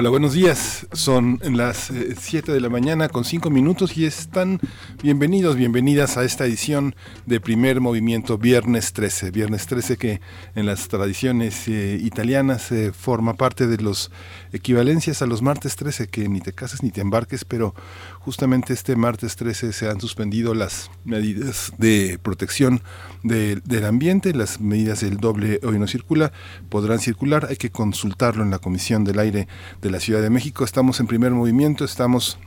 Hola, buenos días. Son las 7 eh, de la mañana con 5 minutos y están bienvenidos, bienvenidas a esta edición de primer movimiento Viernes 13. Viernes 13 que en las tradiciones eh, italianas eh, forma parte de los equivalencias a los martes 13, que ni te cases ni te embarques, pero justamente este martes 13 se han suspendido las medidas de protección del ambiente, las medidas del doble hoy no circula, podrán circular, hay que consultarlo en la Comisión del Aire de la Ciudad de México, estamos en primer movimiento, estamos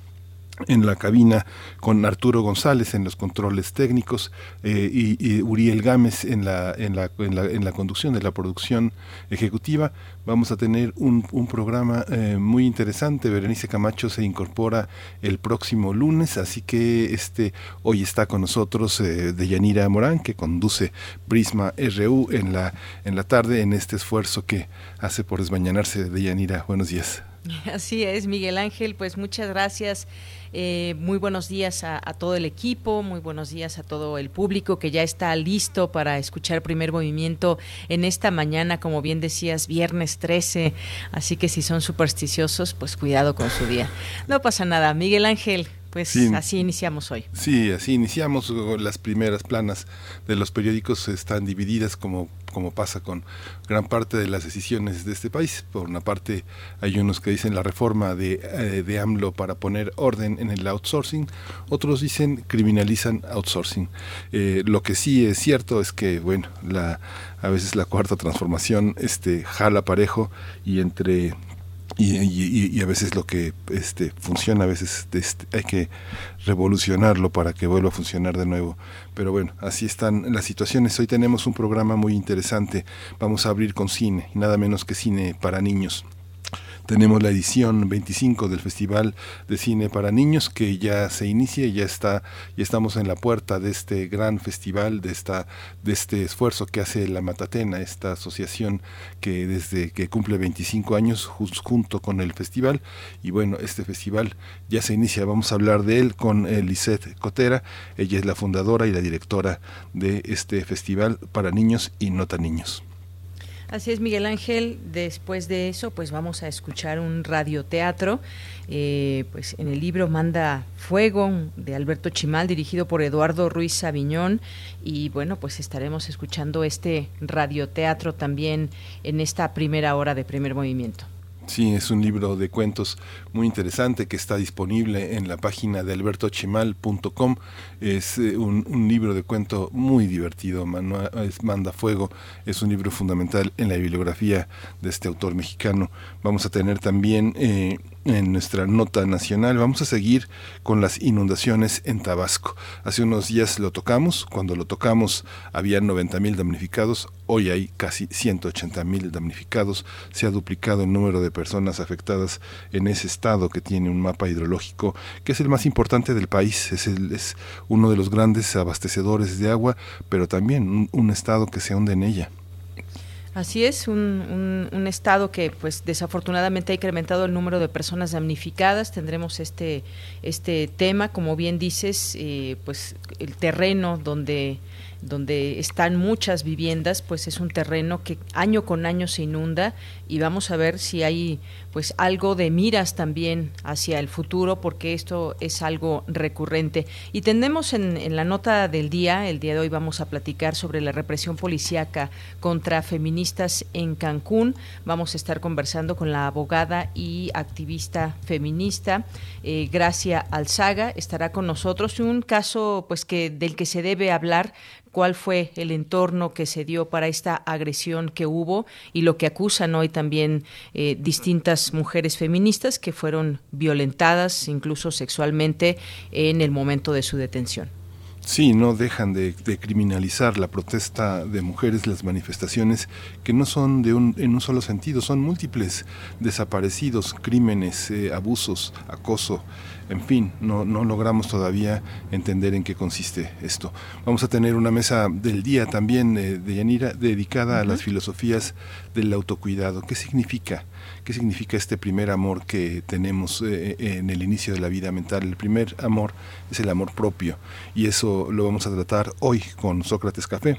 en la cabina con Arturo González en los controles técnicos eh, y, Uriel Gámez en la, en, la, en, la, conducción de la producción ejecutiva. Vamos a tener un, programa eh, muy interesante. Berenice Camacho se incorpora el próximo lunes, así que este hoy está con nosotros eh, Deyanira Morán, que conduce Prisma RU en la, en la tarde en este esfuerzo que hace por desmañanarse Deyanira. Buenos días. Así es, Miguel Ángel, pues muchas gracias. Eh, muy buenos días a, todo el equipo, muy buenos días a todo el público que ya está listo para escuchar primer movimiento en esta mañana, como bien decías, viernes 13. Así que si son supersticiosos, pues cuidado con su día. No pasa nada. Miguel Ángel, pues así iniciamos hoy. Sí, así iniciamos. Las primeras planas de los periódicos están divididas como como pasa con gran parte de las decisiones de este país. Por una parte, hay unos que dicen la reforma de, eh, de AMLO para poner orden en el outsourcing, otros dicen criminalizan outsourcing. Eh, lo que sí es cierto es que, bueno, la, a veces la cuarta transformación este, jala parejo y entre y, a veces lo que este, funciona, a veces este, hay que revolucionarlo para que vuelva a funcionar de nuevo. Pero bueno, así están las situaciones. Hoy tenemos un programa muy interesante. Vamos a abrir con cine, nada menos que cine para niños. Tenemos la edición 25 del Festival de Cine para Niños que ya se inicia y ya está y estamos en la puerta de este gran festival, de esta de este esfuerzo que hace la Matatena, esta asociación que desde que cumple 25 años junto con el festival. Y bueno, este festival ya se inicia, vamos a hablar de él con Lisette Cotera, ella es la fundadora y la directora de este festival para niños y no tan niños. Así es, Miguel Ángel. Después de eso, pues vamos a escuchar un radioteatro. Eh, pues en el libro Manda Fuego de Alberto Chimal, dirigido por Eduardo Ruiz Sabiñón. Y bueno, pues estaremos escuchando este radioteatro también en esta primera hora de primer movimiento. Sí, es un libro de cuentos muy interesante que está disponible en la página de albertochimal.com. Es eh, un, libro de cuento muy divertido, Manda Fuego, es un libro fundamental en la bibliografía de este autor mexicano. Vamos a tener también eh, en nuestra nota nacional. Vamos a seguir con las inundaciones en Tabasco. Hace unos días lo tocamos, cuando lo tocamos había 90 mil damnificados, hoy hay casi 180 mil damnificados. Se ha duplicado el número de personas afectadas en ese estado que tiene un mapa hidrológico que es el más importante del país, es, el, es uno de los grandes abastecedores de agua, pero también un estado que se hunde en ella. Así es, un, un, estado que pues desafortunadamente ha incrementado el número de personas damnificadas. Tendremos este este tema, como bien dices, eh, pues el terreno donde donde están muchas viviendas, pues es un terreno que año con año se inunda y vamos a ver si hay pues algo de miras también hacia el futuro porque esto es algo recurrente. Y tenemos en, la nota del día, el día de hoy vamos a platicar sobre la represión policíaca contra feministas en Cancún. Vamos a estar conversando con la abogada y activista feminista eh, Gracia Alzaga, estará con nosotros. Un caso pues que del que se debe hablar cuál fue el entorno que se dio para esta agresión que hubo y lo que acusan hoy también eh, distintas mujeres feministas que fueron violentadas incluso sexualmente en el momento de su detención. Sí, no dejan de, criminalizar la protesta de mujeres, las manifestaciones que no son de un, en un solo sentido, son múltiples, desaparecidos, crímenes, eh, abusos, acoso, en fin, no, no logramos todavía entender en qué consiste esto. Vamos a tener una mesa del día también eh, de Yanira dedicada a las filosofías del autocuidado. ¿Qué significa? ¿Qué significa este primer amor que tenemos eh, eh, en el inicio de la vida mental? El primer amor es el amor propio y eso lo vamos a tratar hoy con Sócrates Café.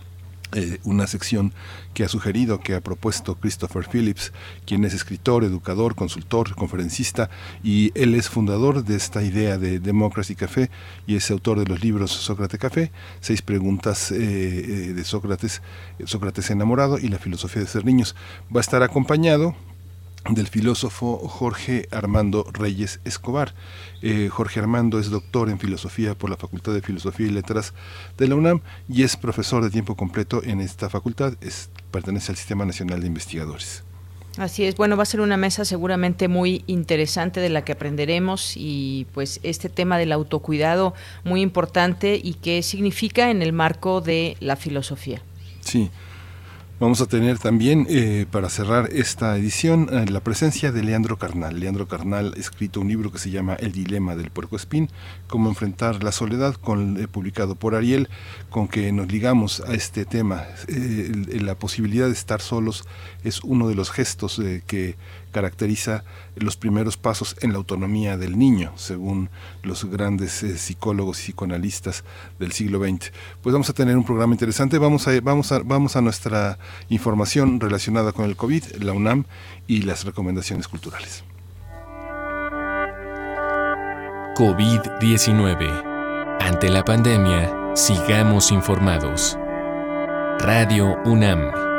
Eh, una sección que ha sugerido, que ha propuesto Christopher Phillips, quien es escritor, educador, consultor, conferencista, y él es fundador de esta idea de Democracy Café y es autor de los libros Sócrates Café, Seis preguntas de Sócrates, Sócrates enamorado y la filosofía de ser niños. Va a estar acompañado del filósofo Jorge Armando Reyes Escobar. Eh, Jorge Armando es doctor en filosofía por la Facultad de Filosofía y Letras de la UNAM y es profesor de tiempo completo en esta facultad, es, pertenece al Sistema Nacional de Investigadores. Así es, bueno, va a ser una mesa seguramente muy interesante de la que aprenderemos y pues este tema del autocuidado muy importante y qué significa en el marco de la filosofía. Sí, Vamos a tener también, eh, para cerrar esta edición, eh, la presencia de Leandro Carnal. Leandro Carnal ha escrito un libro que se llama El dilema del puerco espín, cómo enfrentar la soledad, con, eh, publicado por Ariel, con que nos ligamos a este tema. la posibilidad de estar solos es uno de los gestos que caracteriza los primeros pasos en la autonomía del niño, según los grandes eh, psicólogos y psicoanalistas del siglo XX. Pues vamos a tener un programa interesante, vamos a, vamos a, vamos a nuestra información relacionada con el COVID, la UNAM y las recomendaciones culturales. COVID-19. Ante la pandemia, sigamos informados. Radio UNAM.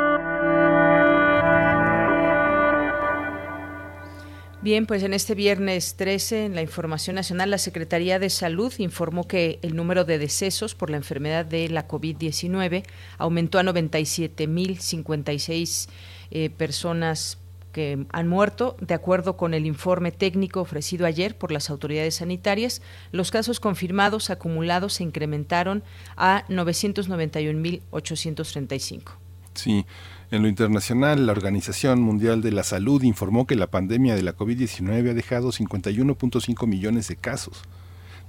Bien, pues en este viernes 13, en la Información Nacional, la Secretaría de Salud informó que el número de decesos por la enfermedad de la COVID-19 aumentó a 97.056 eh, personas que han muerto. De acuerdo con el informe técnico ofrecido ayer por las autoridades sanitarias, los casos confirmados acumulados se incrementaron a 991.835. Sí. En lo internacional, la Organización Mundial de la Salud informó que la pandemia de la COVID-19 ha dejado 51.5 millones de casos.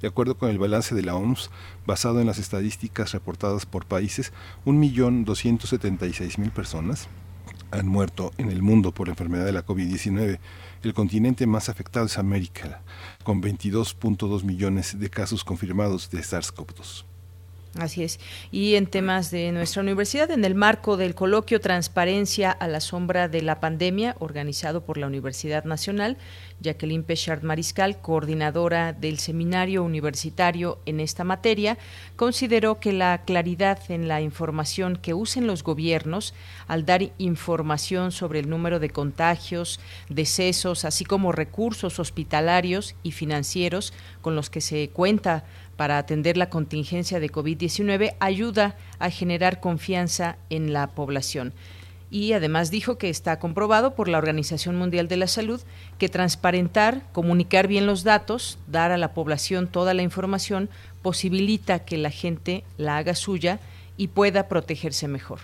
De acuerdo con el balance de la OMS, basado en las estadísticas reportadas por países, 1.276.000 personas han muerto en el mundo por la enfermedad de la COVID-19. El continente más afectado es América, con 22.2 millones de casos confirmados de SARS-CoV-2. Así es. Y en temas de nuestra universidad, en el marco del coloquio Transparencia a la sombra de la pandemia, organizado por la Universidad Nacional, Jacqueline Pechard Mariscal, coordinadora del seminario universitario en esta materia, consideró que la claridad en la información que usen los gobiernos al dar información sobre el número de contagios, decesos, así como recursos hospitalarios y financieros con los que se cuenta para atender la contingencia de COVID-19 ayuda a generar confianza en la población. Y además dijo que está comprobado por la Organización Mundial de la Salud que transparentar, comunicar bien los datos, dar a la población toda la información, posibilita que la gente la haga suya y pueda protegerse mejor.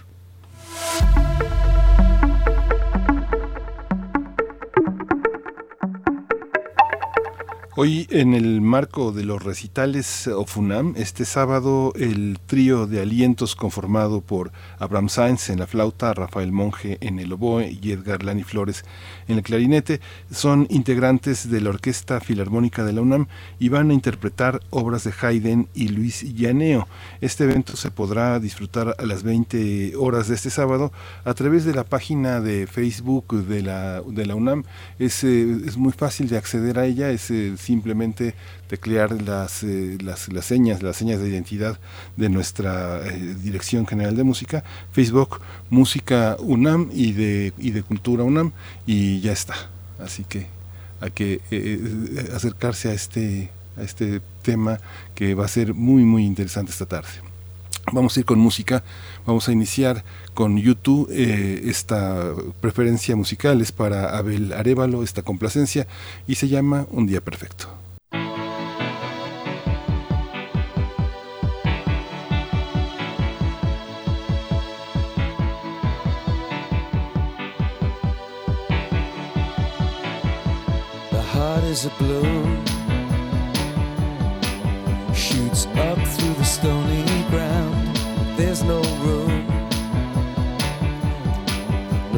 Hoy en el marco de los recitales OFUNAM, este sábado el trío de alientos conformado por Abraham Sainz en la flauta, Rafael Monge en el oboe y Edgar Lani Flores en el clarinete son integrantes de la Orquesta Filarmónica de la UNAM y van a interpretar obras de Haydn y Luis Llaneo. Este evento se podrá disfrutar a las 20 horas de este sábado a través de la página de Facebook de la, de la UNAM. Es, eh, es muy fácil de acceder a ella, eh, simplemente teclear las, eh, las, las, señas, las señas de identidad de nuestra eh, Dirección General de Música, Facebook, Música UNAM y de, y de Cultura UNAM, y ya está. Así que hay que eh, acercarse a este, a este tema que va a ser muy, muy interesante esta tarde. Vamos a ir con música, vamos a iniciar con YouTube eh, esta preferencia musical es para Abel Arevalo, esta complacencia, y se llama Un Día Perfecto. The heart is a blue, shoots up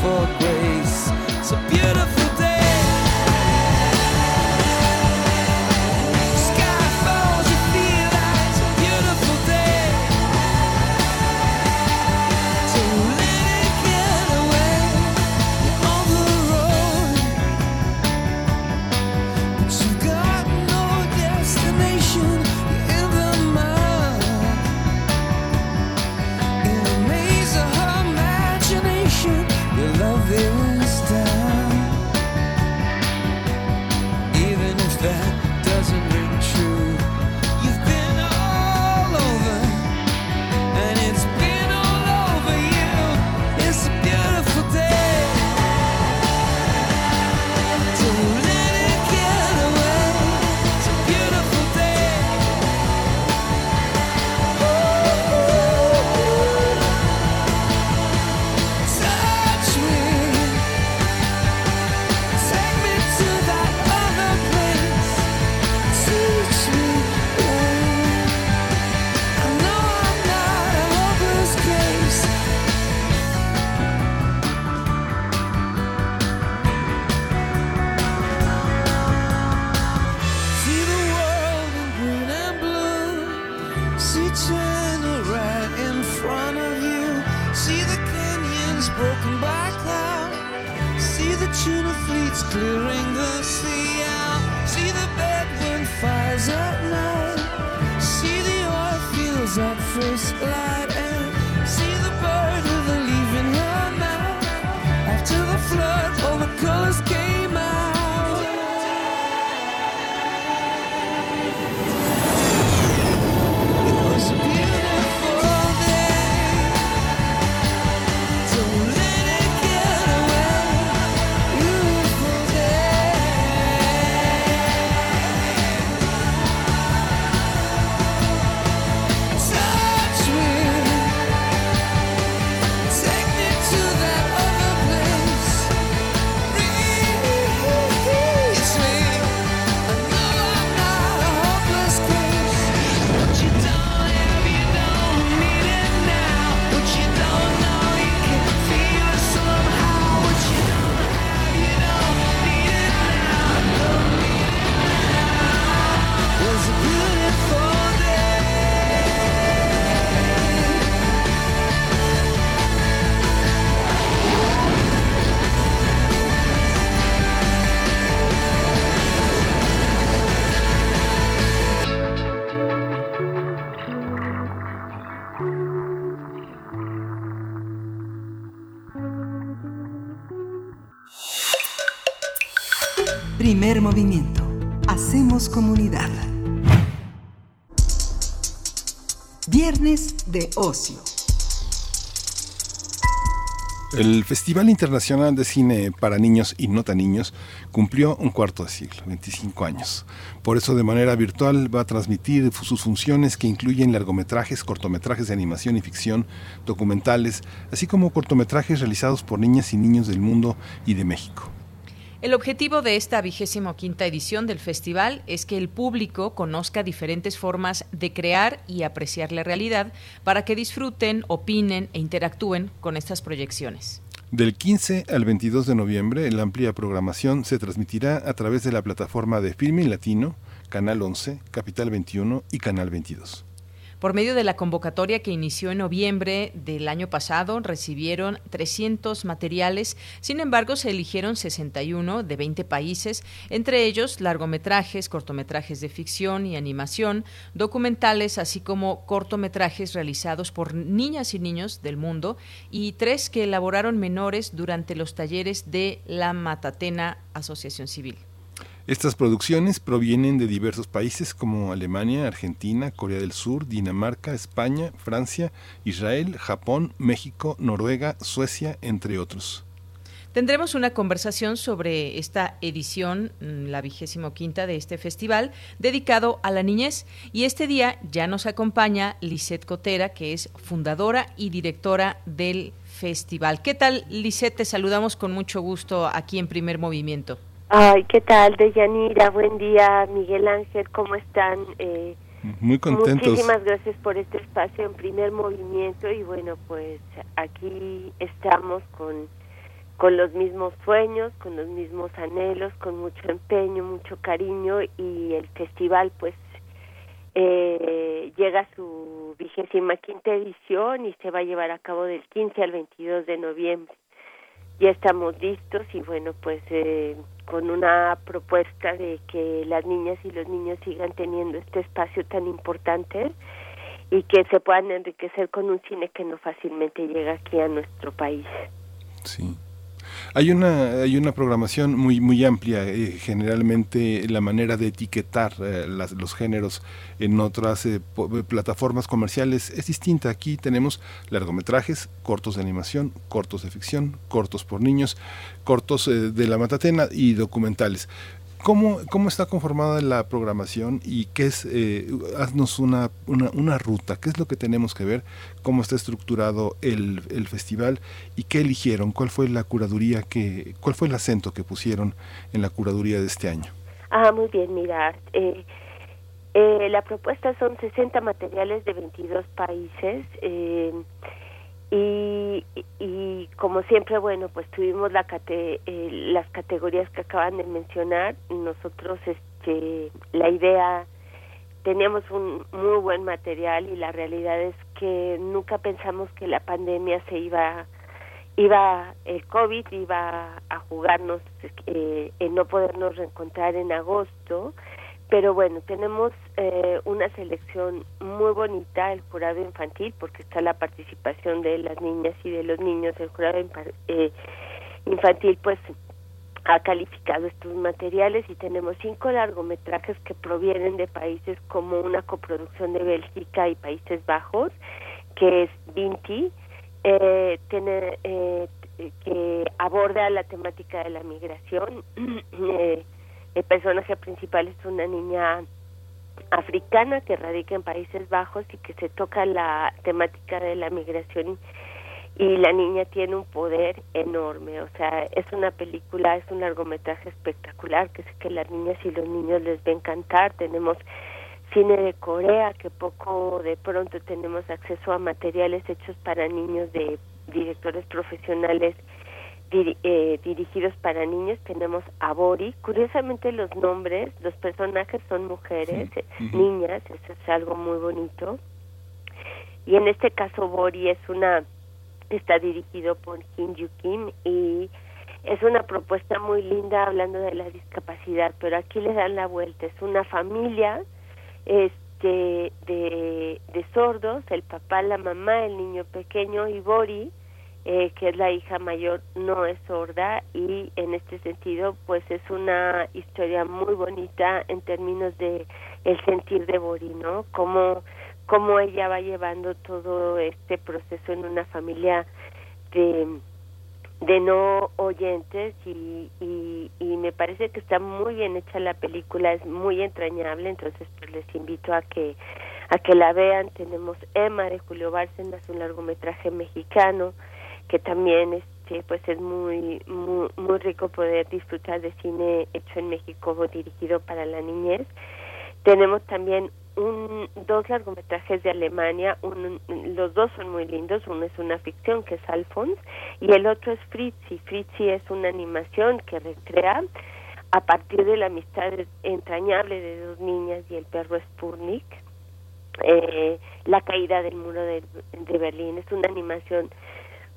for grace. A beautiful El Festival Internacional de Cine para Niños y No Tan Niños cumplió un cuarto de siglo, 25 años. Por eso de manera virtual va a transmitir sus funciones que incluyen largometrajes, cortometrajes de animación y ficción, documentales, así como cortometrajes realizados por niñas y niños del mundo y de México. El objetivo de esta vigésimo quinta edición del festival es que el público conozca diferentes formas de crear y apreciar la realidad para que disfruten, opinen e interactúen con estas proyecciones. Del 15 al 22 de noviembre, la amplia programación se transmitirá a través de la plataforma de Filmin Latino, Canal 11, Capital 21 y Canal 22. Por medio de la convocatoria que inició en noviembre del año pasado, recibieron 300 materiales, sin embargo se eligieron 61 de 20 países, entre ellos largometrajes, cortometrajes de ficción y animación, documentales, así como cortometrajes realizados por niñas y niños del mundo y tres que elaboraron menores durante los talleres de la Matatena Asociación Civil. Estas producciones provienen de diversos países como Alemania, Argentina, Corea del Sur, Dinamarca, España, Francia, Israel, Japón, México, Noruega, Suecia, entre otros. Tendremos una conversación sobre esta edición, mm, la vigésimo quinta de este festival, dedicado a la niñez. Y este día ya nos acompaña Lisette Cotera, que es fundadora y directora del festival. ¿Qué tal, Lisette? Te saludamos con mucho gusto aquí en Primer Movimiento. Ay, ¿qué tal, Deyanira? Buen día, Miguel Ángel, ¿cómo están? Eh, Muy contentos. Muchísimas gracias por este espacio en primer movimiento y bueno, pues aquí estamos con, con los mismos sueños, con los mismos anhelos, con mucho empeño, mucho cariño y el festival pues eh, llega a su vigésima quinta edición y se va a llevar a cabo del 15 al 22 de noviembre. Ya estamos listos y bueno, pues eh, con una propuesta de que las niñas y los niños sigan teniendo este espacio tan importante y que se puedan enriquecer con un cine que no fácilmente llega aquí a nuestro país. Sí. Hay una, hay una programación muy, muy amplia. eh, generalmente la manera de etiquetar eh, las- los géneros en otras eh, po- plataformas comerciales es distinta. Aquí tenemos largometrajes, cortos de animación, cortos de ficción, cortos por niños, cortos eh, de la matatena y documentales. ¿Cómo, ¿Cómo está conformada la programación y qué es, eh, haznos una, una, una ruta, qué es lo que tenemos que ver, cómo está estructurado el, el festival y qué eligieron, cuál fue la curaduría, que, cuál fue el acento que pusieron en la curaduría de este año? Ah, muy bien, mira, eh, eh, la propuesta son 60 materiales de 22 países eh, y, y como siempre, bueno, pues tuvimos la cate- eh, las categorías que acaban de mencionar. Nosotros, este, la idea, teníamos un muy buen material y la realidad es que nunca pensamos que la pandemia se iba iba el COVID iba a jugarnos eh, en no podernos reencontrar en agosto pero bueno tenemos eh, una selección muy bonita el jurado infantil porque está la participación de las niñas y de los niños el jurado eh, infantil pues ha calificado estos materiales y tenemos cinco largometrajes que provienen de países como una coproducción de Bélgica y Países Bajos que es Vinti eh, tiene, eh, que aborda la temática de la migración. El personaje principal es una niña africana que radica en Países Bajos y que se toca la temática de la migración y la niña tiene un poder enorme, o sea, es una película, es un largometraje espectacular que sé que las niñas y los niños les va a encantar. Tenemos cine de Corea, que poco de pronto tenemos acceso a materiales hechos para niños de directores profesionales diri- eh, dirigidos para niños. Tenemos a Bori. Curiosamente los nombres, los personajes son mujeres, eh, niñas, eso es algo muy bonito. Y en este caso Bori es una, está dirigido por Kim Yu Kim y es una propuesta muy linda hablando de la discapacidad, pero aquí le dan la vuelta. Es una familia este de, de sordos, el papá, la mamá, el niño pequeño y Bori, eh, que es la hija mayor, no es sorda y en este sentido pues es una historia muy bonita en términos de el sentir de Bori, ¿no? Cómo, cómo ella va llevando todo este proceso en una familia de de no oyentes y, y, me parece que está muy bien hecha la película, es muy entrañable, entonces pues les invito a que a que la vean. Tenemos Emma de Julio Bárcenas, un largometraje mexicano que también este pues es muy muy, muy rico poder disfrutar de cine hecho en México dirigido para la niñez. Tenemos también un, dos largometrajes de Alemania, un- los dos son muy lindos, uno es una ficción que es Alphonse y el otro es Fritzi. Fritzi es una animación que recrea a partir de la amistad entrañable de dos niñas y el perro Sputnik, eh, la caída del muro de Berlín. Es una animación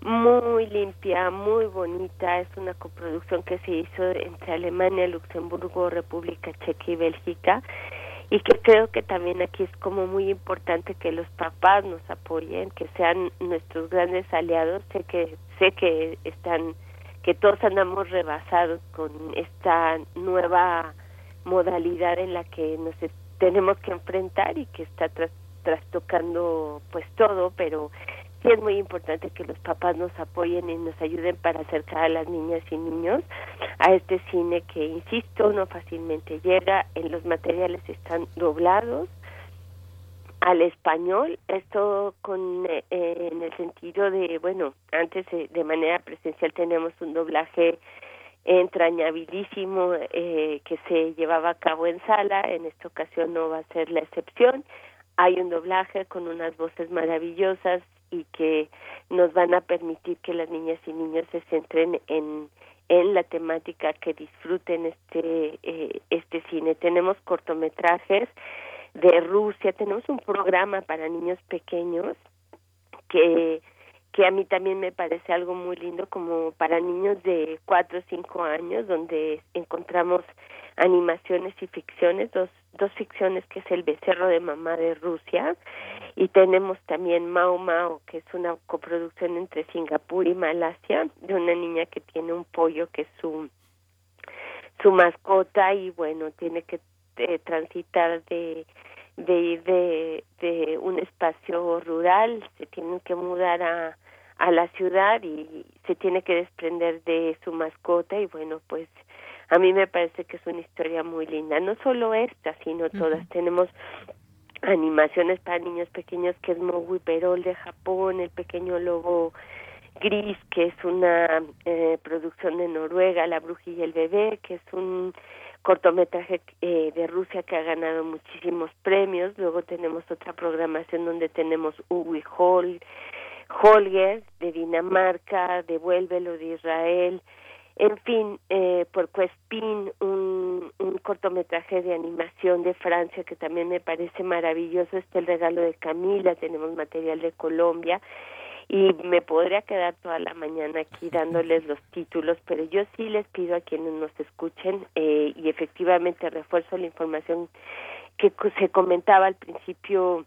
muy limpia, muy bonita. Es una coproducción que se hizo entre Alemania, Luxemburgo, República Checa y Bélgica. Y que creo que también aquí es como muy importante que los papás nos apoyen, que sean nuestros grandes aliados. Sé que sé que están que todos andamos rebasados con esta nueva modalidad en la que nos tenemos que enfrentar y que está tras, trastocando pues todo, pero sí es muy importante que los papás nos apoyen y nos ayuden para acercar a las niñas y niños a este cine que, insisto, no fácilmente llega, en los materiales están doblados al español, esto con eh, en el sentido de, bueno, antes eh, de manera presencial tenemos un doblaje entrañabilísimo eh, que se llevaba a cabo en sala, en esta ocasión no va a ser la excepción. Hay un doblaje con unas voces maravillosas y que nos van a permitir que las niñas y niños se centren en, en la temática, que disfruten este, eh, este cine. Tenemos cortometrajes de Rusia, tenemos un programa para niños pequeños que que a mí también me parece algo muy lindo como para niños de cuatro o cinco años donde encontramos animaciones y ficciones dos dos ficciones que es el becerro de mamá de Rusia y tenemos también Mao Mao que es una coproducción entre Singapur y Malasia de una niña que tiene un pollo que es su su mascota y bueno tiene que eh, transitar de de ir de, de un espacio rural, se tienen que mudar a, a la ciudad y se tiene que desprender de su mascota y bueno pues a mí me parece que es una historia muy linda no solo esta sino todas. Tenemos animaciones para niños pequeños que es Mogui Perol de Japón el pequeño lobo gris que es una eh, producción de Noruega La Bruja y el bebé que es un cortometraje eh, de Rusia que ha ganado muchísimos premios. Luego tenemos otra programación donde tenemos Uwe Hall Holger de Dinamarca, Devuélvelo de Israel, en fin, eh, por Cuespin, un, un cortometraje de animación de Francia que también me parece maravilloso, este El regalo de Camila, tenemos material de Colombia y me podría quedar toda la mañana aquí dándoles los títulos, pero yo sí les pido a quienes nos escuchen eh, y efectivamente refuerzo la información que se comentaba al principio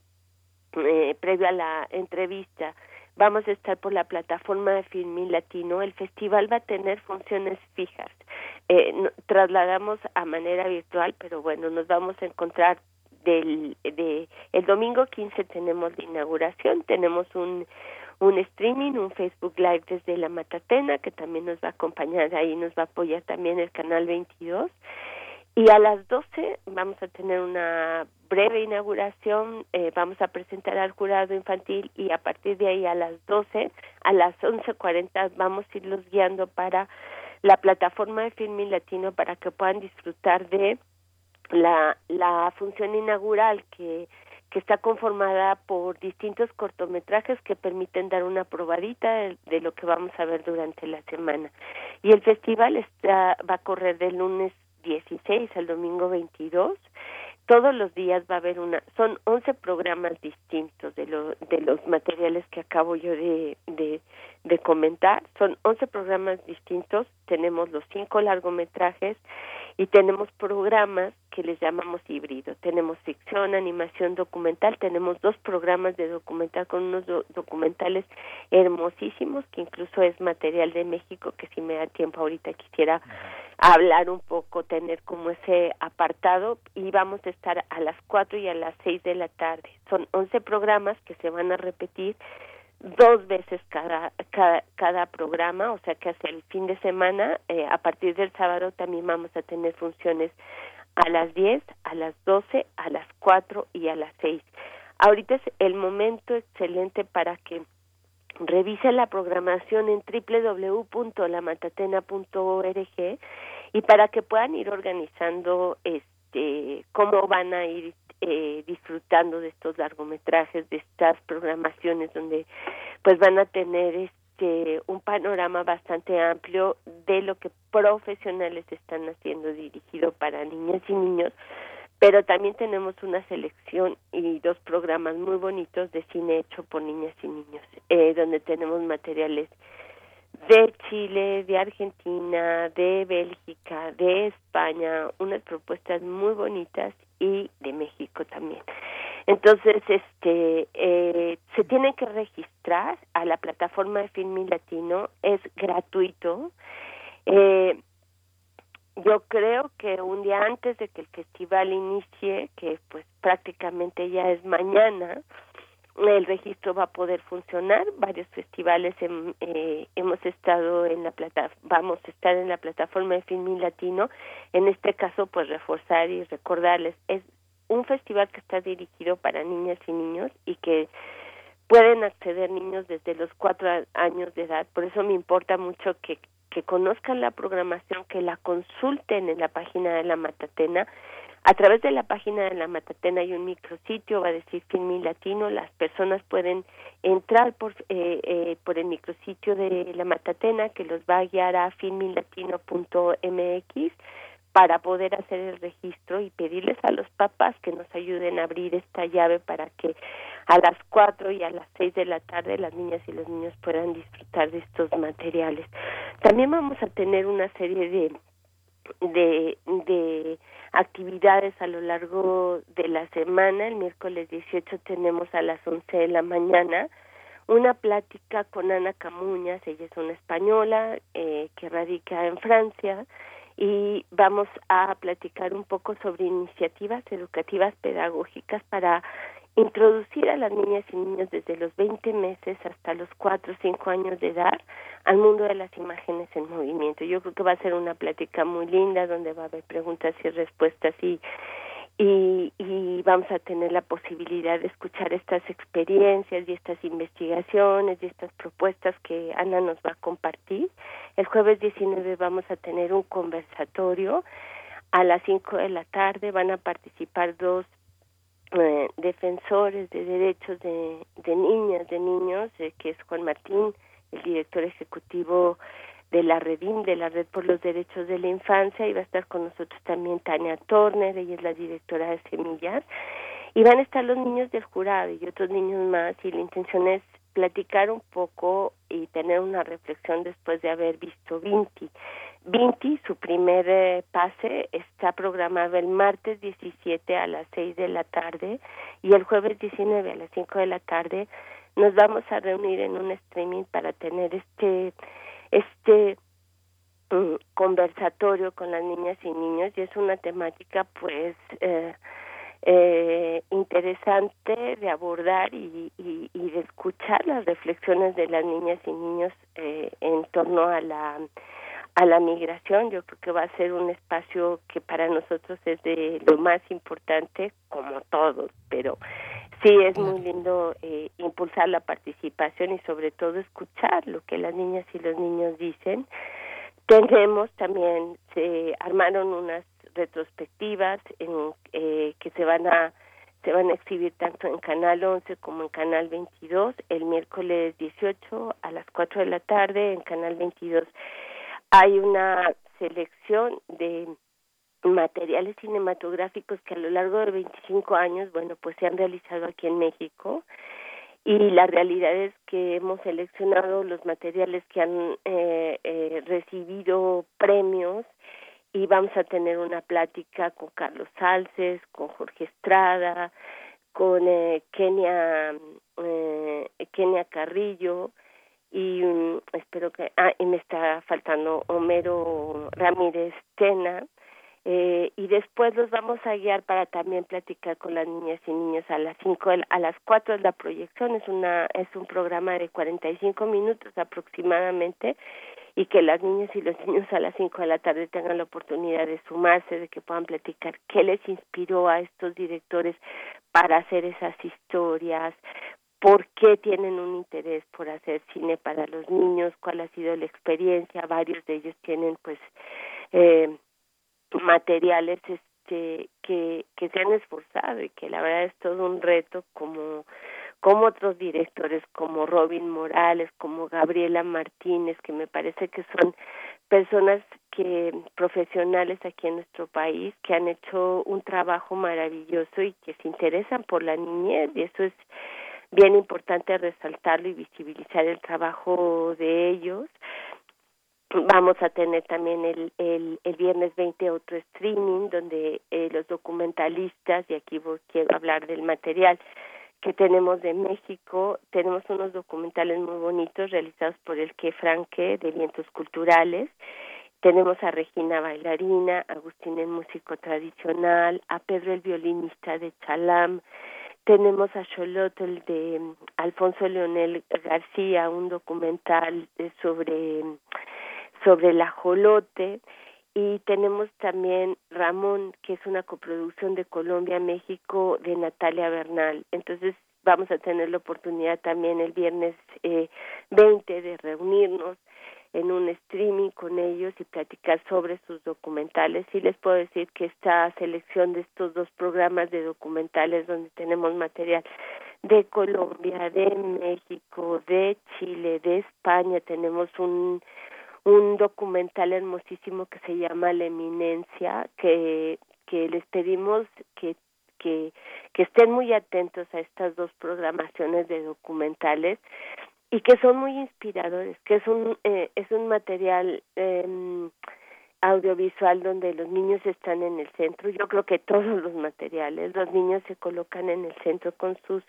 eh, previo a la entrevista vamos a estar por la plataforma de Filmin Latino. El festival va a tener funciones fijas. Eh, trasladamos a manera virtual, pero bueno, nos vamos a encontrar del de el domingo 15 tenemos la inauguración, tenemos un un streaming, un Facebook Live desde la Matatena que también nos va a acompañar ahí, nos va a apoyar también el canal 22 y a las 12 vamos a tener una breve inauguración, eh, vamos a presentar al jurado infantil y a partir de ahí a las 12, a las 11.40 vamos a irlos guiando para la plataforma de Filming Latino para que puedan disfrutar de la, la función inaugural que, que está conformada por distintos cortometrajes que permiten dar una probadita de, de, lo que vamos a ver durante la semana. Y el festival está, va a correr del lunes 16 al domingo 22. Todos los días va a haber una, son 11 programas distintos de, lo, de los materiales que acabo yo de, de, de comentar. Son 11 programas distintos, tenemos los cinco largometrajes y tenemos programas que les llamamos híbrido. Tenemos ficción, animación, documental, tenemos dos programas de documental con unos documentales hermosísimos, que incluso es material de México, que si me da tiempo ahorita quisiera hablar un poco, tener como ese apartado y vamos a estar a las cuatro y a las seis de la tarde. Son once programas que se van a repetir dos veces cada, cada, programa, o sea que hacia el fin de semana, eh, a partir del sábado también vamos a tener funciones a las 10, a las 12, a las 4 y a las 6. Ahorita es el momento excelente para que revise la programación en www.lamatatena.org y para que puedan ir organizando este cómo van a ir eh, disfrutando de estos largometrajes, de estas programaciones donde pues van a tener este un panorama bastante amplio de lo que profesionales están haciendo dirigido para niñas y niños, pero también tenemos una selección y dos programas muy bonitos de cine hecho por niñas y niños, eh, donde tenemos materiales de Chile, de Argentina, de Bélgica, de España, unas propuestas muy bonitas y de México también. Entonces, este, eh, se tiene que registrar a la plataforma de Filmin Latino, es gratuito. Eh, yo creo que un día antes de que el festival inicie, que pues prácticamente ya es mañana, el registro va a poder funcionar. Varios festivales eh, hemos estado en la plata, vamos a estar en la plataforma de Filmin Latino. En este caso, pues reforzar y recordarles es un festival que está dirigido para niñas y niños y que pueden acceder niños desde los cuatro años de edad. Por eso me importa mucho que que conozcan la programación, que la consulten en la página de la Matatena. A través de la página de la Matatena hay un micrositio, va a decir Filmin Latino, las personas pueden entrar por, eh, eh, por el micrositio de la Matatena que los va a guiar a filminlatino.mx para poder hacer el registro y pedirles a los papás que nos ayuden a abrir esta llave para que a las cuatro y a las seis de la tarde las niñas y los niños puedan disfrutar de estos materiales. También vamos a tener una serie de de, de actividades a lo largo de la semana. El miércoles 18 tenemos a las 11 de la mañana una plática con Ana Camuñas, ella es una española eh, que radica en Francia y vamos a platicar un poco sobre iniciativas educativas pedagógicas para introducir a las niñas y niños desde los 20 meses hasta los 4 o 5 años de edad al mundo de las imágenes en movimiento. Yo creo que va a ser una plática muy linda donde va a haber preguntas y respuestas y y, vamos a tener la posibilidad de escuchar estas experiencias y estas investigaciones y estas propuestas que Ana nos va a compartir. El jueves 19 vamos a tener un conversatorio a las 5 de la tarde. Van a participar dos eh, defensores de derechos de, de niñas, de niños, eh, que es Juan Martín, el director ejecutivo de la Redim, de la Red por los Derechos de la Infancia, y va a estar con nosotros también Tania Turner, ella es la directora de Semillas, y van a estar los niños del jurado y otros niños más, y la intención es platicar un poco y tener una reflexión después de haber visto Vinti. Vinti, su primer eh, pase está programado el martes 17 a las 6 de la tarde y el jueves 19 a las 5 de la tarde nos vamos a reunir en un streaming para tener este este mm, conversatorio con las niñas y niños y es una temática pues eh, eh, interesante de abordar y, y, y, de escuchar las reflexiones de las niñas y niños eh, en torno a la a la migración yo creo que va a ser un espacio que para nosotros es de lo más importante como todos pero sí es muy lindo eh, impulsar la participación y sobre todo escuchar lo que las niñas y los niños dicen. Tenemos también, se armaron unas retrospectivas en, eh, que se van a se van a exhibir tanto en Canal 11 como en Canal 22 el miércoles 18 a las 4 de la tarde en Canal 22 hay una selección de materiales cinematográficos que a lo largo de 25 años, bueno, pues se han realizado aquí en México. Y la realidad es que hemos seleccionado los materiales que han eh, eh, recibido premios y vamos a tener una plática con Carlos Salces, con Jorge Estrada, con eh, Kenia eh, Kenia Carrillo y um, espero que ah y me está faltando Homero Ramírez Tena eh, y después los vamos a guiar para también platicar con las niñas y niños a las cinco a las cuatro es la proyección. Es una es un programa de 45 minutos aproximadamente y que las niñas y los niños a las cinco de la tarde tengan la oportunidad de sumarse de que puedan platicar qué les inspiró a estos directores para hacer esas historias por qué tienen un interés por hacer cine para los niños cuál ha sido la experiencia. Varios de ellos tienen pues eh, materiales este que que se han esforzado y que la verdad es todo un reto como como otros directores como Robin Morales, como Gabriela Martínez, que me parece que son personas que profesionales aquí en nuestro país que han hecho un trabajo maravilloso y que se interesan por la niñez y eso es bien importante resaltarlo y visibilizar el trabajo de ellos. Vamos a tener también el, el, el viernes 20 otro streaming donde eh, los documentalistas, y aquí quiero hablar del material que tenemos de México, tenemos unos documentales muy bonitos realizados por el que Franque de Vientos Culturales. Tenemos a Regina bailarina, Agustín el músico tradicional, a Pedro el violinista de Chalam, tenemos a Cholot el de mm, Alfonso Leonel García, un documental de- sobre sobre el ajolote y tenemos también Ramón, que es una coproducción de Colombia, México, de Natalia Bernal. Entonces vamos a tener la oportunidad también el viernes eh, 20 de reunirnos en un streaming con ellos y platicar sobre sus documentales. Sí les puedo decir que esta selección de estos dos programas de documentales donde tenemos material de Colombia, de México, de Chile, de España, tenemos un un documental hermosísimo que se llama La Eminencia, que, que les pedimos que, que, que estén muy atentos a estas dos programaciones de documentales y que son muy inspiradores, que es un, eh, es un material eh, audiovisual donde los niños están en el centro. Yo creo que todos los materiales, los niños se colocan en el centro con sus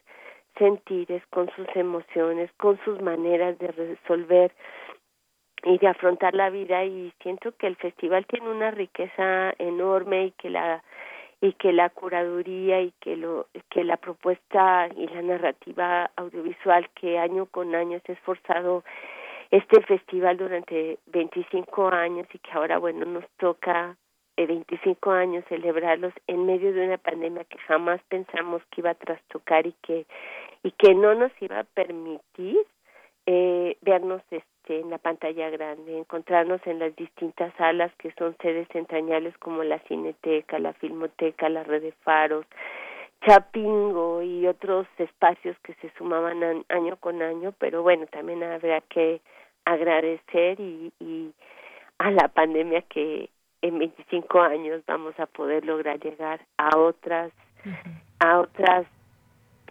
sentires, con sus emociones, con sus maneras de resolver y de afrontar la vida y siento que el festival tiene una riqueza enorme y que la y que la curaduría y que lo que la propuesta y la narrativa audiovisual que año con año se ha esforzado este festival durante 25 años y que ahora bueno nos toca eh, 25 años celebrarlos en medio de una pandemia que jamás pensamos que iba a trastocar y que y que no nos iba a permitir eh, vernos este, en la pantalla grande, encontrarnos en las distintas salas que son sedes entrañables como la Cineteca, la Filmoteca, la Red de Faros, Chapingo y otros espacios que se sumaban an- año con año, pero bueno, también habrá que agradecer y, y a la pandemia que en 25 años vamos a poder lograr llegar a otras a otras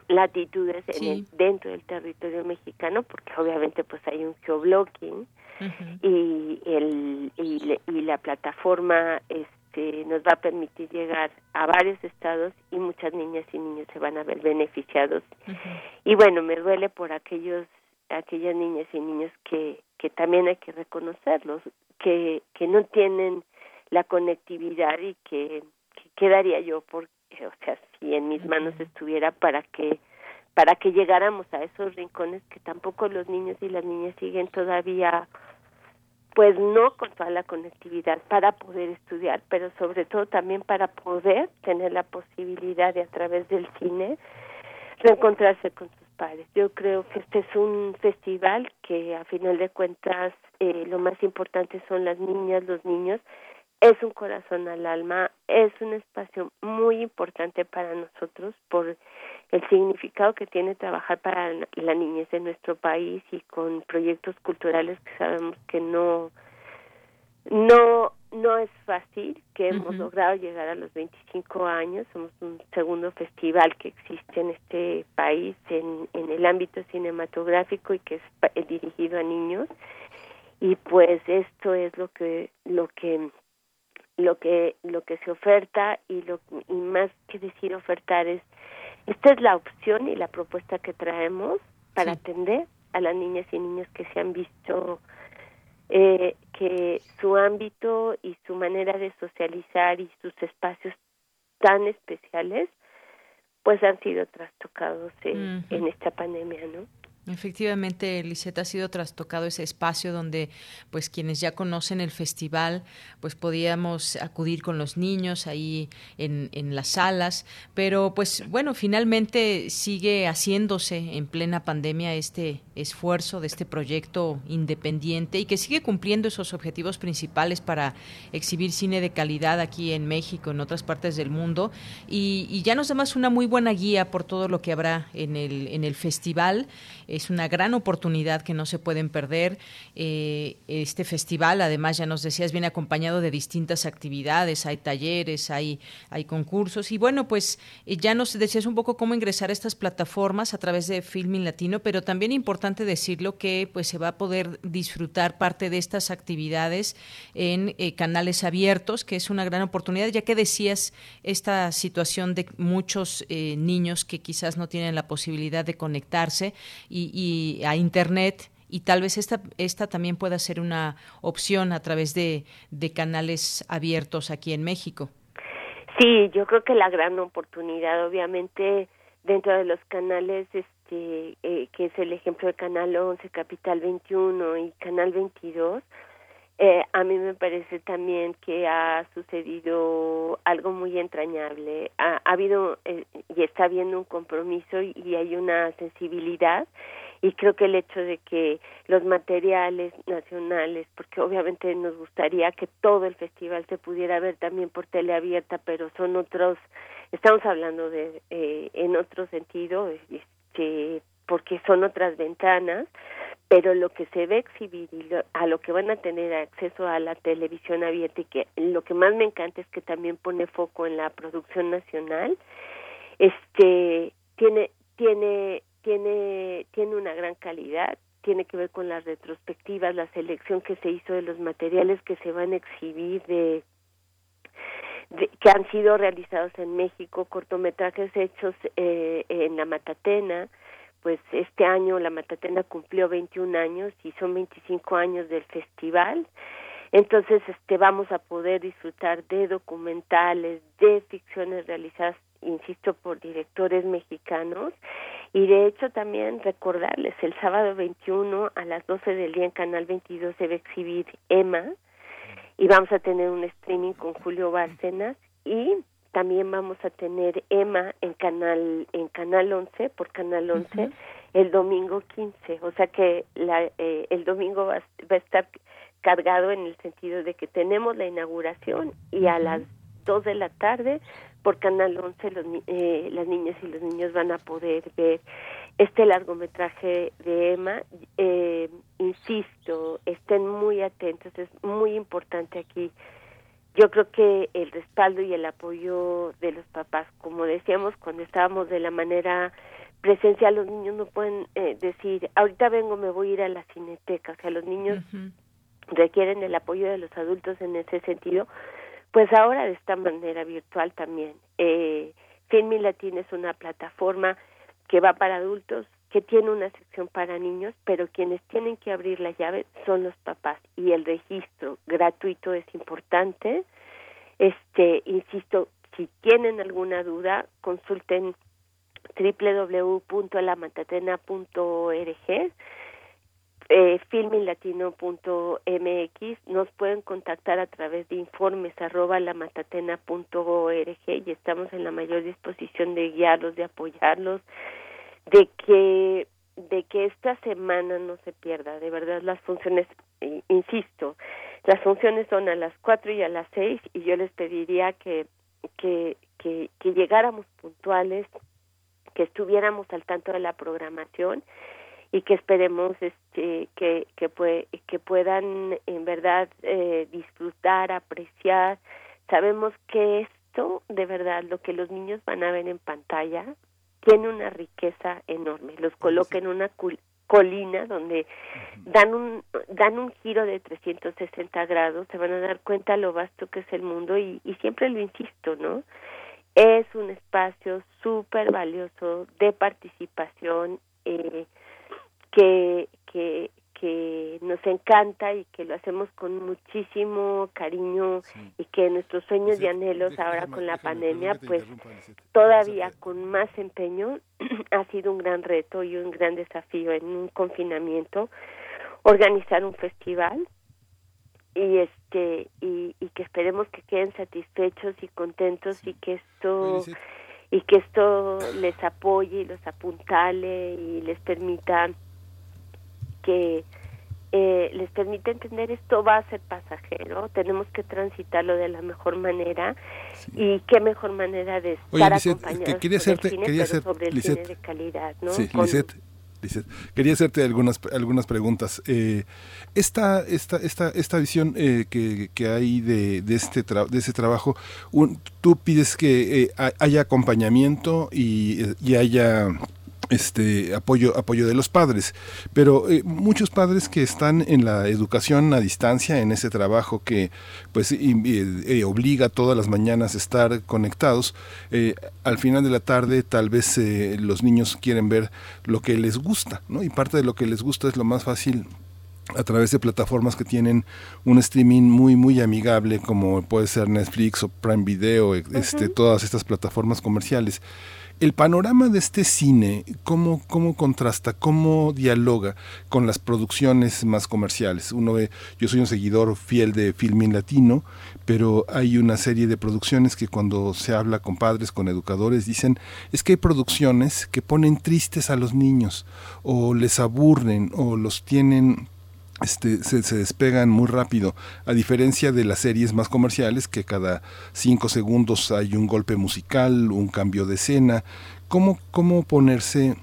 latitudes en el- dentro del territorio mexicano porque obviamente pues hay un geoblocking y el y, le- y la plataforma este nos va a permitir llegar a varios estados y muchas niñas y niños se van a ver beneficiados. Y bueno me duele por aquellos aquellas niñas y niños que que también hay que reconocerlos que que no tienen la conectividad y que, que quedaría yo por o sea si en mis manos estuviera para que para que llegáramos a esos rincones que tampoco los niños y las niñas siguen todavía pues no con toda la conectividad para poder estudiar, pero sobre todo también para poder tener la posibilidad de a través del cine reencontrarse con sus padres. Yo creo que este es un festival que a final de cuentas eh, lo más importante son las niñas, los niños, es un corazón al alma, es un espacio muy importante para nosotros por el significado que tiene trabajar para la niñez de nuestro país y con proyectos culturales que sabemos que no no no es fácil que hemos logrado llegar a los 25 años. Somos un segundo festival que existe en este país en, en el ámbito cinematográfico y que es dirigido a niños. Y pues esto es lo que lo que lo que lo que se oferta y lo y más que decir ofertar es esta es la opción y la propuesta que traemos para Sí. atender a las niñas y niños que se han visto eh, que su ámbito y su manera de socializar y sus espacios tan especiales pues han sido trastocados en, Ujú. en esta pandemia, ¿no? Efectivamente, Liseta ha sido trastocado ese espacio donde, pues, quienes ya conocen el festival, pues podíamos acudir con los niños ahí en, en las salas, pero pues bueno, finalmente sigue haciéndose en plena pandemia este esfuerzo de este proyecto independiente y que sigue cumpliendo esos objetivos principales para exhibir cine de calidad aquí en México, en otras partes del mundo, y, y ya nos da más una muy buena guía por todo lo que habrá en el, en el festival. Es una gran oportunidad que no se pueden perder. Eh, este festival, además, ya nos decías, viene acompañado de distintas actividades, hay talleres, hay, hay concursos. Y bueno, pues eh, ya nos decías un poco cómo ingresar a estas plataformas a través de Filmin Latino, pero también importante decirlo que pues se va a poder disfrutar parte de estas actividades en eh, canales abiertos, que es una gran oportunidad, ya que decías esta situación de muchos niños que quizás no tienen la posibilidad de conectarse y, y a Internet y tal vez esta, esta también pueda ser una opción a través de, de canales abiertos aquí en México. Sí, yo creo que la gran oportunidad, obviamente, dentro de los canales, este, eh, que es el ejemplo de Canal 11, Capital 21 y Canal 22, eh, a mí me parece también que ha sucedido algo muy entrañable. Ha, ha habido eh, y está habiendo un compromiso y, hay una sensibilidad y creo que el hecho de que los materiales nacionales, porque obviamente nos gustaría que todo el festival se pudiera ver también por tele abierta, pero son otros, estamos hablando de eh, en otro sentido, este, porque son otras ventanas, pero lo que se ve exhibir y lo- a lo que van a tener acceso a la televisión abierta y que lo que más me encanta es que también pone foco en la producción nacional, este tiene tiene tiene tiene una gran calidad tiene que ver con las retrospectivas la selección que se hizo de los materiales que se van a exhibir de, de- que han sido realizados en México cortometrajes hechos eh, en la Matatena pues este año la Matatena cumplió 21 años y son 25 años del festival. Entonces este vamos a poder disfrutar de documentales de ficciones realizadas insisto por directores mexicanos. Y de hecho también recordarles el sábado 21 a las 12 del día en Canal 22 se va a exhibir Emma y vamos a tener un streaming con Julio Bárcenas y también vamos a tener Emma en canal en canal 11 por canal 11 el domingo 15 o sea que la, eh, el domingo va, a- va a estar cargado en el sentido de que tenemos la inauguración y a las 2 de la tarde por Canal 11 los, eh, las niñas y los niños van a poder ver este largometraje de Emma. Eh, insisto, estén muy atentos, es muy importante aquí. Yo creo que el respaldo y el apoyo de los papás, como decíamos cuando estábamos de la manera presencial, los niños no pueden eh, decir, ahorita vengo, me voy a ir a la cineteca, o sea, los niños requieren el apoyo de los adultos en ese sentido, pues ahora de esta manera virtual también. Eh, Filmin Latin es una plataforma que va para adultos, que tiene una sección para niños, pero quienes tienen que abrir la llave son los papás y el registro gratuito es importante. Este, insisto, si tienen alguna duda, consulten www.lamatatena.org eh, filminlatino.mx nos pueden contactar a través de informes arroba lamatatena.org y estamos en la mayor disposición de guiarlos, de apoyarlos, de que de que esta semana no se pierda, de verdad las funciones, insisto, las funciones son a las cuatro y a las seis y yo les pediría que que, que, que llegáramos puntuales, que estuviéramos al tanto de la programación y que esperemos este que que, pue- que puedan en verdad eh, disfrutar apreciar. Sabemos que esto de verdad lo que los niños van a ver en pantalla tiene una riqueza enorme los coloca en una colina donde dan un dan un giro de 360 grados se van a dar cuenta lo vasto que es el mundo y, y siempre lo insisto no es un espacio súper valioso de participación eh, que, que, que nos encanta y que lo hacemos con muchísimo cariño y que nuestros sueños y anhelos ahora con la pandemia pues todavía con más empeño ha sido un gran reto y un gran desafío en un confinamiento organizar un festival y este y, y que esperemos que queden satisfechos y contentos y que esto y que esto les apoye y los apuntale y les permita que eh, les permita entender esto va a ser pasajero, tenemos que transitarlo de la mejor manera y qué mejor manera de Oye, estar Lisette, acompañados que quería hacerte- cine, quería hacer- sobre el Lisette, cine de calidad, ¿no? Sí, Con- quería hacerte algunas algunas preguntas. Eh, esta esta esta esta visión eh, que, que hay de, de este tra- de ese trabajo, un- tú pides que eh, ha- haya acompañamiento y, y haya este apoyo apoyo de los padres. Pero eh, muchos padres que están en la educación a distancia en ese trabajo que pues eh, obliga todas las mañanas a estar conectados eh, al final de la tarde tal vez los niños quieren ver lo que les gusta no y parte de lo que les gusta es lo más fácil a través de plataformas que tienen un streaming muy muy amigable como puede ser Netflix o Prime Video este todas estas plataformas comerciales el panorama de este cine, ¿cómo, ¿cómo contrasta, cómo dialoga con las producciones más comerciales? Uno ve, yo soy un seguidor fiel de Filmin Latino, pero hay una serie de producciones que cuando se habla con padres, con educadores, dicen, es que hay producciones que ponen tristes a los niños, o les aburren, o los tienen este, se, despegan muy rápido, a diferencia de las series más comerciales que cada cinco segundos hay un golpe musical, un cambio de escena. ¿Cómo, cómo ponerse,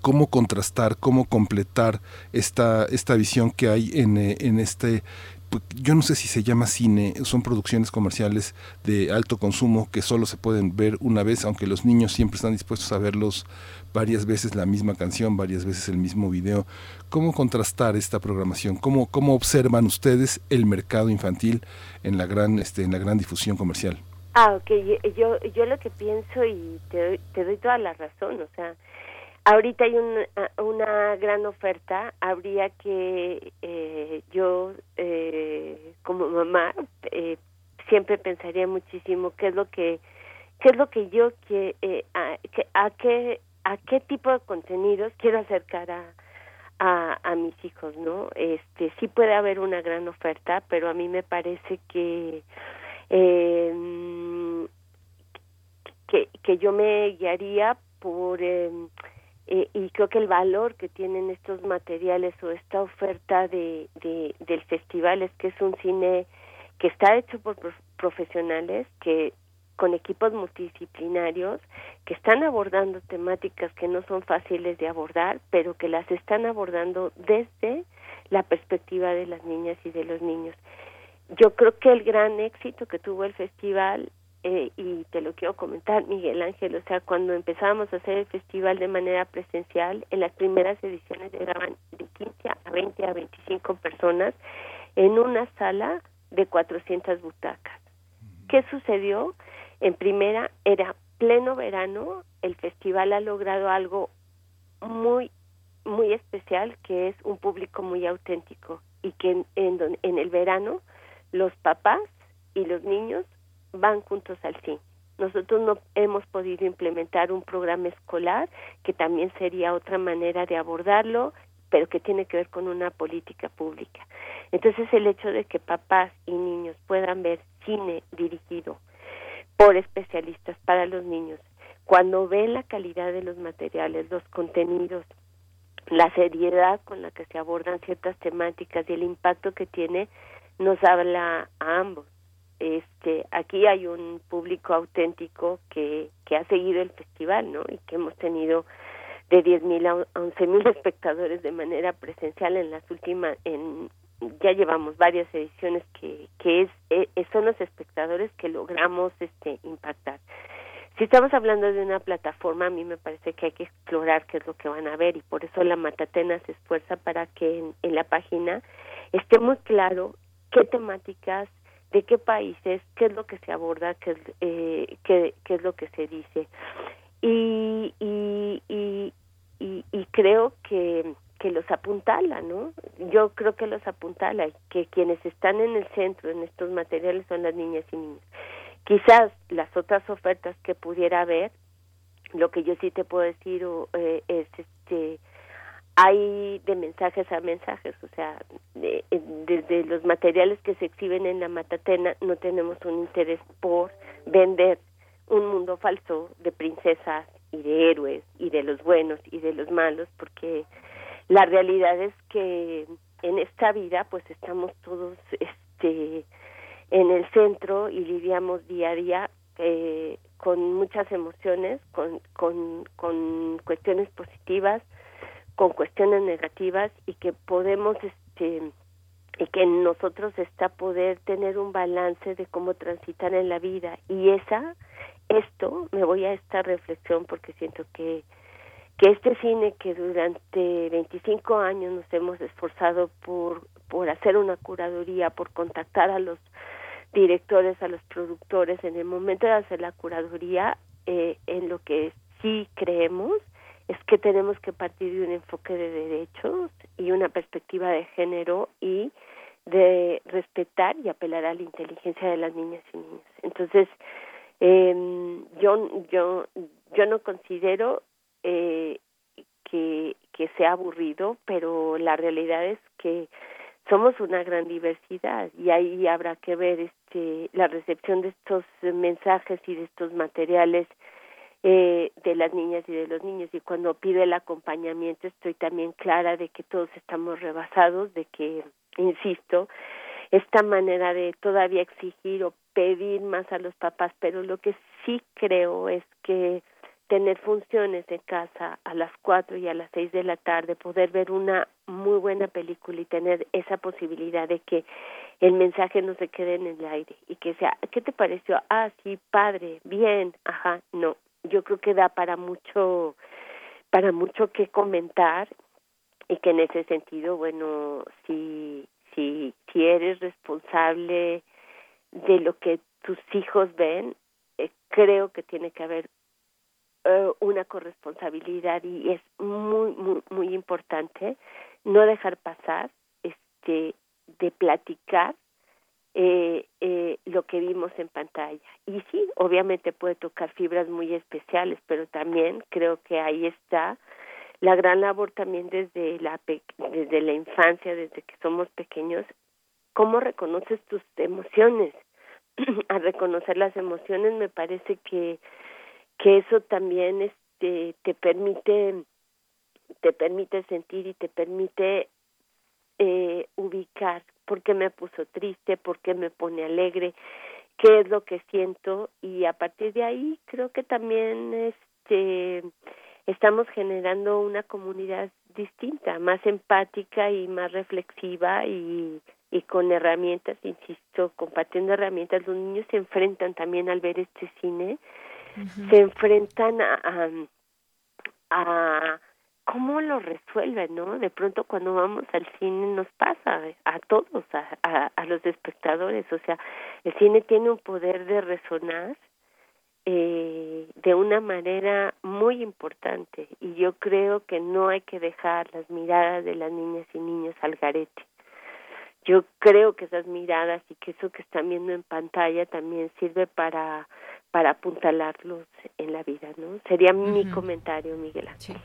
cómo contrastar, cómo completar esta, esta visión que hay en, eh, en este pues, yo no sé si se llama cine, son producciones comerciales de alto consumo que solo se pueden ver una vez, aunque los niños siempre están dispuestos a verlos varias veces la misma canción, varias veces el mismo video. ¿Cómo contrastar esta programación? ¿Cómo, cómo observan ustedes el mercado infantil en la gran, este, en la gran difusión comercial? Ah, ok. Yo, yo lo que pienso y te, te doy toda la razón, o sea, ahorita hay una gran oferta, habría que eh, yo eh, como mamá eh, siempre pensaría muchísimo qué es lo que qué es lo que yo que, eh, a, que, a qué a qué tipo de contenidos quiero acercar a, a, mis hijos, ¿no? Este, sí puede haber una gran oferta, pero a mí me parece que eh, que, que yo me guiaría por eh, y creo que el valor que tienen estos materiales o esta oferta de, de del festival es que es un cine que está hecho por profesionales que con equipos multidisciplinarios que están abordando temáticas que no son fáciles de abordar, pero que las están abordando desde la perspectiva de las niñas y de los niños. Yo creo que el gran éxito que tuvo el festival, eh, y te lo quiero comentar, Miguel Ángel, o sea, cuando empezamos a hacer el festival de manera presencial, en las primeras ediciones llegaban de 15 a 20 a 25 personas en una sala de 400 butacas. ¿Qué sucedió? En primera, era pleno verano, el festival ha logrado algo muy, muy especial, que es un público muy auténtico y que en, en, en el verano los papás y los niños van juntos al cine. Nosotros no hemos podido implementar un programa escolar, que también sería otra manera de abordarlo, pero que tiene que ver con una política pública. Entonces el hecho de que papás y niños puedan ver cine dirigido por especialistas para los niños. Cuando ven la calidad de los materiales, los contenidos, la seriedad con la que se abordan ciertas temáticas y el impacto que tiene, nos habla a ambos. Este, aquí hay un público auténtico que, que ha seguido el festival, ¿no? Y que hemos tenido de 10.000 a 11.000 espectadores de manera presencial en las últimas en ya llevamos varias ediciones que, que es, eh, son los espectadores que logramos este impactar. Si estamos hablando de una plataforma, a mí me parece que hay que explorar qué es lo que van a ver y por eso la Matatena se esfuerza para que en, la página esté muy claro qué temáticas, de qué países, qué es lo que se aborda, qué eh, qué, qué es lo que se dice. Y, y, y, y, y creo que que los apuntala, ¿no? Yo creo que los apuntala, que quienes están en el centro en estos materiales son las niñas y niños. Quizás las otras ofertas que pudiera haber, lo que yo sí te puedo decir eh, es, este, hay de mensajes a mensajes, o sea, desde los materiales que se exhiben en la Matatena no tenemos un interés por vender un mundo falso de princesas y de héroes y de los buenos y de los malos, porque la realidad es que en esta vida pues estamos todos este en el centro y lidiamos día a día eh, con muchas emociones, con, con, cuestiones positivas, con cuestiones negativas y que podemos este y que en nosotros está poder tener un balance de cómo transitar en la vida. Y esa esto me voy a esta reflexión porque siento que que este cine que durante 25 años nos hemos esforzado por, por hacer una curaduría, por contactar a los directores, a los productores, en el momento de hacer la curaduría, eh, en lo que sí creemos es que tenemos que partir de un enfoque de derechos y una perspectiva de género y de respetar y apelar a la inteligencia de las niñas y niños. Entonces, eh, yo, yo, yo no considero eh, que, que sea aburrido, pero la realidad es que somos una gran diversidad y ahí habrá que ver este la recepción de estos mensajes y de estos materiales eh, de las niñas y de los niños. Y cuando pide el acompañamiento estoy también clara de que todos estamos rebasados de que insisto esta manera de todavía exigir o pedir más a los papás pero lo que sí creo es que tener funciones en casa a las cuatro y a las seis de la tarde, poder ver una muy buena película y tener esa posibilidad de que el mensaje no se quede en el aire y que sea, ¿qué te pareció? Ah, sí, padre, bien, ajá, no. Yo creo que da para mucho, para mucho que comentar y que en ese sentido, bueno, si, si, si responsable de lo que tus hijos ven, eh, creo que tiene que haber eh, una corresponsabilidad y es muy muy muy importante no dejar pasar este de platicar eh, eh, lo que vimos en pantalla. Y sí obviamente puede tocar fibras muy especiales pero también creo que ahí está la gran labor también desde la desde la infancia desde que somos pequeños cómo reconoces tus emociones. Al reconocer las emociones me parece que que eso también este te permite te permite sentir y te permite eh, ubicar por qué me puso triste, por qué me pone alegre, qué es lo que siento. Y a partir de ahí creo que también este estamos generando una comunidad distinta, más empática y más reflexiva y, y con herramientas, insisto, compartiendo herramientas, los niños se enfrentan también al ver este cine se enfrentan a, a, cómo lo resuelven, ¿no? De pronto cuando vamos al cine nos pasa a todos, a, a, los espectadores, o sea, el cine tiene un poder de resonar eh, de una manera muy importante y yo creo que no hay que dejar las miradas de las niñas y niños al garete. Yo creo que esas miradas y que eso que están viendo en pantalla también sirve para para apuntalarlos en la vida, ¿no? Sería mi comentario, Miguel Ángel.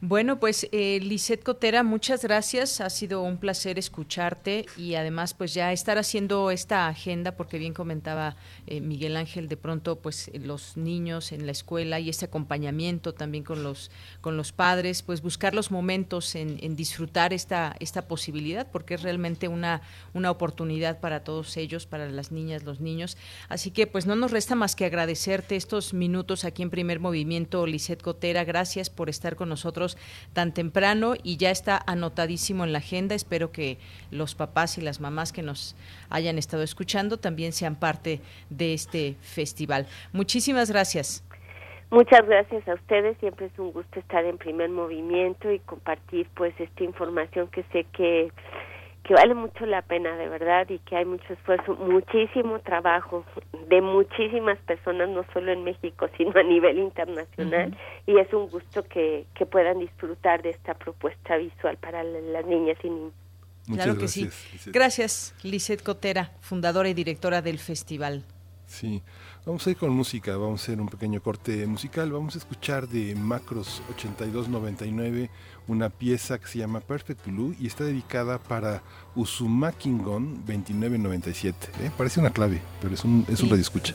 Bueno, pues eh, Lisette Cotera, muchas gracias. Ha sido un placer escucharte y además pues ya estar haciendo esta agenda, porque bien comentaba eh, Miguel Ángel, de pronto pues los niños en la escuela y este acompañamiento también con los, con los padres, pues buscar los momentos en, disfrutar esta, esta posibilidad, porque es realmente una, una oportunidad para todos ellos, para las niñas, los niños. Así que pues no nos resta más que agradecerte estos minutos aquí en Primer Movimiento, Lisette Cotera. Gracias por estar con nosotros tan temprano y ya está anotadísimo en la agenda. Espero que los papás y las mamás que nos hayan estado escuchando también sean parte de este festival. Muchísimas gracias. Muchas gracias a ustedes, siempre es un gusto estar en primer movimiento y compartir pues esta información que sé que que vale mucho la pena de verdad y que hay mucho esfuerzo, muchísimo trabajo de muchísimas personas, no solo en México, sino a nivel internacional, y es un gusto que, que puedan disfrutar de esta propuesta visual para las niñas y niños. claro que sí. Gracias, Lisette Cotera, fundadora y directora del festival. Sí, vamos a ir con música, vamos a hacer un pequeño corte musical, vamos a escuchar de Macros 8299 una pieza que se llama Perfect Blue y está dedicada para Usumakingon 2997. ¿eh? Parece una clave, pero es un, es un radio escucha.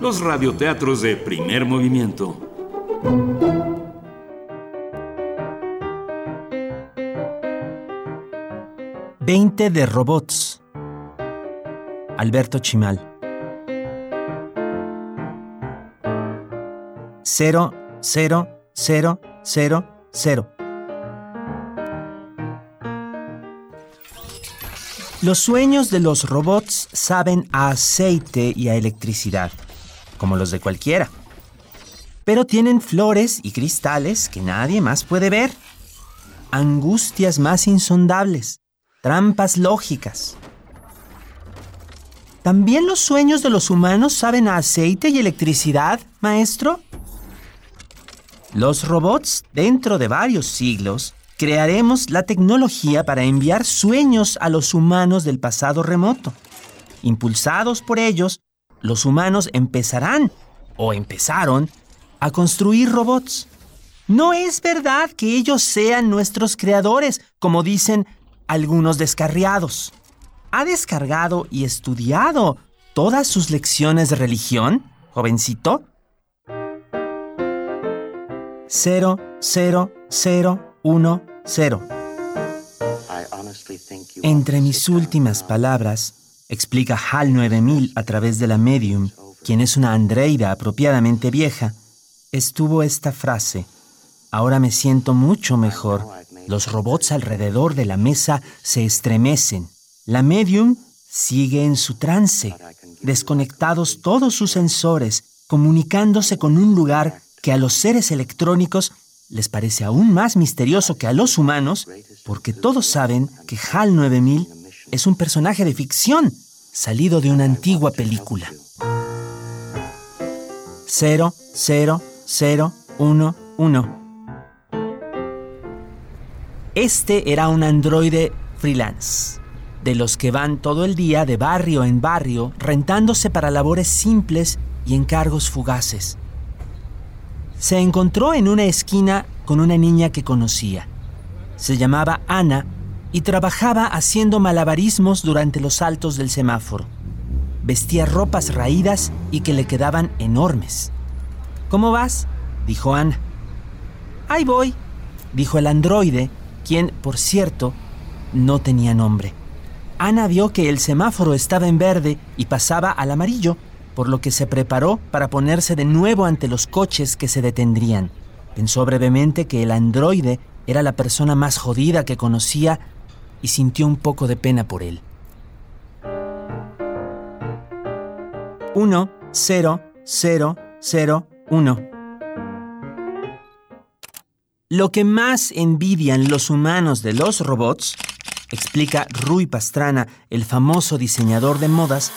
Los radioteatros de primer movimiento. Veinte de robots. Alberto Chimal. Cero, cero, cero, cero, cero. Los sueños de los robots saben a aceite y a electricidad, como los de cualquiera. Pero tienen flores y cristales que nadie más puede ver. Angustias más insondables, trampas lógicas. ¿También los sueños de los humanos saben a aceite y electricidad, maestro? Los robots, dentro de varios siglos, crearemos la tecnología para enviar sueños a los humanos del pasado remoto. Impulsados por ellos, los humanos empezarán, o empezaron, a construir robots. No es verdad que ellos sean nuestros creadores, como dicen algunos descarriados. ¿Ha descargado y estudiado todas sus lecciones de religión, jovencito? Cero, cero, cero, uno, cero. Entre mis últimas palabras, explica HAL 9000 a través de la medium, quien es una andreida apropiadamente vieja, estuvo esta frase. Ahora me siento mucho mejor. Los robots alrededor de la mesa se estremecen. La medium sigue en su trance, desconectados todos sus sensores, comunicándose con un lugar que a los seres electrónicos les parece aún más misterioso que a los humanos, porque todos saben que HAL 9000 es un personaje de ficción salido de una antigua película. 0, 0, 0, 1, 1. Este era un androide freelance, de los que van todo el día de barrio en barrio rentándose para labores simples y encargos fugaces. Se encontró en una esquina con una niña que conocía. Se llamaba Ana y trabajaba haciendo malabarismos durante los saltos del semáforo. Vestía ropas raídas y que le quedaban enormes. ¿Cómo vas? dijo Ana. Ahí voy, dijo el androide, quien, por cierto, no tenía nombre. Ana vio que el semáforo estaba en verde y pasaba al amarillo, por lo que se preparó para ponerse de nuevo ante los coches que se detendrían. Pensó brevemente que el androide era la persona más jodida que conocía y sintió un poco de pena por él. 1, 0, 0, 0, 1. Lo que más envidian los humanos de los robots, explica Rui Pastrana, el famoso diseñador de modas,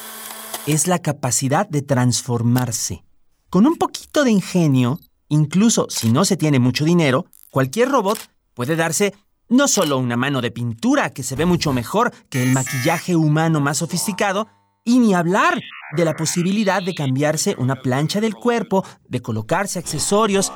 es la capacidad de transformarse. Con un poquito de ingenio, incluso si no se tiene mucho dinero, cualquier robot puede darse no solo una mano de pintura que se ve mucho mejor que el maquillaje humano más sofisticado, y ni hablar de la posibilidad de cambiarse una plancha del cuerpo, de colocarse accesorios.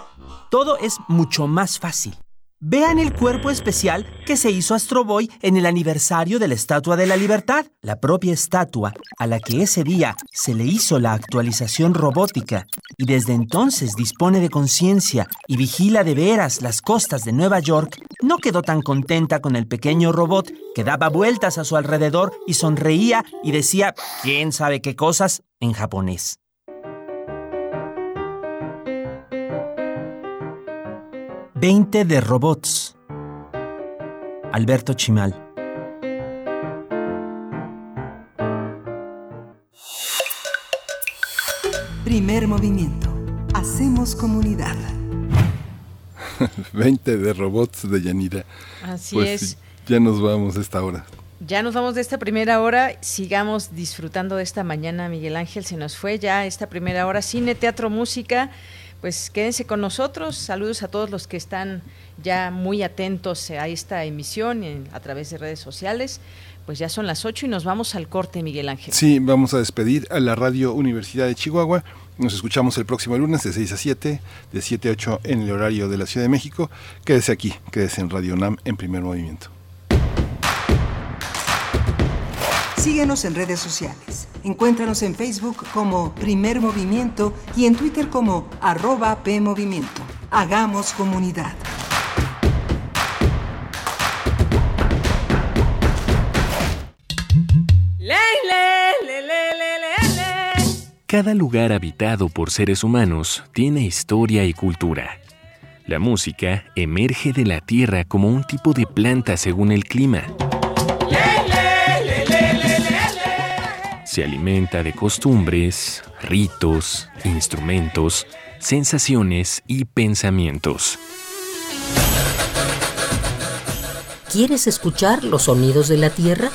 Todo es mucho más fácil. Vean el cuerpo especial que se hizo Astro Boy en el aniversario de la Estatua de la Libertad, la propia estatua a la que ese día se le hizo la actualización robótica y desde entonces dispone de conciencia y vigila de veras las costas de Nueva York, no quedó tan contenta con el pequeño robot que daba vueltas a su alrededor y sonreía y decía quién sabe qué cosas en japonés. 20 de robots. Alberto Chimal. Primer movimiento. Hacemos comunidad. 20 de robots de Yanira. Así Pues es. ya nos vamos a esta hora. Ya nos vamos de esta primera hora. Sigamos disfrutando de esta mañana, Miguel Ángel. Se nos fue ya esta primera hora. Cine, teatro, música. Pues quédense con nosotros. Saludos a todos los que están ya muy atentos a esta emisión a través de redes sociales. Pues ya son las 8 y nos vamos al corte, Miguel Ángel. Sí, vamos a despedir a la Radio Universidad de Chihuahua. Nos escuchamos el próximo lunes de 6 a 7, de 7 a 8 en el horario de la Ciudad de México. Quédese aquí, quédese en Radio NAM en primer movimiento. Síguenos en redes sociales. Encuéntranos en Facebook como Primer Movimiento y en Twitter como arroba PMovimiento. Hagamos comunidad. Cada lugar habitado por seres humanos tiene historia y cultura. La música emerge de la tierra como un tipo de planta según el clima. Se alimenta de costumbres, ritos, instrumentos, sensaciones y pensamientos. ¿Quieres escuchar los sonidos de la tierra?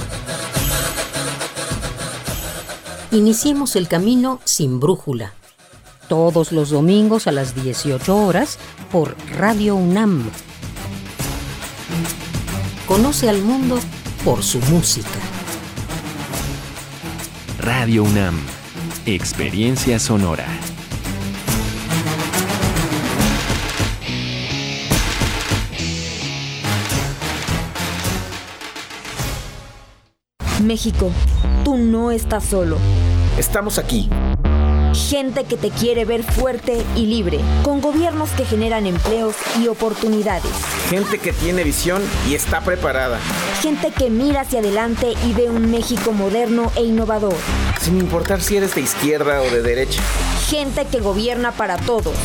Iniciemos el camino sin brújula. Todos los domingos a las 18 horas por Radio UNAM. Conoce al mundo por su música. Radio UNAM. Experiencia sonora. México, tú no estás solo. Estamos aquí. Gente que te quiere ver fuerte y libre, con gobiernos que generan empleos y oportunidades. Gente que tiene visión y está preparada. Gente que mira hacia adelante y ve un México moderno e innovador. Sin importar si eres de izquierda o de derecha. Gente que gobierna para todos.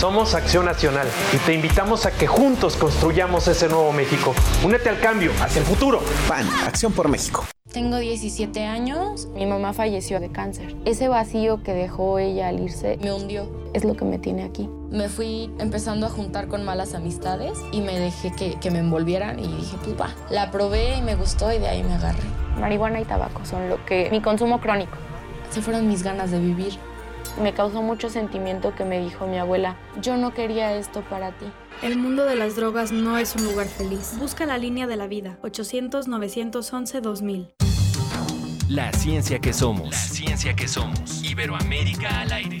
Somos Acción Nacional y te invitamos a que juntos construyamos ese nuevo México. Únete al cambio, hacia el futuro. PAN, Acción por México. Tengo 17 años, mi mamá falleció de cáncer. Ese vacío que dejó ella al irse me hundió, es lo que me tiene aquí. Me fui empezando a juntar con malas amistades y me dejé que, que me envolvieran y dije, pues va. La probé y me gustó y de ahí me agarré. Marihuana y tabaco son lo que... mi consumo crónico. Se fueron mis ganas de vivir. Me causó mucho sentimiento que me dijo mi abuela, yo no quería esto para ti. El mundo de las drogas no es un lugar feliz. Busca la línea de la vida, 800-911-2000. La ciencia que somos. La ciencia que somos. Iberoamérica al aire.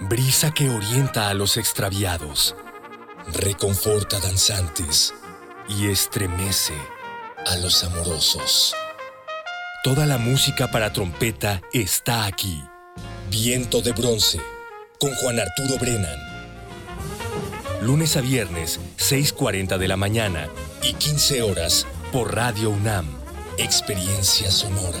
brisa que orienta a los extraviados, reconforta danzantes y estremece a los amorosos. Toda la música para trompeta está aquí. Viento de bronce con Juan Arturo Brennan. Lunes a viernes, 6.40 de la mañana y 15 horas por Radio UNAM. Experiencia sonora.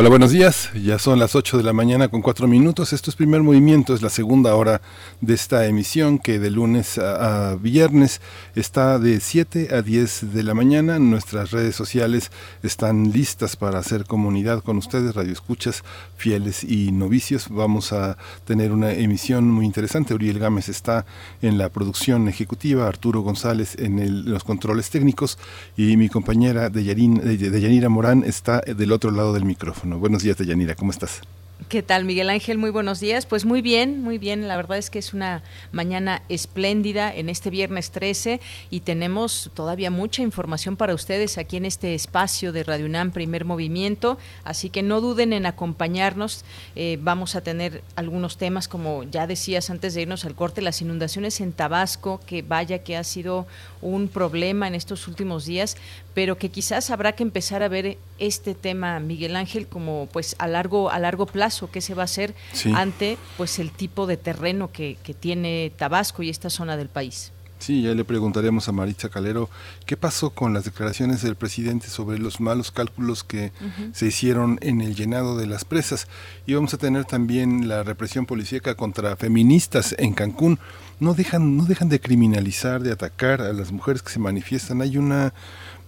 Hola, buenos días. Ya son las 8 de la mañana con 4 minutos. Esto es primer movimiento, es la segunda hora de esta emisión que de lunes a, viernes está de 7 a 10 de la mañana. Nuestras redes sociales están listas para hacer comunidad con ustedes, radioescuchas fieles y novicios. Vamos a tener una emisión muy interesante. Uriel Gámez está en la producción ejecutiva, Arturo González en los controles técnicos y mi compañera Deyarin, Deyanira Morán está del otro lado del micrófono. Buenos días, Deyanira, ¿cómo estás? ¿Qué tal, Miguel Ángel? Muy buenos días. Pues muy bien, muy bien. La verdad es que es una mañana espléndida en este viernes 13 y tenemos todavía mucha información para ustedes aquí en este espacio de Radio UNAM Primer Movimiento. Así que no duden en acompañarnos. Eh, vamos a tener algunos temas, como ya decías antes de irnos al corte, las inundaciones en Tabasco, que vaya que ha sido un problema en estos últimos días, pero que quizás habrá que empezar a ver este tema, Miguel Ángel, como pues a largo, a largo plazo, qué se va a hacer ante pues el tipo de terreno que, que tiene Tabasco y esta zona del país. Sí, ya le preguntaremos a Maritza Calero qué pasó con las declaraciones del presidente sobre los malos cálculos que se hicieron en el llenado de las presas. Y vamos a tener también la represión policíaca contra feministas en Cancún. No dejan, no dejan de criminalizar, de atacar a las mujeres que se manifiestan. Hay una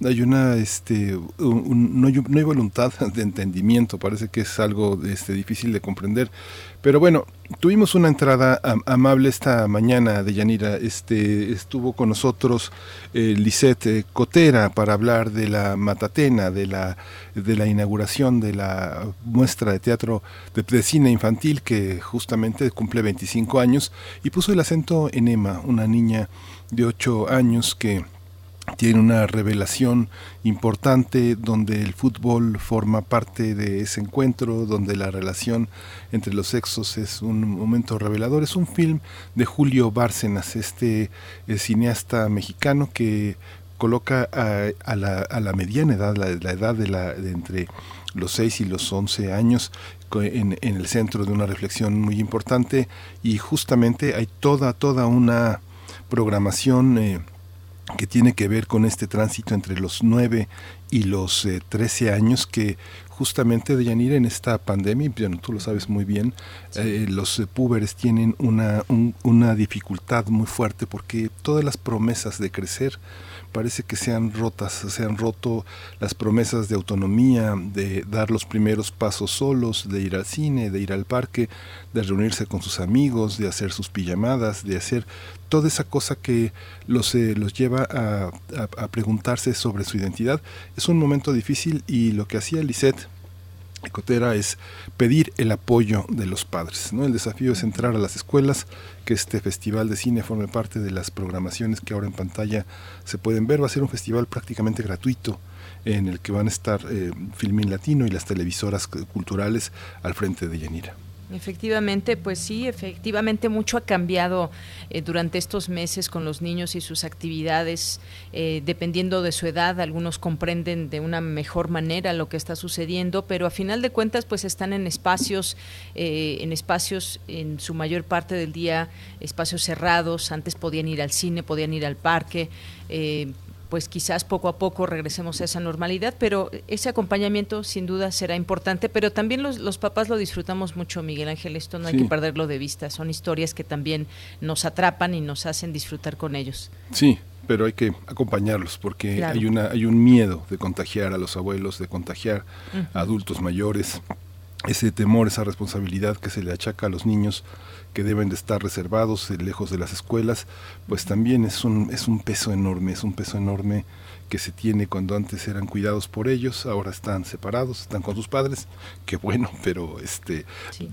hay una este no, hay, no, hay, voluntad de entendimiento. Parece que es algo este, difícil de comprender. Pero bueno tuvimos una entrada amable esta mañana de Yanira este estuvo con nosotros eh, Lisette Cotera para hablar de la matatena de la de la inauguración de la muestra de teatro de, de cine infantil que justamente cumple 25 años y puso el acento en Emma una niña de 8 años que tiene una revelación importante donde el fútbol forma parte de ese encuentro, donde la relación entre los sexos es un momento revelador. Es un film de Julio Bárcenas, este eh, cineasta mexicano que coloca a, la, mediana edad, la, edad de, la, entre los 6 y los 11 años, en, el centro de una reflexión muy importante y justamente hay toda, toda una programación eh, que tiene que ver con este tránsito entre los 9 y los 13 eh, años que justamente de Yanira en esta pandemia, tú lo sabes muy bien, eh, los eh, púberes tienen una, una dificultad muy fuerte porque todas las promesas de crecer parece que se han rotas, se han roto las promesas de autonomía, de dar los primeros pasos solos, de ir al cine, de ir al parque, de reunirse con sus amigos, de hacer sus pijamadas, de hacer toda esa cosa que los, eh, los lleva a, a, preguntarse sobre su identidad. Es un momento difícil y lo que hacía Lisette Cotera es pedir el apoyo de los padres. ¿no? El desafío es entrar a las escuelas, que este festival de cine forme parte de las programaciones que ahora en pantalla se pueden ver. Va a ser un festival prácticamente gratuito en el que van a estar eh, Filmin Latino y las televisoras culturales al frente de Yanira. Efectivamente, pues sí, efectivamente mucho ha cambiado eh, durante estos meses con los niños y sus actividades, eh, dependiendo de su edad, algunos comprenden de una mejor manera lo que está sucediendo, pero a final de cuentas pues están en espacios, eh, en espacios en su mayor parte del día, espacios cerrados, antes podían ir al cine, podían ir al parque, pues quizás poco a poco regresemos a esa normalidad, pero ese acompañamiento sin duda será importante, pero también los, los papás lo disfrutamos mucho, Miguel Ángel, esto no hay que perderlo de vista, son historias que también nos atrapan y nos hacen disfrutar con ellos. Sí, pero hay que acompañarlos porque hay una hay un miedo de contagiar a los abuelos, de contagiar a adultos mayores, ese temor, esa responsabilidad que se le achaca a los niños que deben de estar reservados, eh, lejos de las escuelas, pues también es un, es un peso enorme, es un peso enorme que se tiene cuando antes eran cuidados por ellos, ahora están separados, están con sus padres, qué bueno, pero este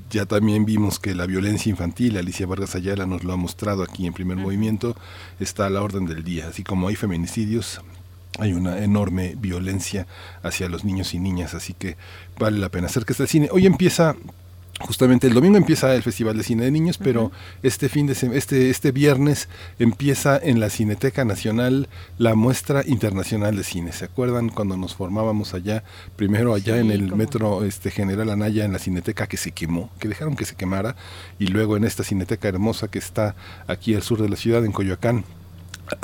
ya también vimos que la violencia infantil, Alicia Vargas Ayala nos lo ha mostrado aquí en primer movimiento, está a la orden del día, así como hay feminicidios, hay una enorme violencia hacia los niños y niñas, así que vale la pena. Hacer que este cine. Hoy empieza Justamente el domingo empieza el Festival de Cine de Niños, pero este fin de este este viernes empieza en la Cineteca Nacional la muestra internacional de cine. ¿Se acuerdan cuando nos formábamos allá, primero allá en el metro este General Anaya en la Cineteca que se quemó, que dejaron que se quemara y luego en esta Cineteca hermosa que está aquí al sur de la ciudad en Coyoacán?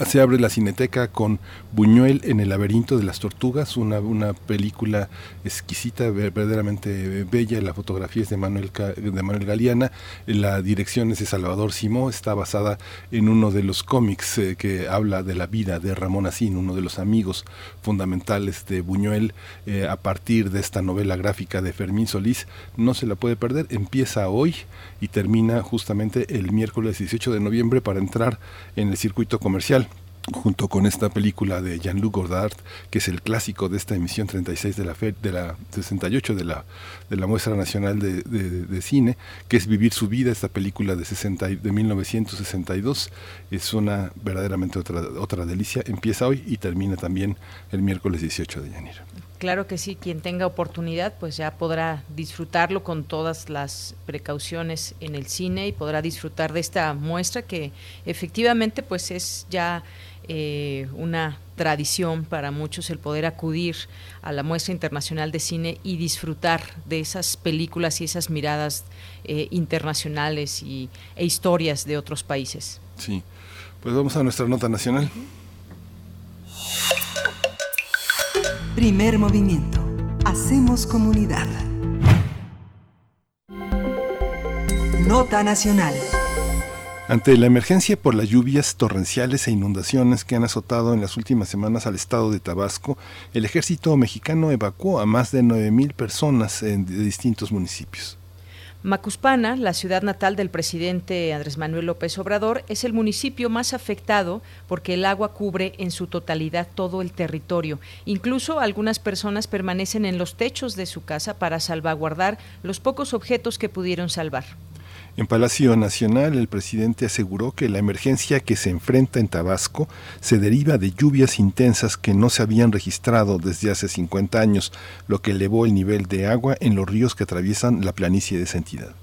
Se abre la cineteca con Buñuel en el laberinto de las tortugas, una, una película exquisita, verdaderamente bella, la fotografía es de Manuel, de Manuel Galeana, la dirección es de Salvador Simó, está basada en uno de los cómics eh, que habla de la vida de Ramón Asín, uno de los amigos fundamentales de Buñuel, eh, a partir de esta novela gráfica de Fermín Solís, no se la puede perder, empieza hoy y termina justamente el miércoles 18 de noviembre para entrar en el circuito comercial junto con esta película de Jean-Luc Godard, que es el clásico de esta emisión 36 de la de la 68 de la de la Muestra Nacional de, Cine, que es Vivir su vida, esta película de 60 de 1962, es una verdaderamente otra otra delicia, empieza hoy y termina también el miércoles 18 de enero. Claro que sí, quien tenga oportunidad pues ya podrá disfrutarlo con todas las precauciones en el cine y podrá disfrutar de esta muestra que efectivamente pues es ya eh, una tradición para muchos el poder acudir a la muestra internacional de cine y disfrutar de esas películas y esas miradas eh, internacionales y, e historias de otros países. Sí, pues vamos a nuestra nota nacional. Primer movimiento. Hacemos comunidad. Nota nacional. Ante la emergencia por las lluvias torrenciales e inundaciones que han azotado en las últimas semanas al estado de Tabasco, el ejército mexicano evacuó a más de 9.000 personas en, distintos municipios. Macuspana, la ciudad natal del presidente Andrés Manuel López Obrador, es el municipio más afectado porque el agua cubre en su totalidad todo el territorio. Incluso algunas personas permanecen en los techos de su casa para salvaguardar los pocos objetos que pudieron salvar. En Palacio Nacional, el presidente aseguró que la emergencia que se enfrenta en Tabasco se deriva de lluvias intensas que no se habían registrado desde hace 50 años, lo que elevó el nivel de agua en los ríos que atraviesan la planicie de esa entidad.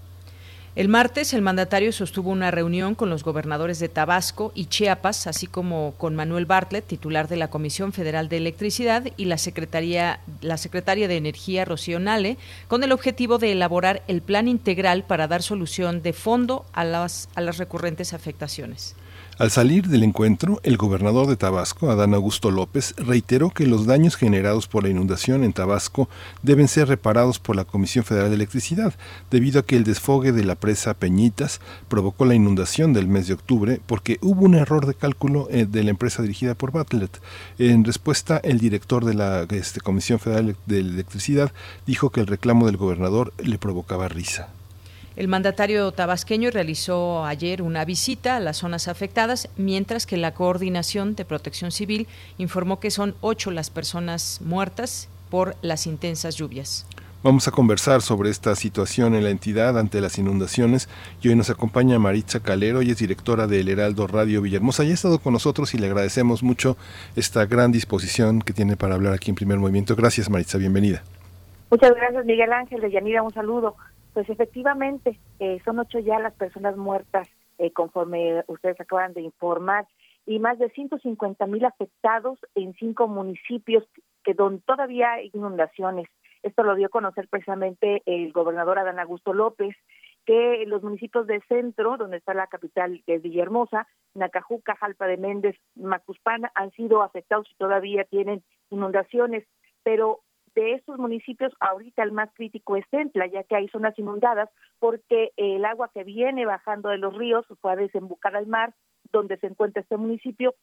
El martes, el mandatario sostuvo una reunión con los gobernadores de Tabasco y Chiapas, así como con Manuel Bartlett, titular de la Comisión Federal de Electricidad, y la, Secretaría, la secretaria de Energía, Rocío Nale, con el objetivo de elaborar el plan integral para dar solución de fondo a las, a las recurrentes afectaciones. Al salir del encuentro, el gobernador de Tabasco, Adán Augusto López, reiteró que los daños generados por la inundación en Tabasco deben ser reparados por la Comisión Federal de Electricidad, debido a que el desfogue de la presa Peñitas provocó la inundación del mes de octubre porque hubo un error de cálculo eh, de la empresa dirigida por Bartlett. En respuesta, el director de la este, Comisión Federal de Electricidad dijo que el reclamo del gobernador le provocaba risa. El mandatario tabasqueño realizó ayer una visita a las zonas afectadas, mientras que la Coordinación de Protección Civil informó que son ocho las personas muertas por las intensas lluvias. Vamos a conversar sobre esta situación en la entidad ante las inundaciones y hoy nos acompaña Maritza Calero, y es directora del Heraldo Radio Villahermosa y ha estado con nosotros y le agradecemos mucho esta gran disposición que tiene para hablar aquí en Primer Movimiento. Gracias Maritza, bienvenida. Muchas gracias Miguel Ángel, de Yanira un saludo. Pues efectivamente, eh, son ocho ya las personas muertas, eh, conforme ustedes acaban de informar, y más de 150 mil afectados en cinco municipios que donde todavía hay inundaciones. Esto lo dio a conocer precisamente el gobernador Adán Augusto López, que los municipios de centro, donde está la capital que es Villahermosa, Nacajuca, Jalpa de Méndez, Macuspana, han sido afectados y todavía tienen inundaciones, pero de estos municipios, ahorita el más crítico es Centla, ya que hay zonas inundadas, porque el agua que viene bajando de los ríos fue a desembocar al mar, donde se encuentra este municipio,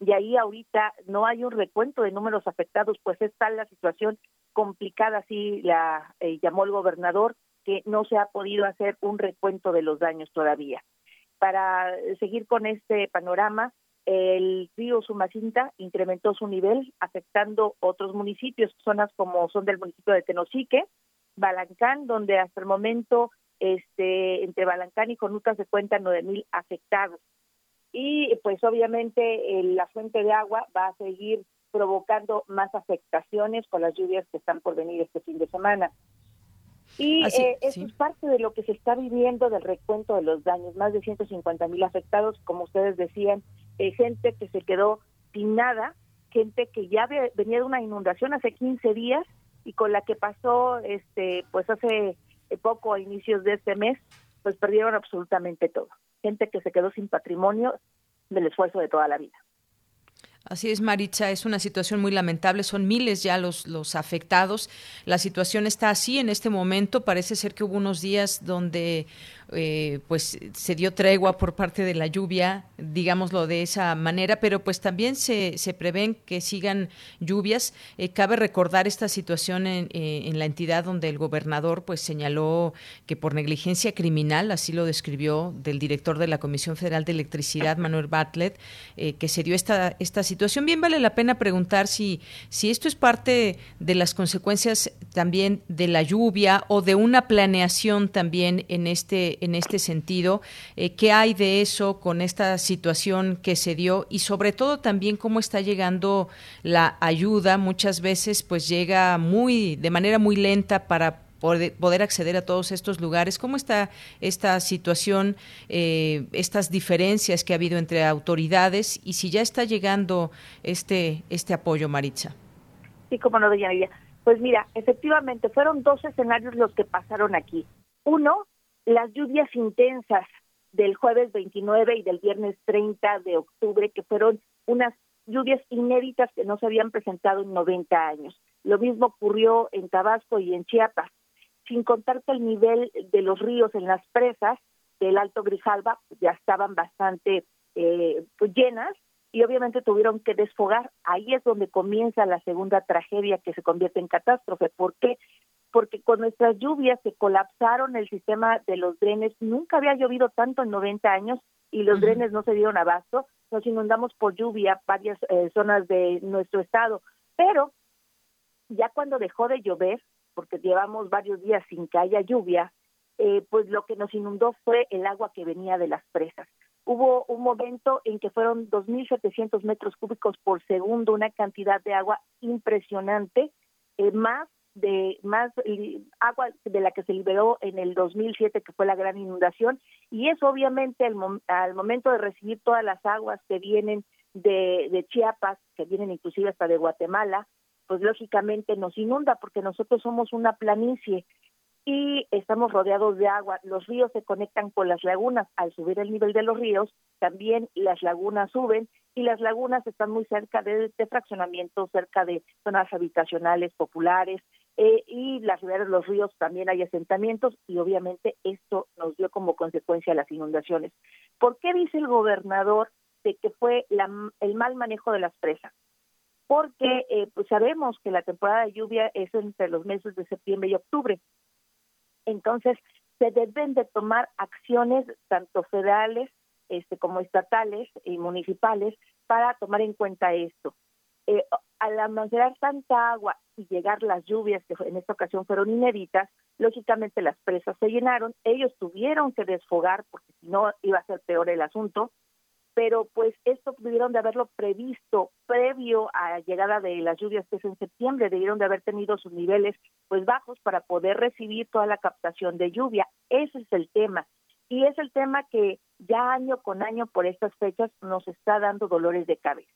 y ahí ahorita no hay un recuento de números afectados, pues está la situación complicada, así la eh, llamó el gobernador, que no se ha podido hacer un recuento de los daños todavía. Para seguir con este panorama, el río Sumacinta incrementó su nivel, afectando otros municipios, zonas como son del municipio de Tenosique, Balancán, donde hasta el momento este, entre Balancán y Conuta se cuentan nueve mil afectados. Y pues obviamente la fuente de agua va a seguir provocando más afectaciones con las lluvias que están por venir este fin de semana. Y eh, eso es parte de lo que se está viviendo del recuento de los daños, más de 150 mil afectados, como ustedes decían, eh, gente que se quedó sin nada, gente que ya venía de una inundación hace 15 días y con la que pasó este pues hace poco a inicios de este mes, pues perdieron absolutamente todo. Gente que se quedó sin patrimonio del esfuerzo de toda la vida. Así es, Maritza, es una situación muy lamentable, son miles ya los, los afectados. La situación está así en este momento, parece ser que hubo unos días donde eh, pues se dio tregua por parte de la lluvia, digámoslo de esa manera, pero pues también se, se prevén que sigan lluvias. Eh, cabe recordar esta situación en, eh, en, la entidad donde el gobernador pues señaló que por negligencia criminal, así lo describió del director de la Comisión Federal de Electricidad, Manuel Bartlett, que se dio esta, esta situación. Bien vale la pena preguntar si, si esto es parte de las consecuencias también de la lluvia o de una planeación también en este en este sentido. Eh, ¿Qué hay de eso con esta situación que se dio y sobre todo también cómo está llegando la ayuda? Muchas veces pues llega muy de manera muy lenta para poder acceder a todos estos lugares. ¿Cómo está esta situación, eh, estas diferencias que ha habido entre autoridades y si ya está llegando este, este apoyo, Maritza? Sí, como no, doña Pues mira, efectivamente, fueron dos escenarios los que pasaron aquí. Uno, las lluvias intensas del jueves 29 y del viernes 30 de octubre, que fueron unas lluvias inéditas que no se habían presentado en 90 años. Lo mismo ocurrió en Tabasco y en Chiapas sin contar que el nivel de los ríos en las presas del Alto Grijalba ya estaban bastante eh, pues, llenas y obviamente tuvieron que desfogar. Ahí es donde comienza la segunda tragedia que se convierte en catástrofe. ¿Por qué? Porque con nuestras lluvias se colapsaron el sistema de los drenes. Nunca había llovido tanto en 90 años y los drenes no se dieron abasto. Nos inundamos por lluvia varias eh, zonas de nuestro estado. Pero ya cuando dejó de llover, porque llevamos varios días sin que haya lluvia, eh, pues lo que nos inundó fue el agua que venía de las presas. Hubo un momento en que fueron 2.700 metros cúbicos por segundo, una cantidad de agua impresionante, eh, más de más agua de la que se liberó en el 2007 que fue la gran inundación y eso obviamente al, al momento de recibir todas las aguas que vienen de, de Chiapas que vienen inclusive hasta de Guatemala pues lógicamente nos inunda porque nosotros somos una planicie y estamos rodeados de agua. Los ríos se conectan con las lagunas. Al subir el nivel de los ríos, también las lagunas suben y las lagunas están muy cerca de, fraccionamientos, cerca de zonas habitacionales populares eh, y las riberas de los ríos también hay asentamientos y obviamente esto nos dio como consecuencia las inundaciones. ¿Por qué dice el gobernador de que fue el mal manejo de las presas? porque eh, pues sabemos que la temporada de lluvia es entre los meses de septiembre y octubre. Entonces, se deben de tomar acciones tanto federales este, como estatales y municipales para tomar en cuenta esto. Eh, al almacenar tanta agua y llegar las lluvias, que en esta ocasión fueron inéditas, lógicamente las presas se llenaron, ellos tuvieron que desfogar porque si no iba a ser peor el asunto, pero pues esto pudieron de haberlo previsto previo a la llegada de las lluvias que es en septiembre, debieron de haber tenido sus niveles pues bajos para poder recibir toda la captación de lluvia. Ese es el tema. Y es el tema que ya año con año por estas fechas nos está dando dolores de cabeza.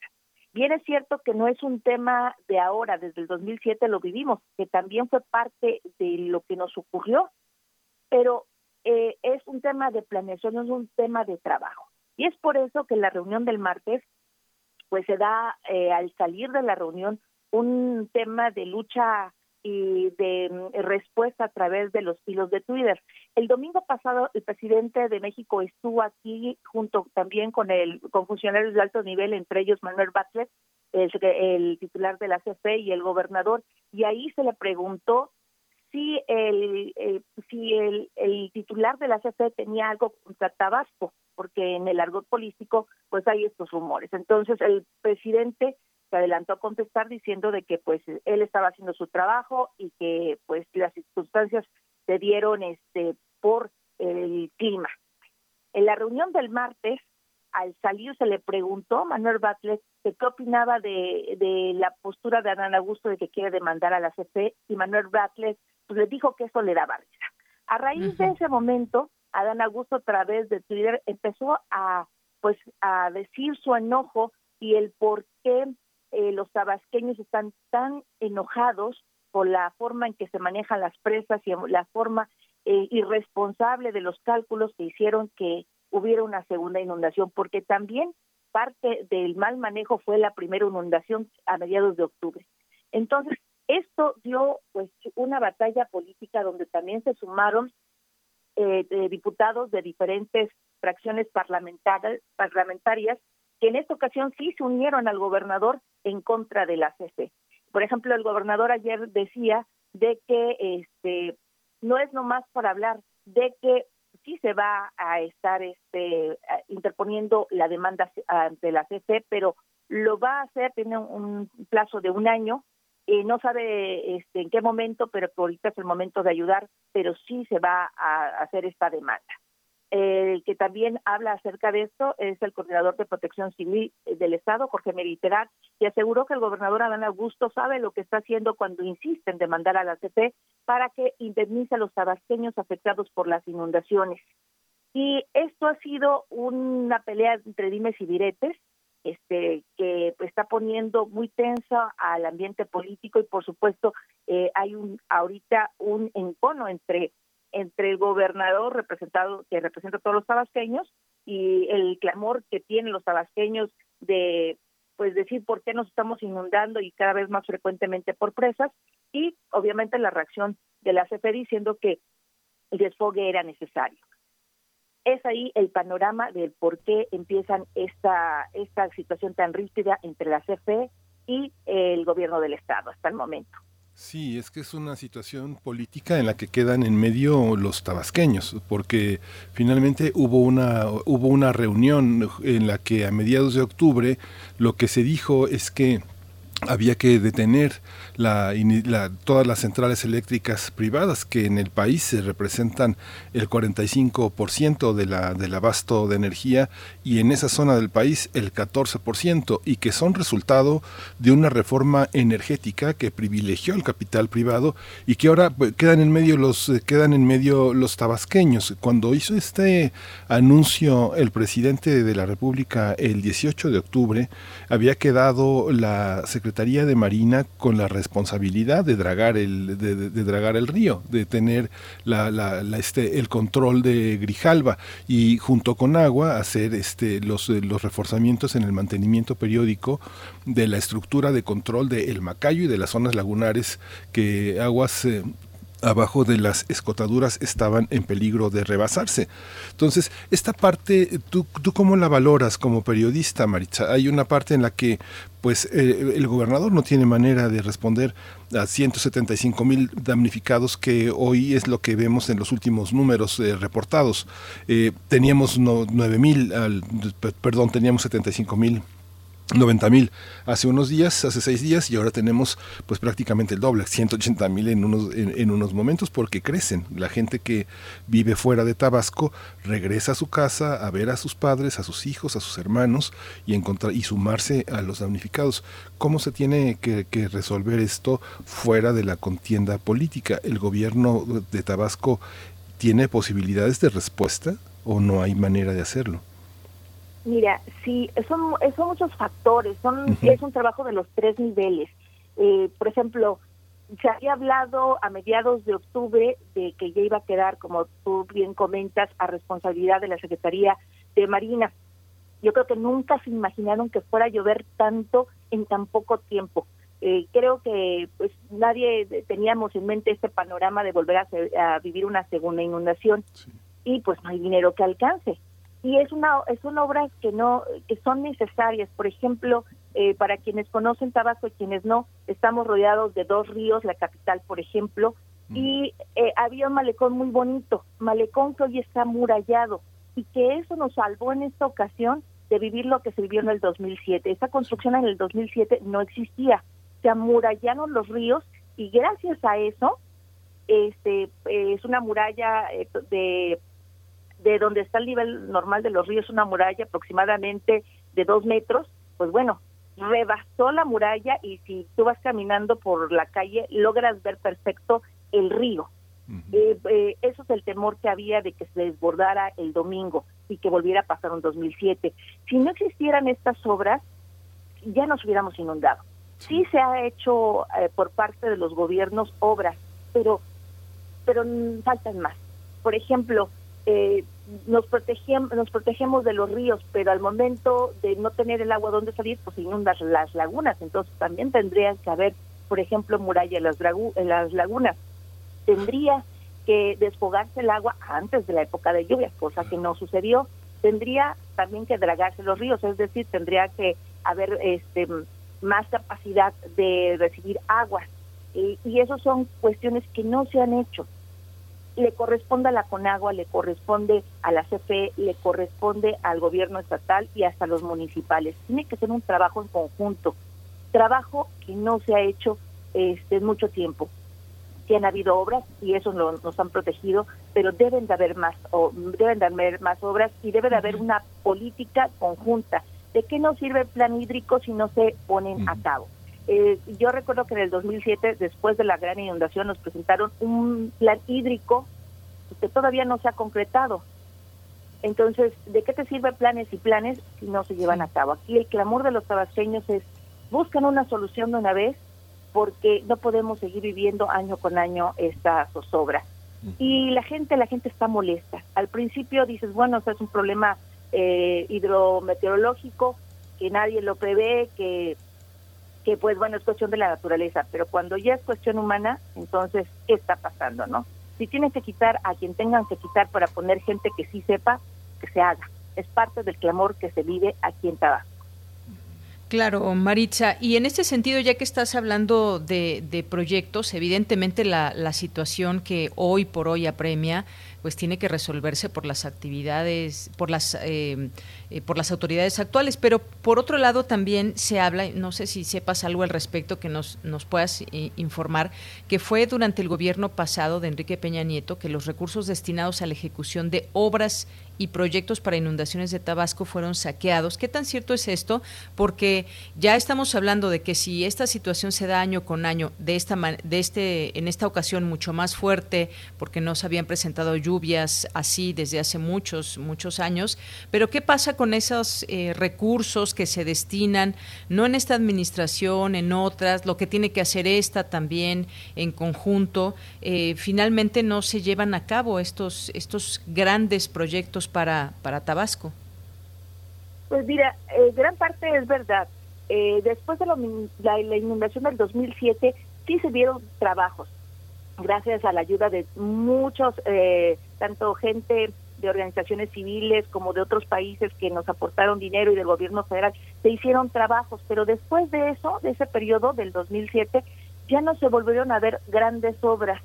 Bien es cierto que no es un tema de ahora, desde el 2007 lo vivimos, que también fue parte de lo que nos ocurrió, pero eh, es un tema de planeación, es un tema de trabajo. Y es por eso que la reunión del martes, pues se da eh, al salir de la reunión un tema de lucha y de mm, respuesta a través de los hilos de Twitter. El domingo pasado el presidente de México estuvo aquí junto también con el con funcionarios de alto nivel, entre ellos Manuel Butler, el, titular de la CFE y el gobernador, y ahí se le preguntó si el, si el, el, titular de la CFE tenía algo contra Tabasco, porque en el argot político pues hay estos rumores. Entonces el presidente se adelantó a contestar diciendo de que pues él estaba haciendo su trabajo y que pues las circunstancias se dieron este por el clima. En la reunión del martes, al salir se le preguntó a Manuel Batles qué opinaba de, de la postura de Adán Augusto de que quiere demandar a la CFE y Manuel Batles pues le dijo que eso le daba risa. A raíz de ese momento, Adán Augusto a través de Twitter empezó a pues a decir su enojo y el por qué eh, los tabasqueños están tan enojados por la forma en que se manejan las presas y la forma eh, irresponsable de los cálculos que hicieron que hubiera una segunda inundación, porque también parte del mal manejo fue la primera inundación a mediados de octubre. Entonces, esto dio pues una batalla política donde también se sumaron eh, diputados de diferentes fracciones parlamentarias, parlamentarias que en esta ocasión sí se unieron al gobernador en contra de la CC. Por ejemplo, el gobernador ayer decía de que este no es nomás por hablar de que sí se va a estar este interponiendo la demanda ante la CC, pero lo va a hacer tiene un plazo de un año eh, no sabe este, en qué momento, pero ahorita es el momento de ayudar, pero sí se va a hacer esta demanda. El que también habla acerca de esto es el coordinador de protección civil del Estado, Jorge Meriterat, y aseguró que el gobernador Adán Augusto sabe lo que está haciendo cuando insiste en demandar a la CP para que indemnice a los tabasqueños afectados por las inundaciones. Y esto ha sido una pelea entre dimes y diretes, este, que está poniendo muy tensa al ambiente político y por supuesto eh, hay un ahorita un encono entre entre el gobernador representado que representa a todos los tabasqueños y el clamor que tienen los tabasqueños de pues decir por qué nos estamos inundando y cada vez más frecuentemente por presas y obviamente la reacción de la CFE diciendo que el desfogue era necesario. Es ahí el panorama del por qué empiezan esta, esta situación tan rígida entre la CFE y el gobierno del Estado hasta el momento. Sí, es que es una situación política en la que quedan en medio los tabasqueños, porque finalmente hubo una, hubo una reunión en la que a mediados de octubre lo que se dijo es que había que detener todas las centrales eléctricas privadas que en el país se representan el 45% de la, del abasto de energía y en esa zona del país el 14% y que son resultado de una reforma energética que privilegió el capital privado y que ahora pues, quedan en medio los quedan en medio los tabasqueños. Cuando hizo este anuncio el presidente de la República el 18 de octubre había quedado la Secretaría de Marina con la responsabilidad de dragar el, de, dragar el río, de tener la, la, este, el control de Grijalva y junto con agua hacer este, los, los reforzamientos en el mantenimiento periódico de la estructura de control de El Macayo y de las zonas lagunares que aguas eh, abajo de las escotaduras estaban en peligro de rebasarse. Entonces, esta parte, ¿tú, tú cómo la valoras como periodista, Maritza? Hay una parte en la que pues eh, el gobernador no tiene manera de responder a 175 mil damnificados que hoy es lo que vemos en los últimos números eh, reportados. Eh, teníamos no, 9 mil, perdón, teníamos 75 mil 90 mil hace unos días, hace seis días, y ahora tenemos pues prácticamente el doble, 180 mil en unos, en, unos momentos, porque crecen. La gente que vive fuera de Tabasco regresa a su casa a ver a sus padres, a sus hijos, a sus hermanos y, encontrar, y sumarse a los damnificados. ¿Cómo se tiene que, que resolver esto fuera de la contienda política? ¿El gobierno de Tabasco tiene posibilidades de respuesta o no hay manera de hacerlo? Mira, sí, son, son muchos factores, son, es un trabajo de los tres niveles. Eh, por ejemplo, se había hablado a mediados de octubre de que ya iba a quedar, como tú bien comentas, a responsabilidad de la Secretaría de Marina. Yo creo que nunca se imaginaron que fuera a llover tanto en tan poco tiempo. Eh, creo que pues nadie teníamos en mente este panorama de volver a, vivir una segunda inundación y pues no hay dinero que alcance y es una es una obras que no que son necesarias. Por ejemplo eh, para quienes conocen Tabasco y quienes no estamos rodeados de dos ríos la capital por ejemplo mm. y eh, había un malecón muy bonito malecón que hoy está amurallado y que eso nos salvó en esta ocasión de vivir lo que se vivió en el 2007 esa construcción en el 2007 no existía. Se amurallaron los ríos y gracias a eso este eh, es una muralla de de donde está el nivel normal de los ríos, una muralla aproximadamente de dos metros, pues bueno, rebasó la muralla y si tú vas caminando por la calle logras ver perfecto el río. Eh, eh, eso es el temor que había de que se desbordara el domingo y que volviera a pasar en 2007. Si no existieran estas obras, ya nos hubiéramos inundado. Sí se ha hecho eh, por parte de los gobiernos obras, pero pero faltan más. Por ejemplo, eh, nos, nos protegemos de los ríos, pero al momento de no tener el agua donde salir, pues inundan las lagunas. Entonces también tendría que haber, por ejemplo, muralla en las, en las lagunas. Tendría que desfogarse el agua antes de la época de lluvias, cosa que no sucedió. Tendría también que dragarse los ríos, es decir, tendría que haber este más capacidad de recibir agua. y, y eso son cuestiones que no se han hecho le corresponde a la Conagua, le corresponde a la CFE, le corresponde al gobierno estatal y hasta los municipales. Tiene que ser un trabajo en conjunto, trabajo que no se ha hecho este, en mucho tiempo. sí han habido obras y eso nos han protegido, pero deben de haber más, o deben de haber más obras y debe de haber una política conjunta. ¿De qué nos sirve el plan hídrico si no se ponen a cabo? Eh, yo recuerdo que en el 2007, después de la gran inundación, nos presentaron un plan hídrico que todavía no se ha concretado. Entonces, ¿de qué te sirven planes y planes si no se llevan a cabo? Aquí el clamor de los tabasqueños es, buscan una solución de una vez porque no podemos seguir viviendo año con año esta zozobra. Y la gente, la gente está molesta. Al principio dices, bueno, eso es un problema eh, hidrometeorológico, que nadie lo prevé, que, que pues bueno, es cuestión de la naturaleza, pero cuando ya es cuestión humana, entonces, ¿qué está pasando, no? Si tienen que quitar a quien tengan que quitar para poner gente que sí sepa, que se haga. Es parte del clamor que se vive aquí en Tabasco. Claro, Maritza. Y en este sentido, ya que estás hablando de, de proyectos, evidentemente la, la, situación que hoy por hoy apremia pues tiene que resolverse por las actividades, por las, eh, eh, por las autoridades actuales. Pero por otro lado también se habla, no sé si sepas algo al respecto que nos, nos puedas eh, informar, que fue durante el gobierno pasado de Enrique Peña Nieto que los recursos destinados a la ejecución de obras y proyectos para inundaciones de Tabasco fueron saqueados. ¿Qué tan cierto es esto? Porque ya estamos hablando de que si esta situación se da año con año, de esta de este en esta ocasión mucho más fuerte, porque no se habían presentado lluvias así desde hace muchos muchos años, pero ¿qué pasa con esos eh, recursos que se destinan no en esta administración, en otras, lo que tiene que hacer esta también en conjunto, eh, finalmente no se llevan a cabo estos estos grandes proyectos para, para Tabasco? Pues mira, eh, gran parte es verdad. Eh, después de la, la, inundación del 2007, sí se vieron trabajos, gracias a la ayuda de muchos, eh, tanto gente de organizaciones civiles como de otros países que nos aportaron dinero y del gobierno federal, se hicieron trabajos, pero después de eso, de ese periodo del 2007, ya no se volvieron a ver grandes obras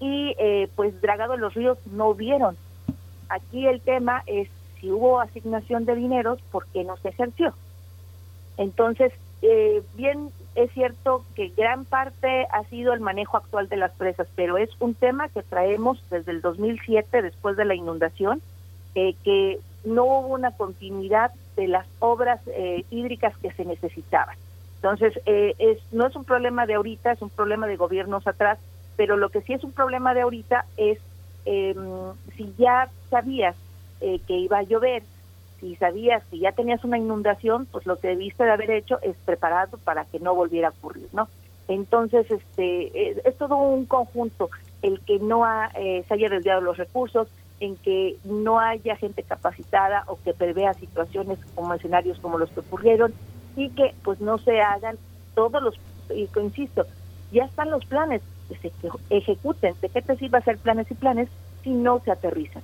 y eh, pues dragado en los ríos no hubieron. Aquí el tema es si hubo asignación de dineros, ¿por qué no se ejerció? Entonces, eh, bien es cierto que gran parte ha sido el manejo actual de las presas, pero es un tema que traemos desde el 2007, después de la inundación, eh, que no hubo una continuidad de las obras eh, hídricas que se necesitaban. Entonces, eh, es, no es un problema de ahorita, es un problema de gobiernos atrás, pero lo que sí es un problema de ahorita es eh, si ya sabías eh, que iba a llover, si sabías que ya tenías una inundación, pues lo que debiste de haber hecho es preparado para que no volviera a ocurrir, ¿no? Entonces, este, es, es todo un conjunto, el que no ha, eh, se haya desviado los recursos, en que no haya gente capacitada o que prevea situaciones como escenarios como los que ocurrieron y que pues no se hagan todos los, y insisto, ya están los planes, que se ejecuten. ¿De qué te sirve hacer planes y planes si no se aterrizan?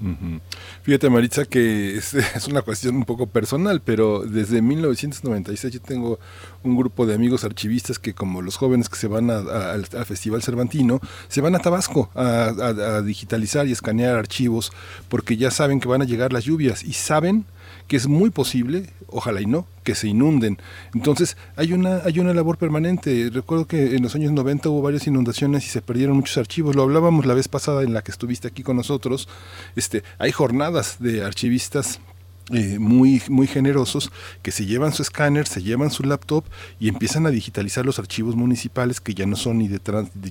Uh. Fíjate, Maritza, que es, es, una cuestión un poco personal, pero desde 1996 yo tengo un grupo de amigos archivistas que, como los jóvenes que se van al, al, Festival Cervantino, se van a Tabasco a, digitalizar y escanear archivos porque ya saben que van a llegar las lluvias y saben que es muy posible, ojalá y no, que se inunden. Entonces, hay una, hay una labor permanente. Recuerdo que en los años 90 hubo varias inundaciones y se perdieron muchos archivos. Lo hablábamos la vez pasada en la que estuviste aquí con nosotros. Este, hay jornadas de archivistas eh, muy, muy generosos que se llevan su escáner, se llevan su laptop y empiezan a digitalizar los archivos municipales que ya no son ni de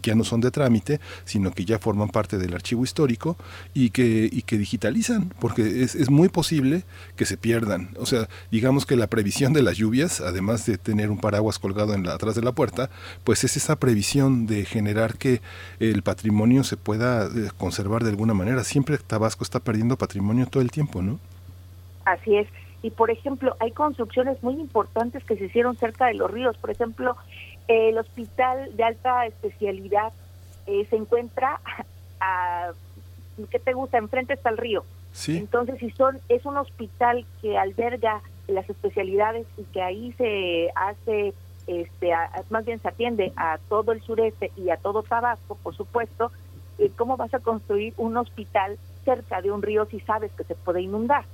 ya no son de trámite, sino que ya forman parte del archivo histórico y que, y que digitalizan, porque es, es muy posible que se pierdan. O sea, digamos que la previsión de las lluvias, además de tener un paraguas colgado en la, atrás de la puerta, pues es esa previsión de generar que el patrimonio se pueda eh, conservar de alguna manera. Siempre Tabasco está perdiendo patrimonio todo el tiempo, ¿no? Así es. Y por ejemplo, hay construcciones muy importantes que se hicieron cerca de los ríos. Por ejemplo, el hospital de alta especialidad eh, se encuentra a, ¿qué te gusta? Enfrente está el río. Sí. Entonces, si son, es un hospital que alberga las especialidades y que ahí se hace, este, a, más bien se atiende a todo el sureste y a todo Tabasco, por supuesto, eh, ¿cómo vas a construir un hospital cerca de un río si sabes que se puede inundar?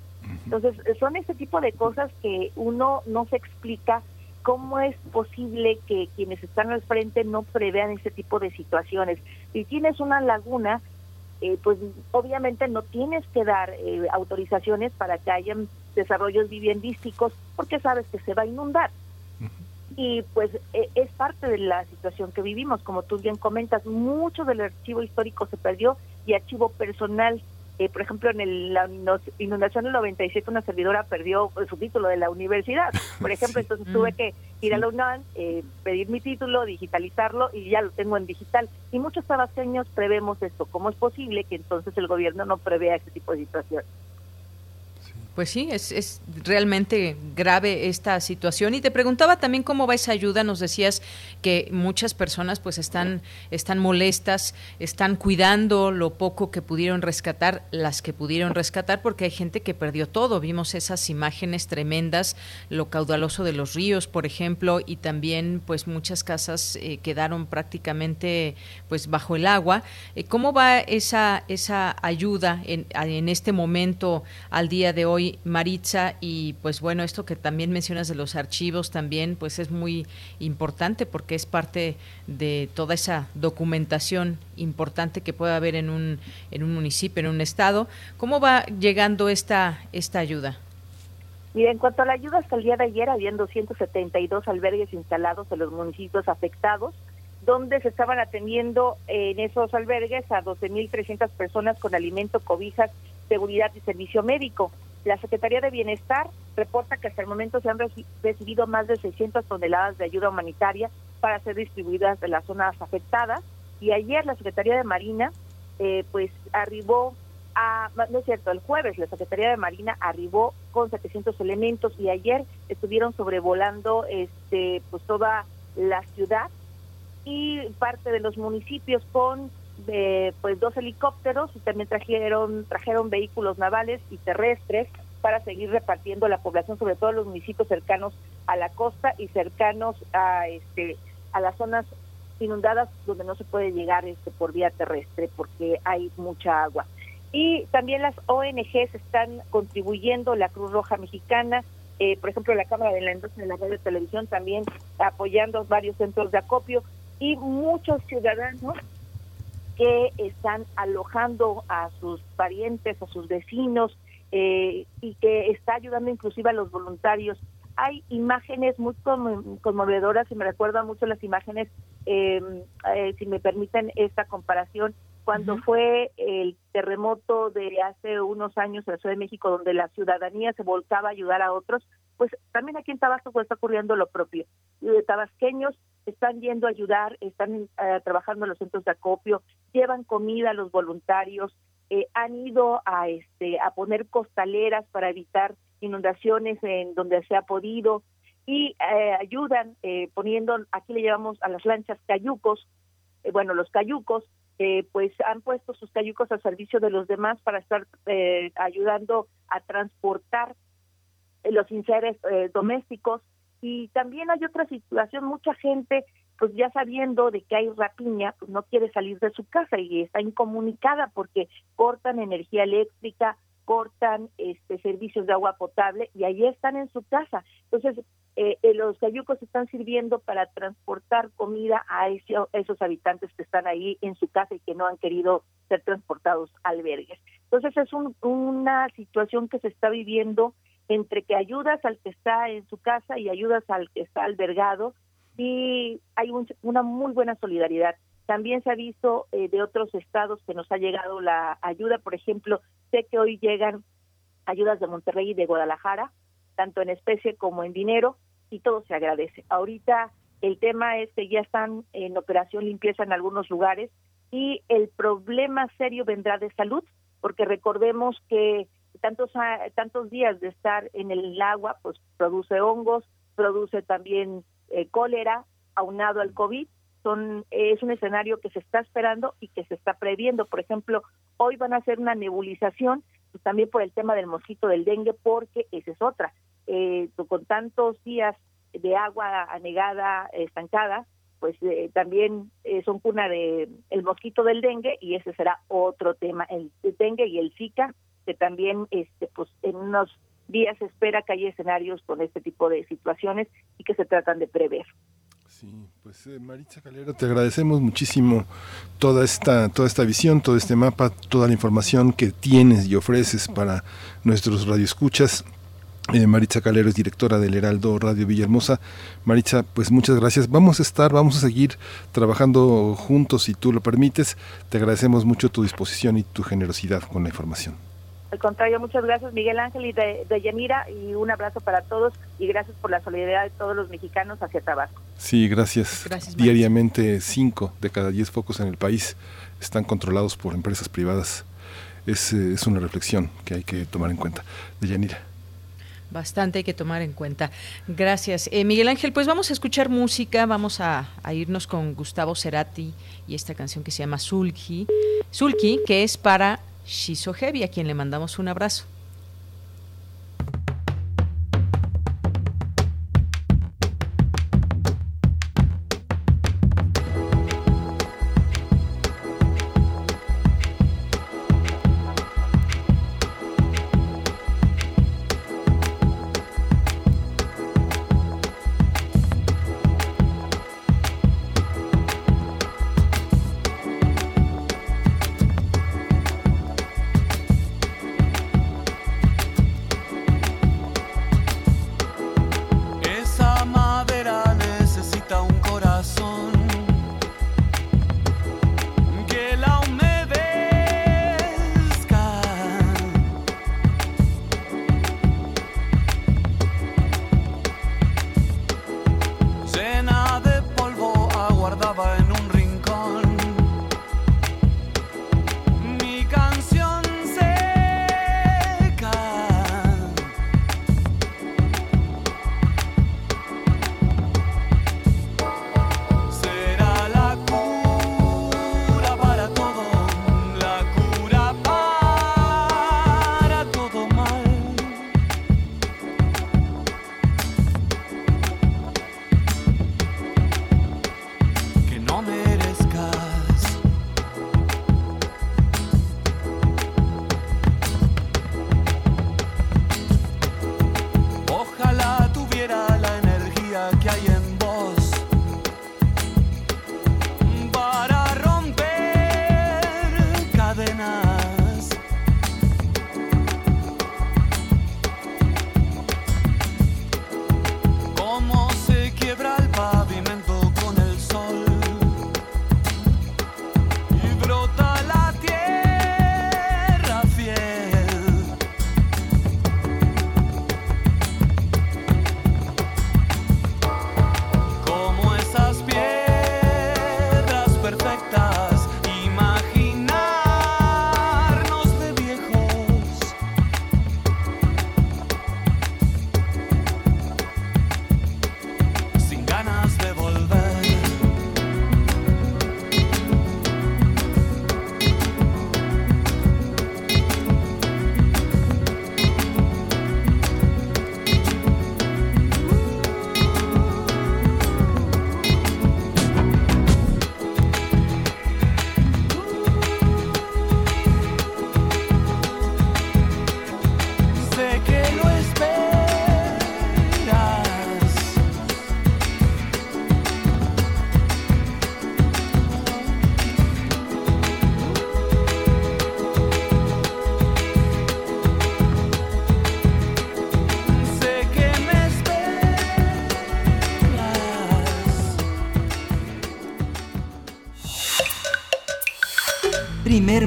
Entonces, son ese tipo de cosas que uno no se explica ¿cómo es posible que quienes están al frente no prevean este tipo de situaciones? Si tienes una laguna, eh, pues obviamente no tienes que dar eh, autorizaciones para que hayan desarrollos viviendísticos porque sabes que se va a inundar. Y pues e, es parte de la situación que vivimos, como tú bien comentas, mucho del archivo histórico se perdió y archivo personal eh, por ejemplo, en el, la inundación del 97 una servidora perdió su título de la universidad, por ejemplo, entonces tuve mm. que ir a la UNAM, eh, pedir mi título, digitalizarlo y ya lo tengo en digital. Y muchos tabasqueños prevemos esto. ¿Cómo es posible que entonces el gobierno no prevea este tipo de situación? Pues sí, es, es, realmente grave esta situación. Y te preguntaba también cómo va esa ayuda. Nos decías que muchas personas pues están, están molestas, están cuidando lo poco que pudieron rescatar, las que pudieron rescatar, porque hay gente que perdió todo. Vimos esas imágenes tremendas, lo caudaloso de los ríos, por ejemplo, y también pues muchas casas eh, quedaron prácticamente pues bajo el agua. Eh, ¿Cómo va esa, esa ayuda en, en este momento, al día de hoy? Maritza, y pues bueno, esto que también mencionas de los archivos también, pues es muy importante porque es parte de toda esa documentación importante que puede haber en un, en un municipio, en un estado. ¿Cómo va llegando esta, esta ayuda? Mira, en cuanto a la ayuda, hasta el día de ayer habían 272 albergues instalados en los municipios afectados, donde se estaban atendiendo en esos albergues a 12.300 personas con alimento, cobijas, seguridad y servicio médico. La Secretaría de Bienestar reporta que hasta el momento se han recibido más de 600 toneladas de ayuda humanitaria para ser distribuidas en las zonas afectadas. Y ayer la Secretaría de Marina, eh, pues arribó a, no es cierto, el jueves la Secretaría de Marina arribó con 700 elementos y ayer estuvieron sobrevolando este, pues toda la ciudad y parte de los municipios con de pues dos helicópteros y también trajeron trajeron vehículos navales y terrestres para seguir repartiendo la población, sobre todo los municipios cercanos a la costa y cercanos a este a las zonas inundadas donde no se puede llegar este por vía terrestre porque hay mucha agua. Y también las ONGs están contribuyendo, la Cruz Roja Mexicana, eh, por ejemplo la Cámara de la Industria de la Radio y Televisión también apoyando varios centros de acopio y muchos ciudadanos que están alojando a sus parientes, a sus vecinos eh, y que está ayudando inclusive a los voluntarios. Hay imágenes muy conmovedoras y me recuerdan mucho las imágenes, em, eh, si me permiten esta comparación, cuando fue el terremoto de hace unos años en la Ciudad de México, donde la ciudadanía se volcaba a ayudar a otros, pues también aquí en Tabasco está ocurriendo lo propio. De tabasqueños están yendo a ayudar, están eh, trabajando en los centros de acopio, llevan comida a los voluntarios, eh, han ido a este a poner costaleras para evitar inundaciones en donde se ha podido y eh, ayudan poniendo aquí le llevamos a las lanchas cayucos bueno los cayucos pues han puesto sus cayucos al servicio de los demás para estar ayudando a transportar los inseres domésticos y también hay otra situación, mucha gente, pues ya sabiendo de que hay rapiña, pues no quiere salir de su casa y está incomunicada porque cortan energía eléctrica, cortan este servicios de agua potable y ahí están en su casa. Entonces, eh, eh, los cayucos están sirviendo para transportar comida a esos habitantes que están ahí en su casa y que no han querido ser transportados a albergues. Entonces, es una situación que se está viviendo entre que ayudas al que está en su casa y ayudas al que está albergado y hay una muy buena solidaridad. También se ha visto eh, de otros estados que nos ha llegado la ayuda, por ejemplo, sé que hoy llegan ayudas de Monterrey y de Guadalajara, tanto en especie como en dinero, y todo se agradece. Ahorita el tema es que ya están en operación limpieza en algunos lugares y el problema serio vendrá de salud, porque recordemos que tantos, tantos días de estar en el agua, pues produce hongos, produce también eh, cólera, aunado al COVID. Son, es un escenario que se está esperando y que se está previendo. Por ejemplo, hoy van a hacer una nebulización pues, también por el tema del mosquito del dengue, porque esa es otra. Eh, con tantos días de agua anegada, estancada, pues eh, también son cuna de el mosquito del dengue y ese será otro tema, el dengue y el Zika que también este pues en unos día se espera que haya escenarios con este tipo de situaciones y que se tratan de prever. Sí, pues eh, Maritza Calero, te agradecemos muchísimo toda esta, toda esta visión, todo este mapa, toda la información que tienes y ofreces para nuestros radioescuchas. Eh, Maritza Calero es directora del Heraldo Radio Villahermosa. Maritza, pues muchas gracias. Vamos a estar, vamos a seguir trabajando juntos si tú lo permites. Te agradecemos mucho tu disposición y tu generosidad con la información. Al contrario, muchas gracias Miguel Ángel y de, de Yanira y un abrazo para todos y gracias por la solidaridad de todos los mexicanos hacia Tabasco. Sí, gracias. Gracias, Diariamente cinco de cada diez focos en el país están controlados por empresas privadas. Es, eh, es una reflexión que hay que tomar en cuenta. De Yanira. Bastante hay que tomar en cuenta. Gracias. Eh, Miguel Ángel, pues vamos a escuchar música, vamos a, a irnos con Gustavo Cerati y esta canción que se llama Sulki, Sulki, que es para Shizo Heavy, a quien le mandamos un abrazo.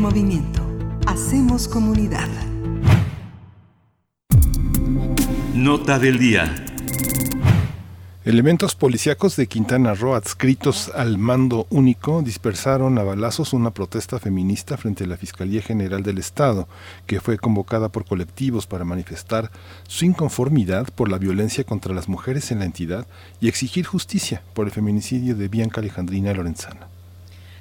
Movimiento. Hacemos comunidad. Nota del día. Elementos policíacos de Quintana Roo adscritos al mando único dispersaron a balazos una protesta feminista frente a la Fiscalía General del Estado, que fue convocada por colectivos para manifestar su inconformidad por la violencia contra las mujeres en la entidad y exigir justicia por el feminicidio de Bianca Alejandrina Lorenzana.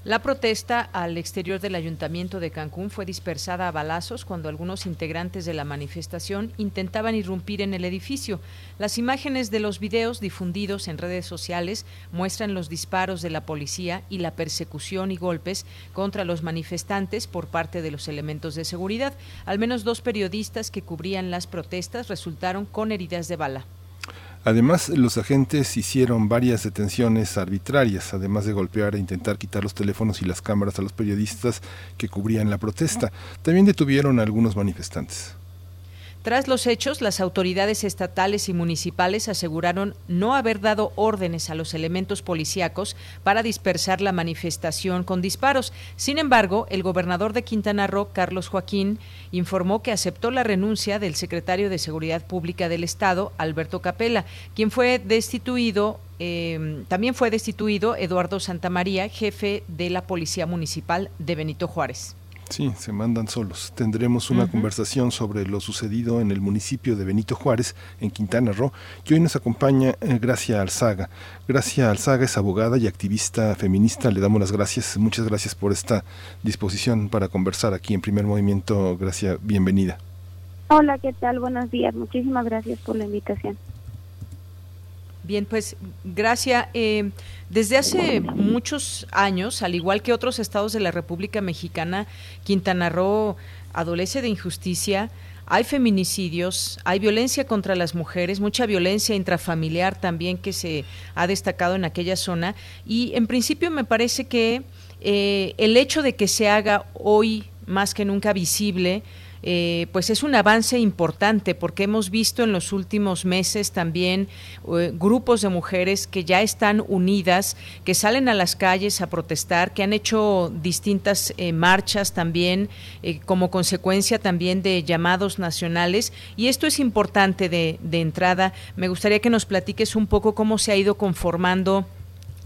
La protesta al exterior del ayuntamiento de Cancún fue dispersada a balazos cuando algunos integrantes de la manifestación intentaban irrumpir en el edificio. Las imágenes de los videos difundidos en redes sociales muestran los disparos de la policía y la persecución y golpes contra los manifestantes por parte de los elementos de seguridad. Al menos dos periodistas que cubrían las protestas resultaron con heridas de bala. Además, los agentes hicieron varias detenciones arbitrarias, además de golpear e intentar quitar los teléfonos y las cámaras a los periodistas que cubrían la protesta. También detuvieron a algunos manifestantes. Tras los hechos, las autoridades estatales y municipales aseguraron no haber dado órdenes a los elementos policíacos para dispersar la manifestación con disparos. Sin embargo, el gobernador de Quintana Roo, Carlos Joaquín, informó que aceptó la renuncia del secretario de Seguridad Pública del Estado, Alberto Capella, quien fue destituido eh, también fue destituido Eduardo Santamaría, jefe de la Policía Municipal de Benito Juárez. Sí, se mandan solos. Tendremos una conversación sobre lo sucedido en el municipio de Benito Juárez, en Quintana Roo. Y hoy nos acompaña eh, Gracia Alzaga. Gracia Alzaga es abogada y activista feminista. Le damos las gracias. Muchas gracias por esta disposición para conversar aquí en Primer Movimiento. Gracia, bienvenida. Hola, ¿qué tal? Buenos días. Muchísimas gracias por la invitación. Bien, pues gracias. Eh, desde hace muchos años, al igual que otros estados de la República Mexicana, Quintana Roo adolece de injusticia. Hay feminicidios, hay violencia contra las mujeres, mucha violencia intrafamiliar también que se ha destacado en aquella zona. Y en principio me parece que eh, el hecho de que se haga hoy más que nunca visible, eh, pues es un avance importante porque hemos visto en los últimos meses también eh, grupos de mujeres que ya están unidas, que salen a las calles a protestar, que han hecho distintas eh, marchas también como consecuencia también de llamados nacionales y esto es importante de, de entrada. Me gustaría que nos platiques un poco cómo se ha ido conformando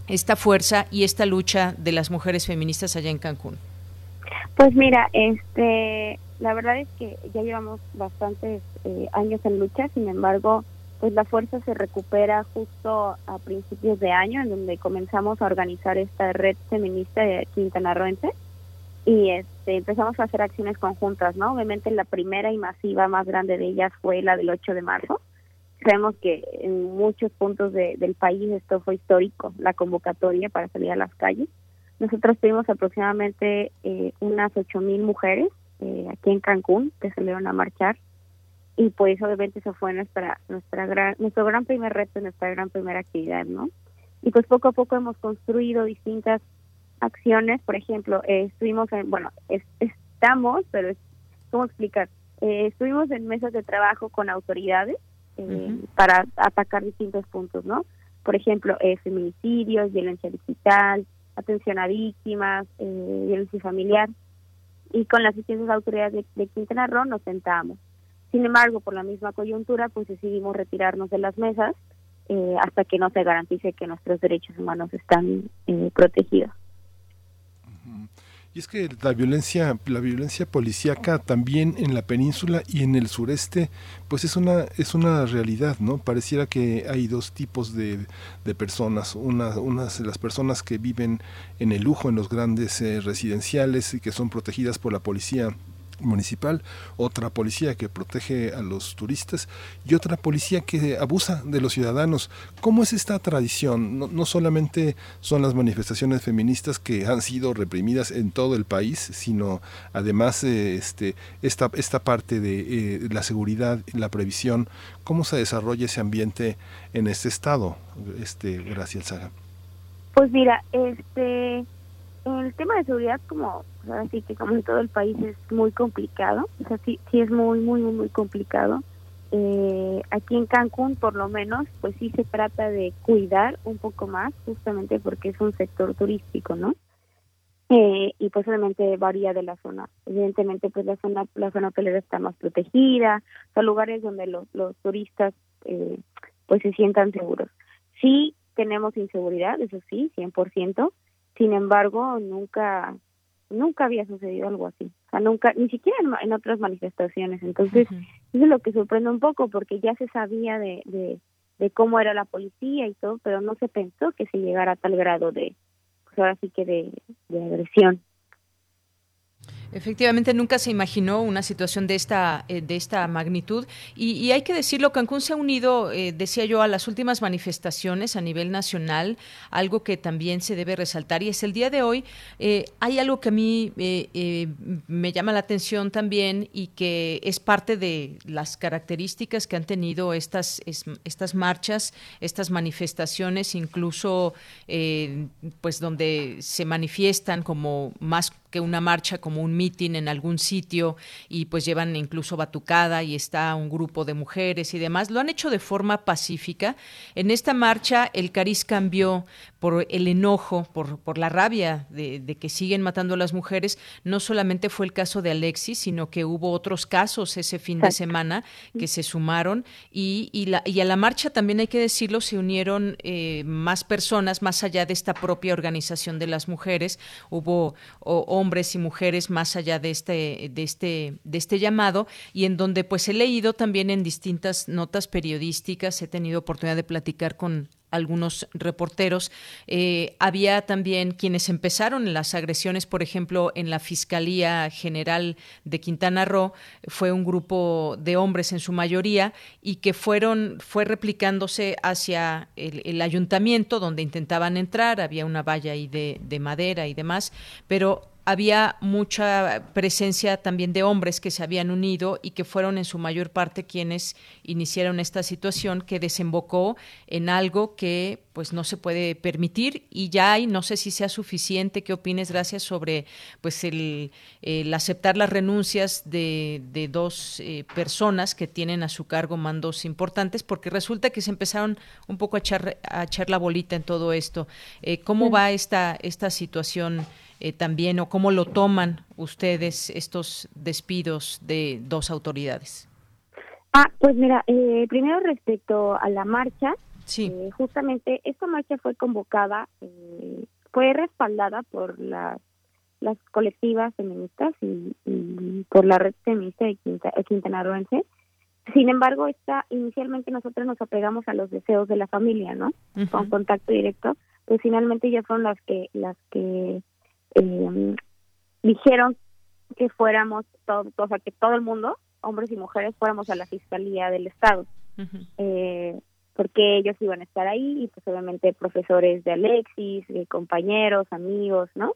esta fuerza y esta lucha de las mujeres feministas allá en Cancún. Pues mira, este la verdad es que ya llevamos bastantes eh, años en lucha, sin embargo, pues la fuerza se recupera justo a principios de año, en donde comenzamos a organizar esta red feminista de Quintana Rooense y este, empezamos a hacer acciones conjuntas, ¿no? Obviamente la primera y masiva más grande de ellas fue la del 8 de marzo. Sabemos que en muchos puntos del país esto fue histórico, la convocatoria para salir a las calles. Nosotros tuvimos aproximadamente eh, unas ocho mil mujeres eh, aquí en Cancún que salieron a marchar. Y pues obviamente eso fue nuestra nuestra gran nuestro gran primer reto nuestra gran primera actividad no y pues poco a poco hemos construido distintas acciones. Por ejemplo eh, estuvimos en bueno estamos pero es, cómo explicar eh, estuvimos en mesas de trabajo con autoridades para atacar distintos puntos no por ejemplo feminicidios violencia digital atención a víctimas violencia familiar y con las distintas autoridades de, Quintana Roo nos sentamos. Sin embargo, por la misma coyuntura, pues decidimos retirarnos de las mesas eh, hasta que no se garantice que nuestros derechos humanos están eh, protegidos. Y es que la violencia, la violencia policíaca también en la península y en el sureste, pues es una, es una realidad, ¿no? Pareciera que hay dos tipos de, de personas, una, unas las personas que viven en el lujo, en los grandes eh, residenciales y que son protegidas por la policía municipal, otra policía que protege a los turistas y otra policía que abusa de los ciudadanos. ¿Cómo es esta tradición? No, solamente son las manifestaciones feministas que han sido reprimidas en todo el país, sino además eh, este, esta, esta parte de eh, la seguridad, la previsión, ¿cómo se desarrolla ese ambiente en este estado? Este, gracias, Saga. Pues mira, este el tema de seguridad, como así que como en todo el país es muy complicado, o sea, sí, sí es muy, muy, muy, complicado. Eh, aquí en Cancún, por lo menos, pues sí se trata de cuidar un poco más, justamente porque es un sector turístico, ¿no? Eh, y pues obviamente varía de la zona. Evidentemente, pues la zona, la zona hotelera está más protegida, son lugares donde los, los turistas eh, pues se sientan seguros. Sí tenemos inseguridad, eso sí, 100%, sin embargo, nunca nunca había sucedido algo así. O sea, nunca, ni siquiera en, otras manifestaciones. Entonces, eso es lo que sorprende un poco, porque ya se sabía de, de, de, cómo era la policía y todo, pero no se pensó que se llegara a tal grado de, pues, ahora sí que de, de agresión. Efectivamente, nunca se imaginó una situación de esta, eh, de esta magnitud. Y, hay que decirlo, Cancún se ha unido, eh, decía yo, a las últimas manifestaciones a nivel nacional, algo que también se debe resaltar. Y es el día de hoy, eh, hay algo que a mí me llama la atención también y que es parte de las características que han tenido estas, estas marchas, estas manifestaciones, incluso pues donde se manifiestan como más que una marcha como un mitin en algún sitio y pues llevan incluso batucada y está un grupo de mujeres y demás. Lo han hecho de forma pacífica. En esta marcha el cariz cambió por el enojo, por, por la rabia de, que siguen matando a las mujeres. No solamente fue el caso de Alexis, sino que hubo otros casos ese fin de semana que se sumaron y, y, la, y a la marcha también hay que decirlo, se unieron eh, más personas más allá de esta propia organización de las mujeres. Hubo hombres y mujeres más allá de este, de este, de este llamado y en donde pues he leído también en distintas notas periodísticas, he tenido oportunidad de platicar con algunos reporteros. Eh, había también quienes empezaron las agresiones, por ejemplo, en la Fiscalía General de Quintana Roo, fue un grupo de hombres en su mayoría y que fueron, fue replicándose hacia el, ayuntamiento donde intentaban entrar, había una valla ahí de, de madera y demás, pero había mucha presencia también de hombres que se habían unido y que fueron en su mayor parte quienes iniciaron esta situación que desembocó en algo que pues no se puede permitir y ya hay no sé si sea suficiente qué opines gracias sobre pues el, aceptar las renuncias de, de dos eh, personas que tienen a su cargo mandos importantes porque resulta que se empezaron un poco a echar a echar la bolita en todo esto. Eh, cómo va esta esta situación eh, también o cómo lo toman ustedes estos despidos de dos autoridades. Ah, pues mira, eh, primero respecto a la marcha, sí. Eh, justamente esta marcha fue convocada, fue respaldada por las las colectivas feministas y, por la red feminista de Quinta, Quintana Rooense. Sin embargo, esta, inicialmente nosotros nos apegamos a los deseos de la familia, ¿no? Con contacto directo, pues finalmente ya fueron las que las que eh, dijeron que fuéramos, todo, o sea, que todo el mundo, hombres y mujeres, fuéramos a la Fiscalía del Estado. eh, porque ellos iban a estar ahí y pues obviamente profesores de Alexis, eh, compañeros, amigos, ¿no?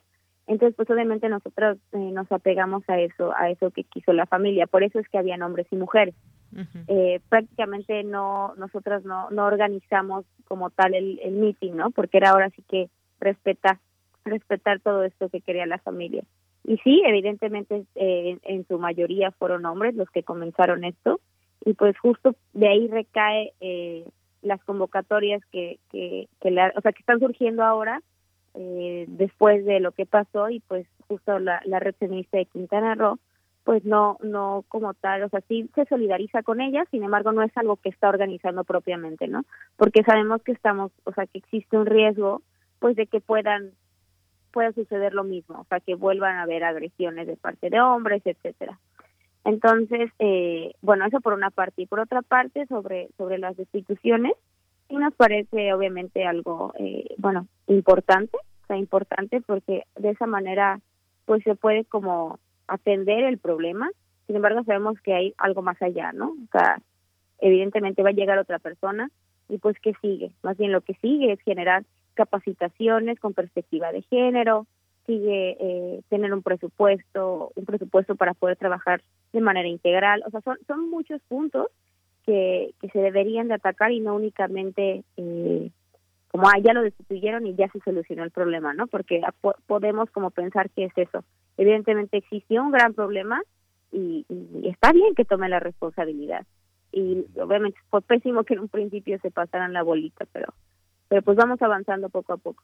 Entonces pues obviamente nosotros eh, nos apegamos a eso, a eso que quiso la familia, por eso es que habían hombres y mujeres. eh, prácticamente no, nosotros no, no organizamos como tal el, el meeting, ¿no? Porque era ahora sí que respetar respetar todo esto que quería la familia. Y sí, evidentemente eh, en su mayoría fueron hombres los que comenzaron esto y pues justo de ahí recae eh, las convocatorias que, que, que la, o sea, que están surgiendo ahora eh, después de lo que pasó y pues justo la, red feminista de Quintana Roo pues no no como tal, o sea, sí se solidariza con ella, sin embargo no es algo que está organizando propiamente, ¿no? Porque sabemos que estamos, o sea, que existe un riesgo pues de que puedan pueda suceder lo mismo, o sea, que vuelvan a haber agresiones de parte de hombres, etcétera. Entonces, eh, bueno, eso por una parte. Y por otra parte, sobre, sobre las destituciones, sí nos parece obviamente algo, eh, bueno, importante, o sea, importante porque de esa manera, pues se puede como atender el problema. Sin embargo, sabemos que hay algo más allá, ¿no? O sea, evidentemente va a llegar otra persona y pues, ¿qué sigue? Más bien lo que sigue es generar capacitaciones con perspectiva de género, sigue eh, tener un presupuesto, un presupuesto para poder trabajar de manera integral. O sea, son, son muchos puntos que, que se deberían de atacar y no únicamente eh, como, ah, ya lo destituyeron y ya se solucionó el problema, ¿no? Porque podemos como pensar que es eso. Evidentemente existió un gran problema y, y está bien que tome la responsabilidad. Y obviamente fue pésimo que en un principio se pasaran la bolita, pero pero pues vamos avanzando poco a poco.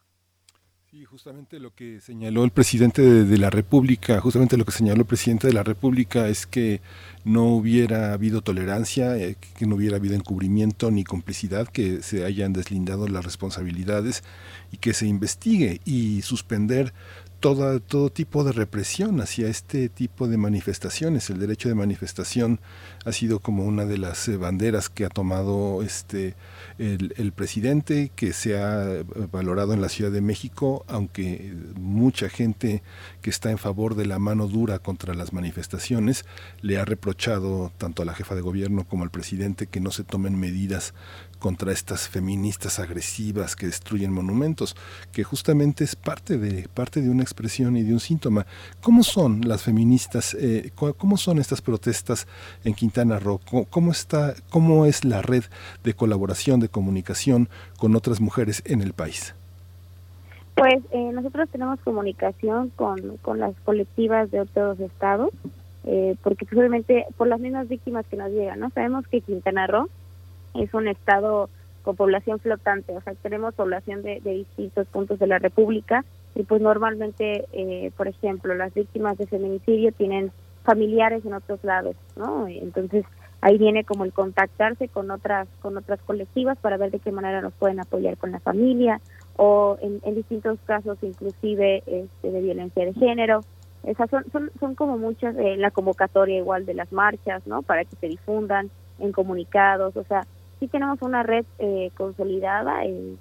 Sí, justamente lo que señaló el presidente de, la República, justamente lo que señaló el presidente de la República es que no hubiera habido tolerancia, eh, que no hubiera habido encubrimiento ni complicidad, que se hayan deslindado las responsabilidades y que se investigue y suspender toda, todo tipo de represión hacia este tipo de manifestaciones. El derecho de manifestación ha sido como una de las eh, banderas que ha tomado este el, el, presidente, que se ha eh, valorado en la Ciudad de México, aunque mucha gente que está en favor de la mano dura contra las manifestaciones le ha reprochado tanto a la jefa de gobierno como al presidente que no se tomen medidas contra estas feministas agresivas que destruyen monumentos, que justamente es parte de, parte de una expresión y de un síntoma. ¿Cómo son las feministas, eh, cómo son estas protestas en Quintana Roo? ¿Cómo, está, ¿Cómo es la red de colaboración, de comunicación con otras mujeres en el país? Pues eh, nosotros tenemos comunicación con, con las colectivas de otros estados, eh, porque pues, obviamente por las mismas víctimas que nos llegan, ¿no? Sabemos que Quintana Roo es un estado con población flotante, o sea, tenemos población de, distintos puntos de la República y pues normalmente, eh, por ejemplo, las víctimas de feminicidio tienen familiares en otros lados, ¿no? Entonces ahí viene como el contactarse con otras con otras colectivas para ver de qué manera nos pueden apoyar con la familia o en, distintos casos inclusive este, de violencia de género. Esas son, son, son como muchas, eh, la convocatoria igual de las marchas, ¿no? Para que se difundan en comunicados, o sea, sí tenemos una red eh, consolidada, en,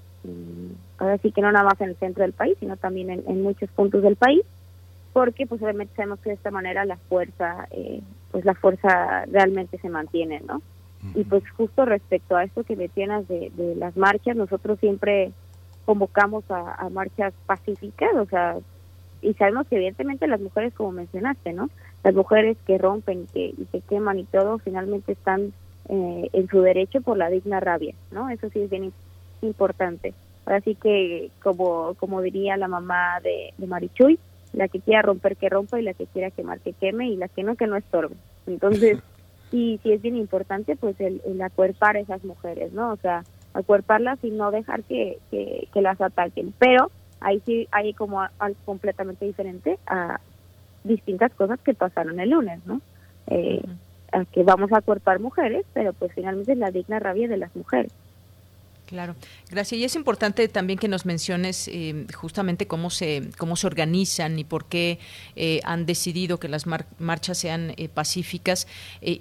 ahora sí que no nada más en el centro del país, sino también en, muchos puntos del país, porque pues obviamente sabemos que de esta manera la fuerza, eh, pues la fuerza realmente se mantiene, ¿no? Y pues justo respecto a esto que mencionas de, de las marchas, nosotros siempre convocamos a, marchas pacíficas, o sea, y sabemos que evidentemente las mujeres, como mencionaste, ¿no? Las mujeres que rompen que, y que queman y todo, finalmente están eh, en su derecho por la digna rabia, ¿no? Eso sí es bien importante. Así que, como, como diría la mamá de, de Marichuy, la que quiera romper que rompa y la que quiera quemar que queme y la que no que no estorbe. Entonces, sí, sí es bien importante pues el, el acuerpar a esas mujeres, ¿no? O sea, acuerparlas y no dejar que, que, las ataquen. Pero ahí sí hay como algo completamente diferente a distintas cosas que pasaron el lunes, ¿no? Eh, a que vamos a acuerpar mujeres, pero pues finalmente es la digna rabia de las mujeres. Claro, gracias. Y es importante también que nos menciones eh, justamente cómo se cómo se organizan y por qué eh, han decidido que las marchas sean eh, pacíficas.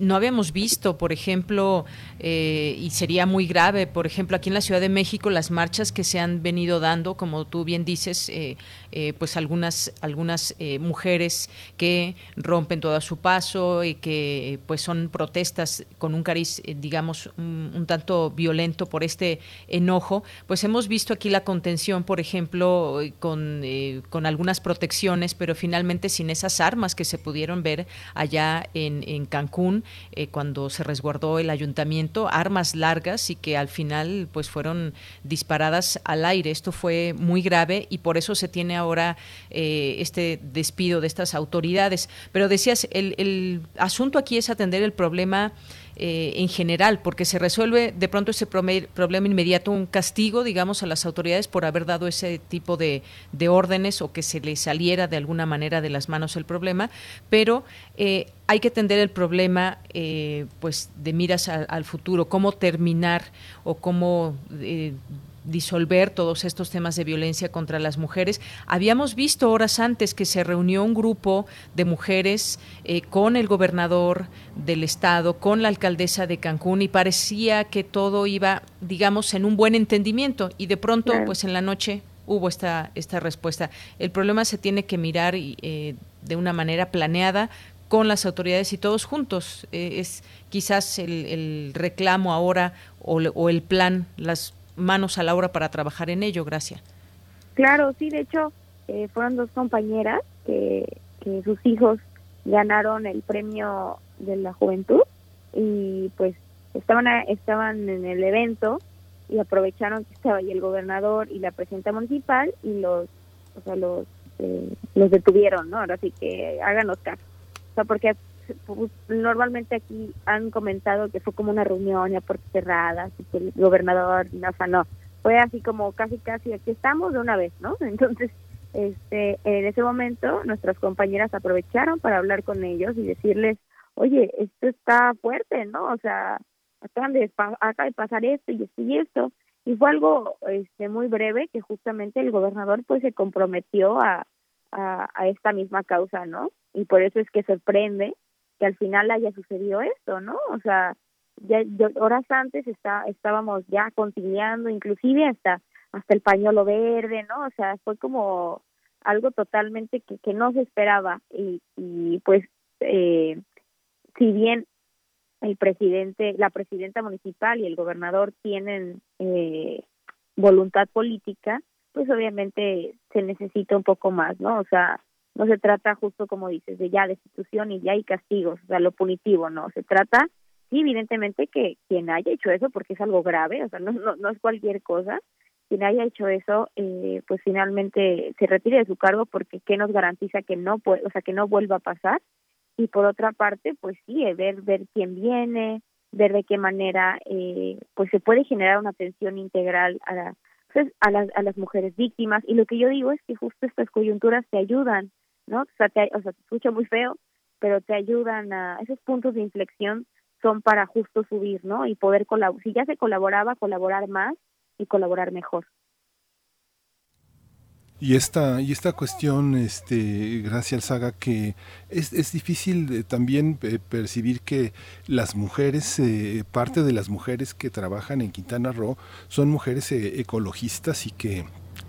no habíamos visto, por ejemplo, y sería muy grave, por ejemplo, aquí en la Ciudad de México las marchas que se han venido dando, como tú bien dices, pues algunas algunas mujeres que rompen todo a su paso y que pues son protestas con un cariz, digamos, un tanto violento por este enojo, pues hemos visto aquí la contención, por ejemplo, con, eh, con algunas protecciones, pero finalmente sin esas armas que se pudieron ver allá en, en Cancún eh, cuando se resguardó el ayuntamiento, armas largas y que al final pues fueron disparadas al aire. Esto fue muy grave y por eso se tiene ahora eh, este despido de estas autoridades. Pero decías, el, el asunto aquí es atender el problema eh, en general, porque se resuelve de pronto ese problema inmediato, un castigo, digamos, a las autoridades por haber dado ese tipo de, órdenes o que se les saliera de alguna manera de las manos el problema, pero eh, hay que atender el problema eh, pues de miras al futuro, cómo terminar o cómo disolver todos estos temas de violencia contra las mujeres. Habíamos visto horas antes que se reunió un grupo de mujeres eh, con el gobernador del estado, con la alcaldesa de Cancún y parecía que todo iba, digamos, en un buen entendimiento y de pronto, pues en la noche hubo esta, esta respuesta. El problema se tiene que mirar eh, de una manera planeada con las autoridades y todos juntos. Eh, es quizás el, reclamo ahora o, o, el plan, las manos a la obra para trabajar en ello, Gracia. Claro, sí, de hecho, eh, fueron dos compañeras que, sus hijos ganaron el premio de la juventud y pues estaban estaban en el evento y aprovecharon que estaba ahí el gobernador y la presidenta municipal y los o sea los eh, los detuvieron no ahora sí que háganos caso o sea porque normalmente aquí han comentado que fue como una reunión a puertas cerradas y que el gobernador no, no, fue así como casi casi aquí estamos de una vez, ¿no? Entonces, este, en ese momento nuestras compañeras aprovecharon para hablar con ellos y decirles, oye, esto está fuerte, ¿no? O sea, acaban de, acaba de pasar esto y esto y esto. Y fue algo este, muy breve que justamente el gobernador pues se comprometió a, a esta misma causa, ¿no? Y por eso es que sorprende que al final haya sucedido esto, ¿no? O sea, ya, horas antes está, estábamos ya conciliando, inclusive hasta hasta el pañuelo verde, ¿no? O sea, fue como algo totalmente que, que no se esperaba y, y pues eh, si bien el presidente, la presidenta municipal y el gobernador tienen eh, voluntad política, pues obviamente se necesita un poco más, ¿no? O sea, no se trata justo como dices de ya destitución y ya hay castigos, o sea, lo punitivo, no, se trata sí, evidentemente que quien haya hecho eso, porque es algo grave, o sea, no, no, no es cualquier cosa, quien haya hecho eso, eh, pues finalmente se retire de su cargo porque qué nos garantiza que no puede, o sea, que no vuelva a pasar. Y por otra parte, pues sí, eh, ver ver quién viene, ver de qué manera, eh, pues se puede generar una atención integral a, pues, a las a las mujeres víctimas. Y lo que yo digo es que justo estas coyunturas te ayudan, ¿no? O sea, te, o sea, te escucha muy feo, pero te ayudan a esos puntos de inflexión son para justo subir, ¿no? Y poder colaborar, si ya se colaboraba, colaborar más y colaborar mejor. Y esta, y esta cuestión, este, gracias Saga, que es, es difícil eh, también eh, percibir que las mujeres, eh, parte de las mujeres que trabajan en Quintana Roo son mujeres ecologistas y que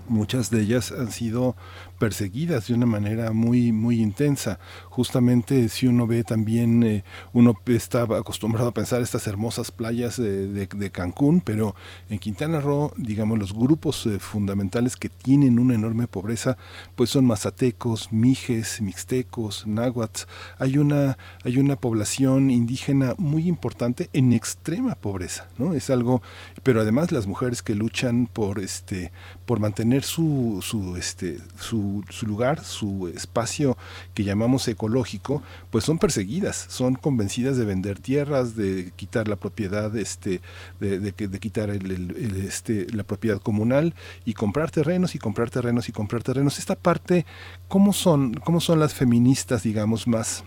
muchas de ellas han sido perseguidas de una manera muy muy intensa. Justamente si uno ve también eh, uno está acostumbrado a pensar estas hermosas playas de, Cancún pero en Quintana Roo digamos los grupos eh, fundamentales que tienen una enorme pobreza pues son mazatecos mijes mixtecos náhuatl. Hay una hay una población indígena muy importante en extrema pobreza no es algo pero además las mujeres que luchan por este por mantener su su este su su, lugar, su espacio que llamamos ecológico, pues son perseguidas, son convencidas de vender tierras, de quitar la propiedad, este, de, quitar este, la propiedad comunal y comprar terrenos y comprar terrenos y comprar terrenos. Esta parte, ¿cómo son, cómo son las feministas, digamos, más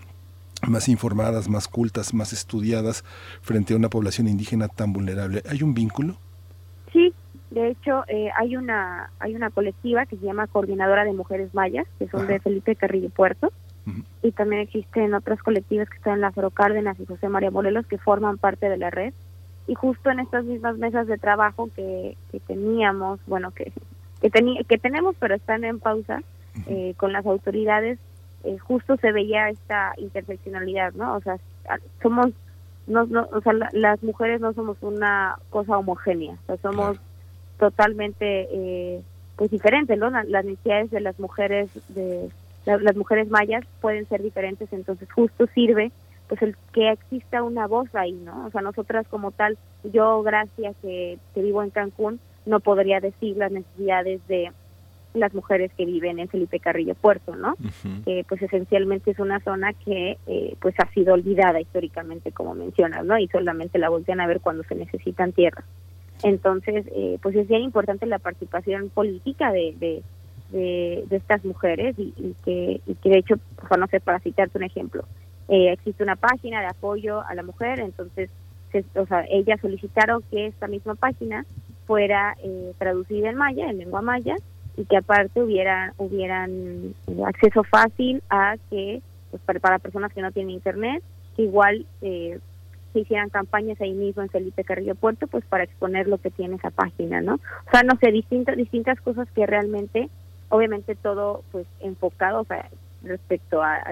más informadas, más cultas, más estudiadas frente a una población indígena tan vulnerable. ¿Hay un vínculo? Sí, de hecho, eh, hay una hay una colectiva que se llama Coordinadora de Mujeres Mayas, que son de Felipe Carrillo Puerto, y también existen otras colectivas que están en Lázaro Cárdenas y José María Morelos que forman parte de la red. Y justo en estas mismas mesas de trabajo que, que teníamos, bueno, que que, que tenemos, pero están en pausa, eh, con las autoridades, eh, justo se veía esta interseccionalidad, ¿no? O sea, somos, no, no, o sea, las mujeres no somos una cosa homogénea, o sea, somos totalmente eh, pues diferentes, ¿no? Las necesidades de las mujeres de las mujeres mayas pueden ser diferentes, entonces justo sirve pues el que exista una voz ahí, ¿no? O sea, nosotras como tal, yo gracias que, que vivo en Cancún, no podría decir las necesidades de las mujeres que viven en Felipe Carrillo Puerto, ¿no? que pues esencialmente es una zona que eh, pues ha sido olvidada históricamente, como mencionas, ¿no? Y solamente la voltean a ver cuando se necesitan tierras. Entonces, eh, pues es bien importante la participación política de, de, de, estas mujeres y, que, y que de hecho, pues, para citarte un ejemplo, eh, existe una página de apoyo a la mujer, entonces, o sea, ellas solicitaron que esta misma página fuera eh, traducida en maya, en lengua maya, y que aparte hubiera, hubieran acceso fácil a que, pues para, para personas que no tienen internet, que igual eh, se hicieran campañas ahí mismo en Felipe Carrillo Puerto, pues para exponer lo que tiene esa página, ¿no? O sea, no sé, distintas distintas cosas que realmente, obviamente todo pues enfocado, respecto a,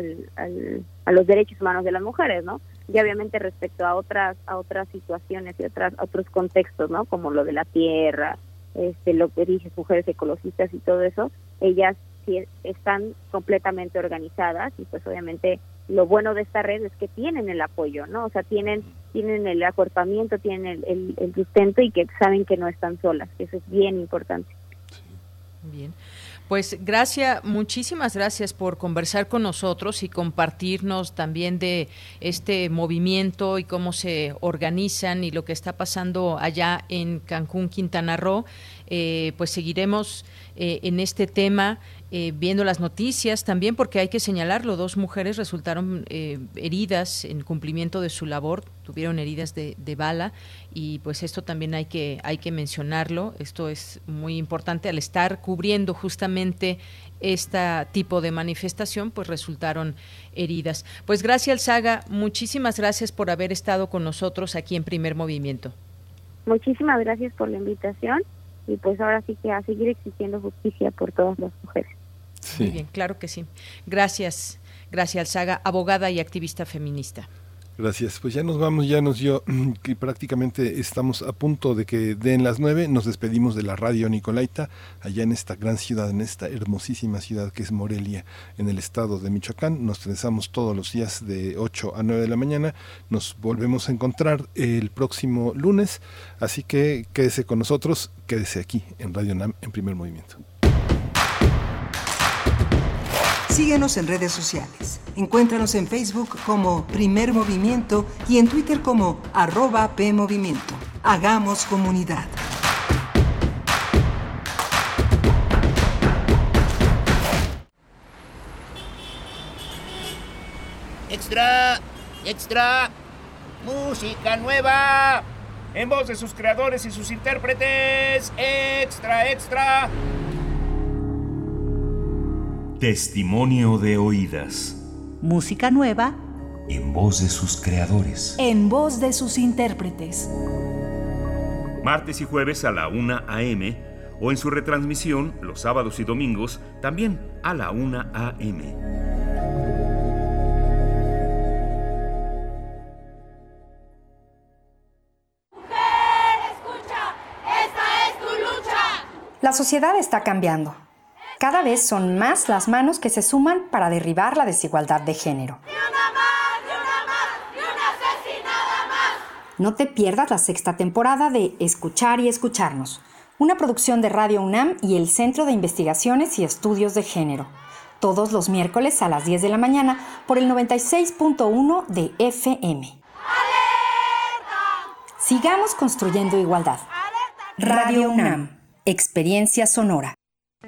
a los derechos humanos de las mujeres, ¿no? Y obviamente respecto a otras a otras situaciones y otras otros contextos, ¿no? Como lo de la tierra, este, lo que dije, mujeres ecologistas y todo eso, ellas sí están completamente organizadas y pues obviamente lo bueno de esta red es que tienen el apoyo, ¿no? O sea, tienen tienen el acuerpamiento, tienen el, el, sustento y que saben que no están solas, eso es bien importante. Bien. Pues gracias, muchísimas gracias por conversar con nosotros y compartirnos también de este movimiento y cómo se organizan y lo que está pasando allá en Cancún, Quintana Roo. Eh, pues seguiremos eh, en este tema eh, viendo las noticias también, porque hay que señalarlo, dos mujeres resultaron eh, heridas en cumplimiento de su labor, tuvieron heridas de, bala y pues esto también hay que, hay que mencionarlo, esto es muy importante al estar cubriendo justamente este tipo de manifestación, pues resultaron heridas. Pues gracias, Saga, muchísimas gracias por haber estado con nosotros aquí en Primer Movimiento. Muchísimas gracias por la invitación y pues ahora sí que a seguir existiendo justicia por todas las mujeres. Muy bien, claro que sí. Gracias, gracias, Saga, abogada y activista feminista. Gracias. Pues ya nos vamos, ya nos dio que prácticamente estamos a punto de que den las nueve. Nos despedimos de la radio Nicolaita, allá en esta gran ciudad, en esta hermosísima ciudad que es Morelia, en el estado de Michoacán. Nos tensamos todos los días de 8 a 9 de la mañana. Nos volvemos a encontrar el próximo lunes. Así que quédese con nosotros, quédese aquí en Radio NAM en primer movimiento. Síguenos en redes sociales. Encuéntranos en Facebook como Primer Movimiento y en Twitter como arroba PMovimiento. Hagamos comunidad. Extra, extra, música nueva. En voz de sus creadores y sus intérpretes. Extra, extra. Testimonio de oídas. Música nueva. En voz de sus creadores. En voz de sus intérpretes. Martes y jueves a la 1 a.m. o en su retransmisión los sábados y domingos también a la 1 a.m. La sociedad está cambiando. Cada vez son más las manos que se suman para derribar la desigualdad de género. No te pierdas la sexta temporada de Escuchar y Escucharnos, una producción de Radio UNAM y el Centro de Investigaciones y Estudios de Género, todos los miércoles a las 10 de la mañana por el 96.1 de FM. Sigamos construyendo igualdad. Radio UNAM, Experiencia Sonora.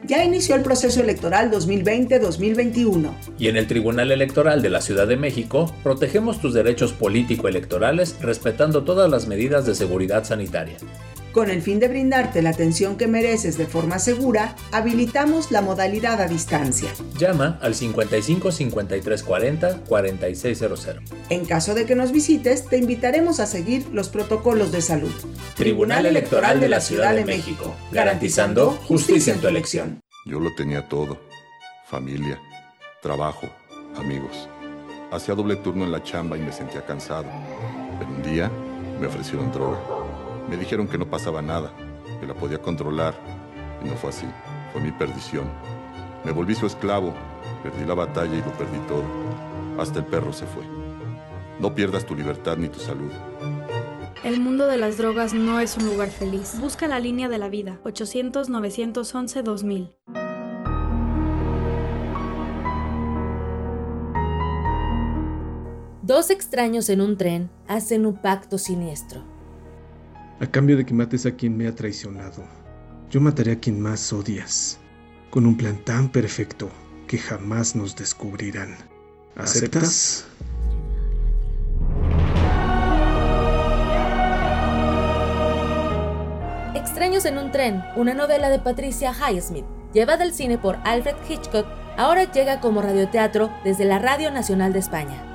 Ya inició el proceso electoral 2020-2021. Y en el Tribunal Electoral de la Ciudad de México protegemos tus derechos político-electorales respetando todas las medidas de seguridad sanitaria. Con el fin de brindarte la atención que mereces de forma segura, habilitamos la modalidad a distancia. Llama al 55 53 40 4600. En caso de que nos visites, te invitaremos a seguir los protocolos de salud. Tribunal Electoral de la Ciudad de México, garantizando justicia en tu elección. Yo lo tenía todo. Familia, trabajo, amigos. Hacía doble turno en la chamba y me sentía cansado. Pero un día me ofrecieron droga. Me dijeron que no pasaba nada, que la podía controlar. Y no fue así. Fue mi perdición. Me volví su esclavo. Perdí la batalla y lo perdí todo. Hasta el perro se fue. No pierdas tu libertad ni tu salud. El mundo de las drogas no es un lugar feliz. Busca la línea de la vida. 800-911-2000. Dos extraños en un tren hacen un pacto siniestro. A cambio de que mates a quien me ha traicionado, yo mataré a quien más odias, con un plan tan perfecto que jamás nos descubrirán. ¿Aceptas? Extraños en un tren, una novela de Patricia Highsmith, llevada al cine por Alfred Hitchcock, ahora llega como radioteatro desde la Radio Nacional de España.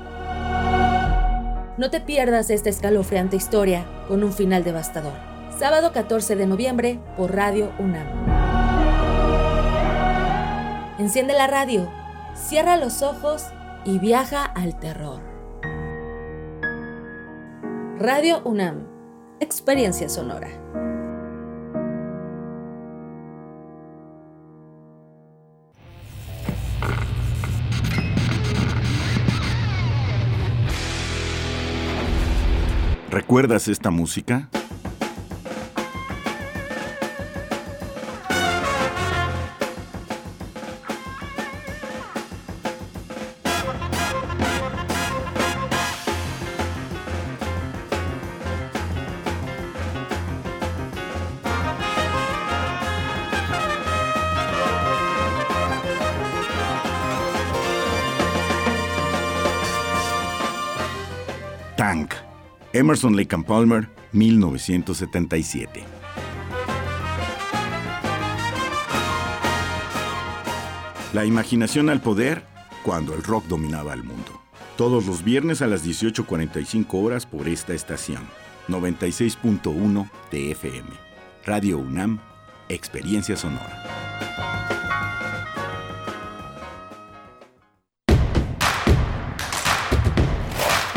No te pierdas esta escalofriante historia con un final devastador. Sábado 14 de noviembre por Radio UNAM. Enciende la radio, cierra los ojos y viaja al terror. Radio UNAM. Experiencia sonora. ¿Recuerdas esta música? Emerson Lake and Palmer, 1977. La imaginación al poder cuando el rock dominaba el mundo. Todos los viernes a las 18.45 horas por esta estación. 96.1 TFM. Radio UNAM, Experiencia Sonora.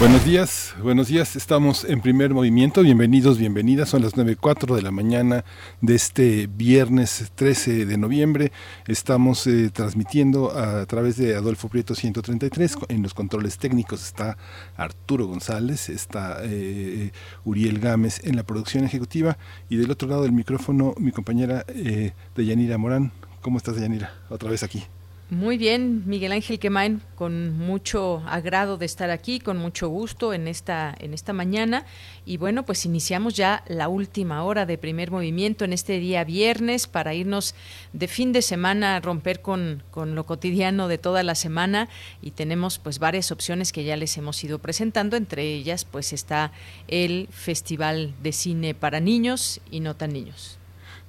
Buenos días, buenos días. Estamos en primer movimiento. Bienvenidos, bienvenidas. Son las 9.04 de la mañana de este viernes 13 de noviembre. Estamos eh, transmitiendo a, través de Adolfo Prieto 133. En los controles técnicos está Arturo González, está eh, Uriel Gámez en la producción ejecutiva y del otro lado del micrófono mi compañera eh, Deyanira Morán. ¿Cómo estás, Deyanira? Otra vez aquí. Muy bien, Miguel Ángel Quemain, con mucho agrado de estar aquí, con mucho gusto en esta, en esta mañana. Y bueno, pues iniciamos ya la última hora de primer movimiento en este día viernes para irnos de fin de semana, a romper con, con lo cotidiano de toda la semana. Y tenemos pues varias opciones que ya les hemos ido presentando. Entre ellas, pues está el Festival de Cine para Niños y No Tan Niños.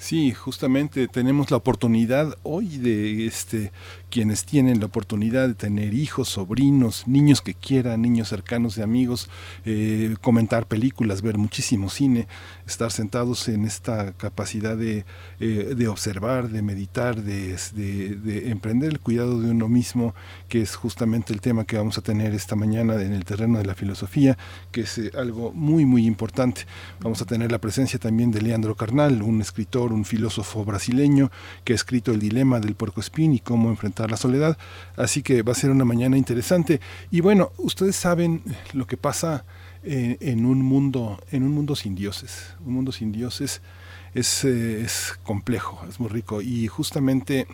Sí, justamente tenemos la oportunidad hoy de este quienes tienen la oportunidad de tener hijos, sobrinos, niños que quieran, niños cercanos de amigos, eh, comentar películas, ver muchísimo cine, estar sentados en esta capacidad de, eh, de observar, de meditar, de, de, de, emprender el cuidado de uno mismo, que es justamente el tema que vamos a tener esta mañana en el terreno de la filosofía, que es eh, algo muy, muy importante. Vamos a tener la presencia también de Leandro Carnal, un escritor, un filósofo brasileño que ha escrito El dilema del puercoespín y cómo enfrentar la soledad. Así que va a ser una mañana interesante. Y bueno, ustedes saben lo que pasa en, en un mundo, en un mundo sin dioses. Un mundo sin dioses es, eh, es complejo, es muy rico. Y justamente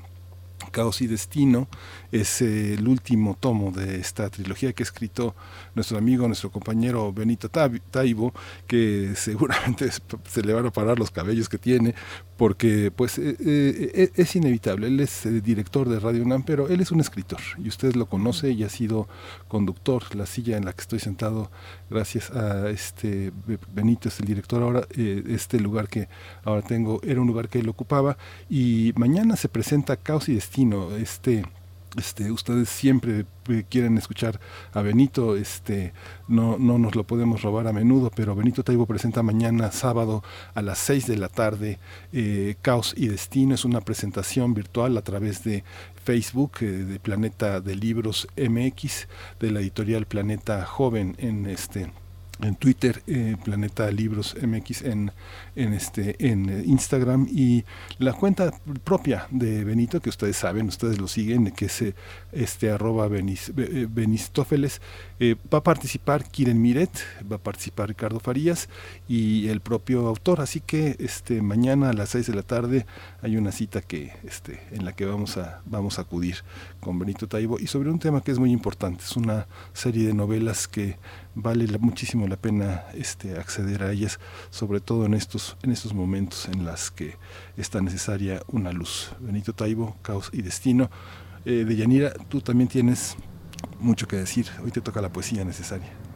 Caos y Destino es eh, el último tomo de esta trilogía que ha escrito nuestro amigo, nuestro compañero Benito Taibo, que seguramente se le van a parar los cabellos que tiene, porque pues eh, eh, es inevitable. Él es director de Radio UNAM, pero él es un escritor y usted lo conoce y ha sido conductor. La silla en la que estoy sentado, gracias a este Benito, es el director ahora, este lugar que ahora tengo, era un lugar que él ocupaba y mañana se presenta Caos y Destino, este este, ustedes siempre eh, quieren escuchar a Benito, este, no, no nos lo podemos robar a menudo, pero Benito Taibo presenta mañana sábado a las 6 de la tarde eh, Caos y Destino, es una presentación virtual a través de Facebook eh, de Planeta de Libros MX, de la editorial Planeta Joven en este en Twitter, eh, Planeta Libros MX en, en, este, en eh, Instagram. Y la cuenta propia de Benito, que ustedes saben, ustedes lo siguen, que es eh, este arroba Benis, Benistófeles, va a participar Kiren Miret, va a participar Ricardo Farías y el propio autor, así que este mañana a las 6 de la tarde hay una cita que este en la que vamos a vamos a acudir con Benito Taibo. Y sobre un tema que es muy importante, es una serie de novelas que vale muchísimo la pena este, acceder a ellas, sobre todo en estos, en estos momentos en los que está necesaria una luz. Benito Taibo, Caos y Destino. Eh, de Yanira, tú también tienes mucho que decir. Hoy te toca la poesía necesaria.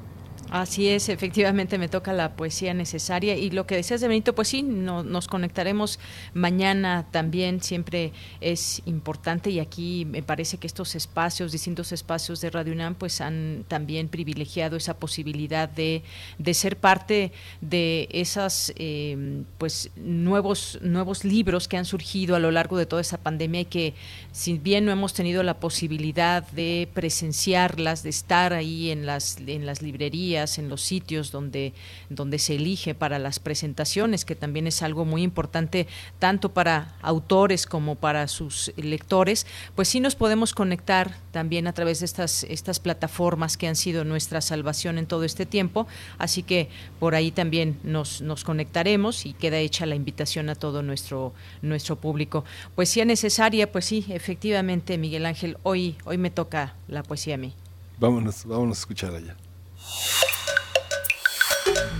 Así es, efectivamente me toca la poesía necesaria. Y lo que decías de Benito, pues sí, no, nos conectaremos mañana también, siempre es importante y aquí me parece que estos espacios, distintos espacios de Radio UNAM, pues han también privilegiado esa posibilidad de, de ser parte de esas, eh, pues nuevos, nuevos libros que han surgido a lo largo de toda esa pandemia y que si bien no hemos tenido la posibilidad de presenciarlas, de estar ahí en las, en las librerías, en los sitios donde, donde se elige para las presentaciones, que también es algo muy importante tanto para autores como para sus lectores, pues sí nos podemos conectar también a través de estas, estas plataformas que han sido nuestra salvación en todo este tiempo. Así que por ahí también nos, nos conectaremos y queda hecha la invitación a todo nuestro, nuestro público. Poesía necesaria, pues sí, efectivamente, Miguel Ángel, hoy, hoy me toca la poesía a mí. Vámonos, vámonos a escuchar allá.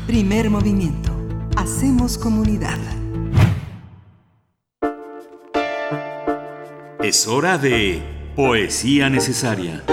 Primer movimiento. Hacemos comunidad. Es hora de Poesía necesaria.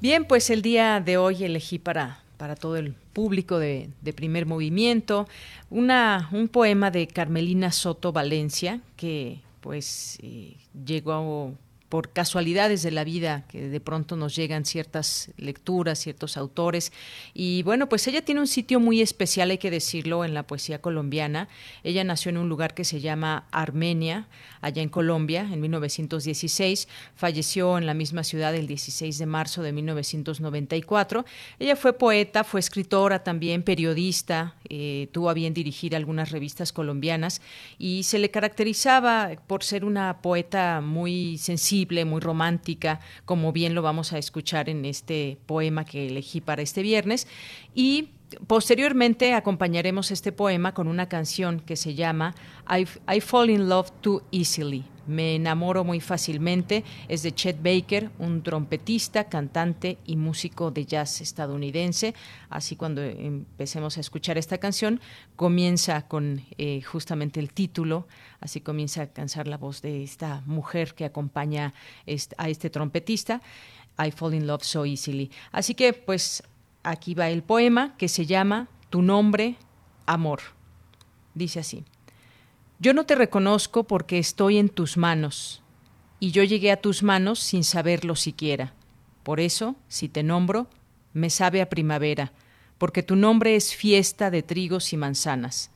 Bien, pues el día de hoy elegí para, para todo el público de, de primer movimiento una, un poema de Carmelina Soto Valencia que pues eh, llegó por casualidades de la vida que de pronto nos llegan ciertas lecturas, ciertos autores. Y bueno, pues ella tiene un sitio muy especial, hay que decirlo, en la poesía colombiana. Ella nació en un lugar que se llama Armenia, allá en Colombia, en 1916. Falleció en la misma ciudad el 16 de marzo de 1994. Ella fue poeta, fue escritora también, periodista, eh, tuvo a bien dirigir algunas revistas colombianas y se le caracterizaba por ser una poeta muy muy romántica, como bien lo vamos a escuchar en este poema que elegí para este viernes. Y posteriormente acompañaremos este poema con una canción que se llama I, I Fall in Love Too Easily. Me enamoro muy fácilmente. Es de Chet Baker, un trompetista, cantante y músico de jazz estadounidense. Así cuando empecemos a escuchar esta canción, comienza con eh, justamente el título, así comienza a cansar la voz de esta mujer que acompaña a este trompetista. I fall in love so easily. Así que pues aquí va el poema que se llama Tu nombre, amor. Dice así. Yo no te reconozco porque estoy en tus manos, y yo llegué a tus manos sin saberlo siquiera. Por eso, si te nombro, me sabe a primavera, porque tu nombre es fiesta de trigos y manzanas.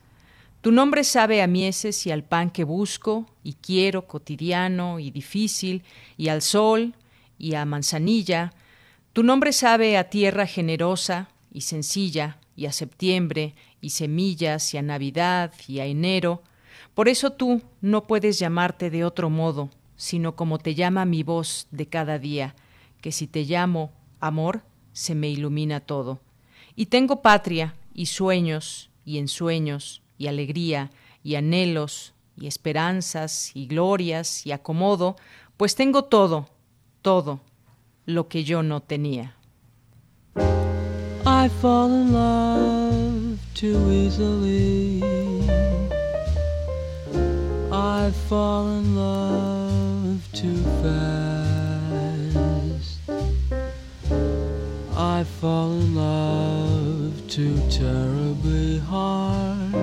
Tu nombre sabe a mieses y al pan que busco y quiero, cotidiano y difícil, y al sol y a manzanilla. Tu nombre sabe a tierra generosa y sencilla, y a septiembre, y semillas, y a Navidad, y a enero, por eso tú no puedes llamarte de otro modo, sino como te llama mi voz de cada día, que si te llamo amor, se me ilumina todo. Y tengo patria y sueños y ensueños y alegría y anhelos y esperanzas y glorias y acomodo, pues tengo todo, todo lo que yo no tenía. I fall in love too easily. I fall in love too fast. I fall in love too terribly hard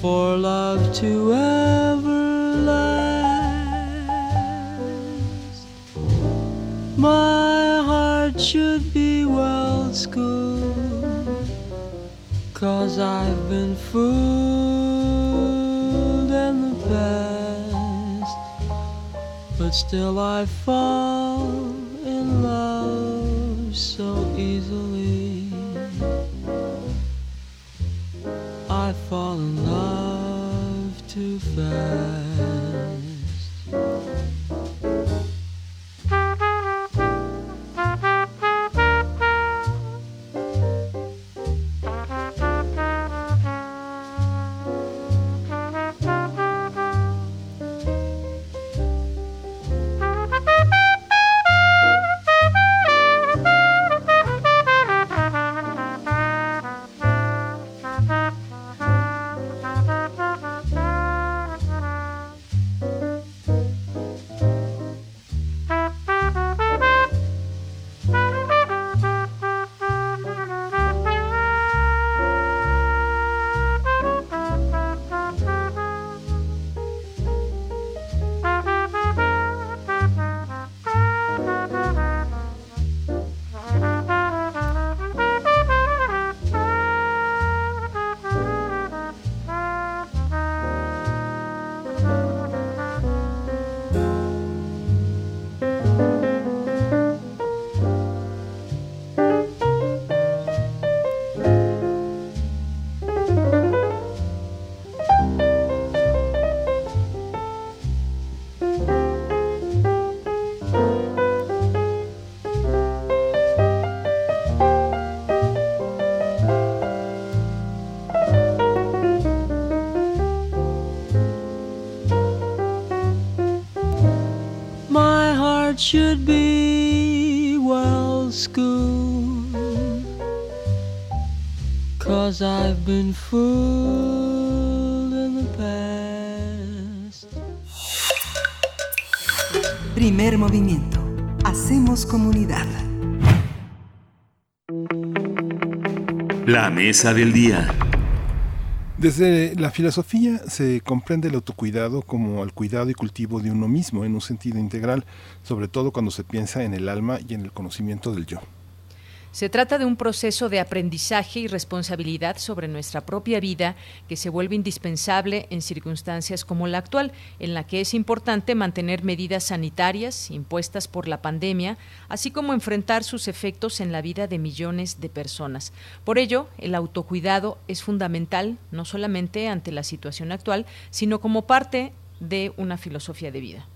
for love to ever last. My heart should be well schooled, cause I've been fooled but still I fall in love so easily. I fall in love too fast. should be well schooled. Cause I've been fooled in the past. Primer movimiento. Hacemos comunidad. La mesa del día. Desde la filosofía se comprende el autocuidado como el cuidado y cultivo de uno mismo en un sentido integral, sobre todo cuando se piensa en el alma y en el conocimiento del yo. Se trata de un proceso de aprendizaje y responsabilidad sobre nuestra propia vida que se vuelve indispensable en circunstancias como la actual, en la que es importante mantener medidas sanitarias impuestas por la pandemia, así como enfrentar sus efectos en la vida de millones de personas. Por ello, el autocuidado es fundamental no solamente ante la situación actual, sino como parte de una filosofía de vida.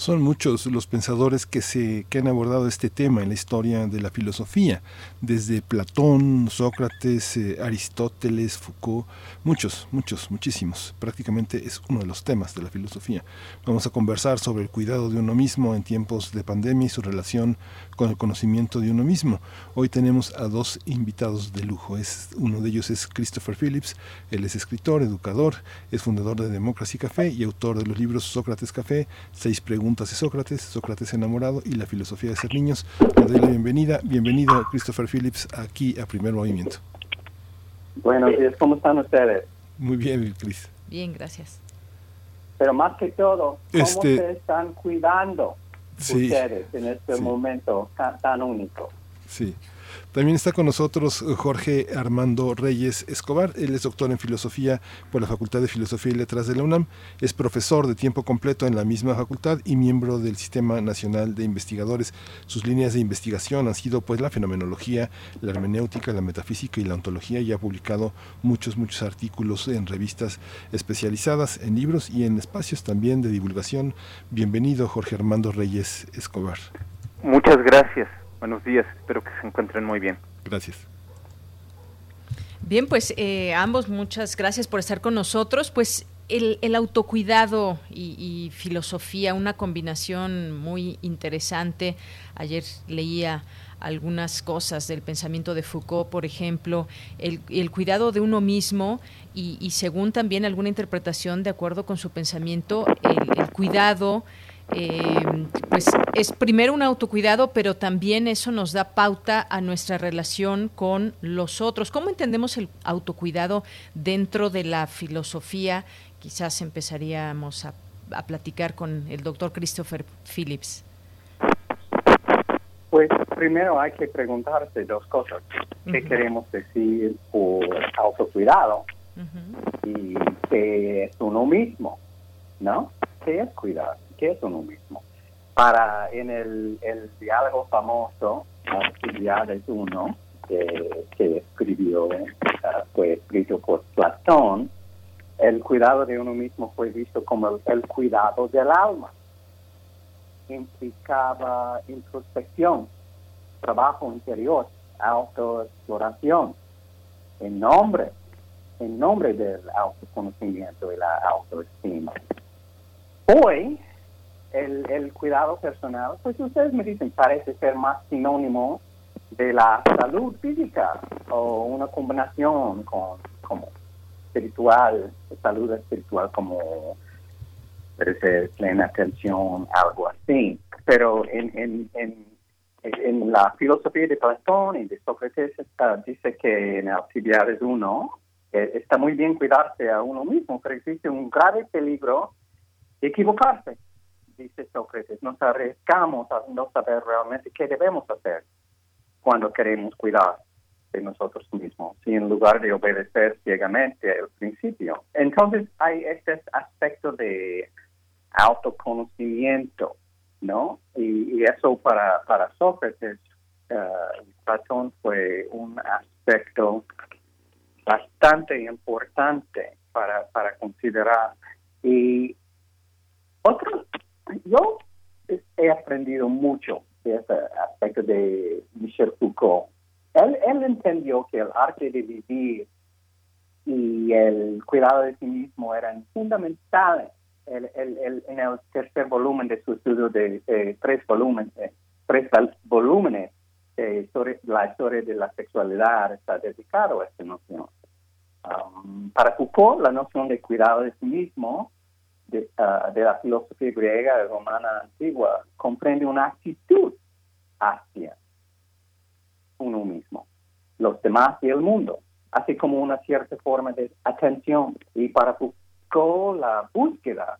Son muchos los pensadores que, se, que han abordado este tema en la historia de la filosofía, desde Platón, Sócrates, eh, Aristóteles, Foucault, muchos, muchos, muchísimos. Prácticamente es uno de los temas de la filosofía. Vamos a conversar sobre el cuidado de uno mismo en tiempos de pandemia y su relación con el conocimiento de uno mismo. Hoy tenemos a dos invitados de lujo. Es, uno de ellos es Christopher Phillips, él es escritor, educador, es fundador de Democracy Café y autor de los libros Sócrates Café, Seis Preguntas de Sócrates, Sócrates enamorado y la filosofía de ser niños. Le doy la bienvenida. Bienvenido Christopher Phillips aquí a Primer Movimiento. Buenos días, ¿cómo están ustedes? Muy bien, Chris. Bien, gracias. Pero más que todo, ¿cómo Este- se están cuidando Sí. ustedes en este Sí. momento tan, tan único? Sí. También está con nosotros eh, Jorge Armando Reyes Escobar. Él es doctor en filosofía por la Facultad de Filosofía y Letras de la UNAM. Es profesor de tiempo completo en la misma facultad y miembro del Sistema Nacional de Investigadores. Sus líneas de investigación han sido pues la fenomenología, la hermenéutica, la metafísica y la ontología y ha publicado muchos, muchos artículos en revistas especializadas, en libros y en espacios también de divulgación. Bienvenido Jorge Armando Reyes Escobar. Muchas gracias. Buenos días. Espero que se encuentren muy bien. Gracias. Bien, pues eh, ambos muchas gracias por estar con nosotros. Pues el, el autocuidado y, y filosofía, una combinación muy interesante. Ayer leía algunas cosas del pensamiento de Foucault, por ejemplo, el, el cuidado de uno mismo y, y según también alguna interpretación de acuerdo con su pensamiento, el, el cuidado eh, pues es primero un autocuidado, pero también eso nos da pauta a nuestra relación con los otros. ¿Cómo entendemos el autocuidado dentro de la filosofía? Quizás empezaríamos a, a platicar con el doctor Christopher Phillips. Pues primero hay que preguntarse dos cosas. ¿Qué queremos decir por autocuidado? Y qué es uno mismo, ¿no? ¿Qué es cuidar? ¿Qué es uno mismo? Para en el, diálogo famoso, Alcibiades uno, que, que escribió, ah, fue escrito por Platón, el cuidado de uno mismo fue visto como el, el cuidado del alma. Implicaba introspección, trabajo interior, autoexploración, en nombre, en nombre del autoconocimiento y la autoestima. Hoy, el, el cuidado personal, pues ustedes me dicen, parece ser más sinónimo de la salud física o una combinación con como espiritual, salud espiritual como puede plena atención, algo así. Pero en, en, en, en la filosofía de Platón y de Sócrates está, dice que en Alcibiades 1 eh, está muy bien cuidarse a uno mismo, pero existe un grave peligro de equivocarse, dice Sócrates. Nos arriesgamos a no saber realmente qué debemos hacer cuando queremos cuidar de nosotros mismos, y en lugar de obedecer ciegamente al principio. Entonces hay este aspecto de autoconocimiento, ¿no? Y, eso para, para Sócrates, uh, Platón fue un aspecto bastante importante para, para considerar. Y otro, yo he aprendido mucho de ese aspecto de Michel Foucault. Él, él entendió que el arte de vivir y el cuidado de sí mismo eran fundamentales el, el, el, en el tercer volumen de su estudio de, de tres volúmenes, eh, tres volúmenes de historia, la historia de la sexualidad está dedicado a esta noción. Um, para Foucault, la noción de cuidado de sí mismo de, ah, de la filosofía griega y romana antigua comprende una actitud hacia uno mismo, los demás y el mundo, así como una cierta forma de atención. Y para la búsqueda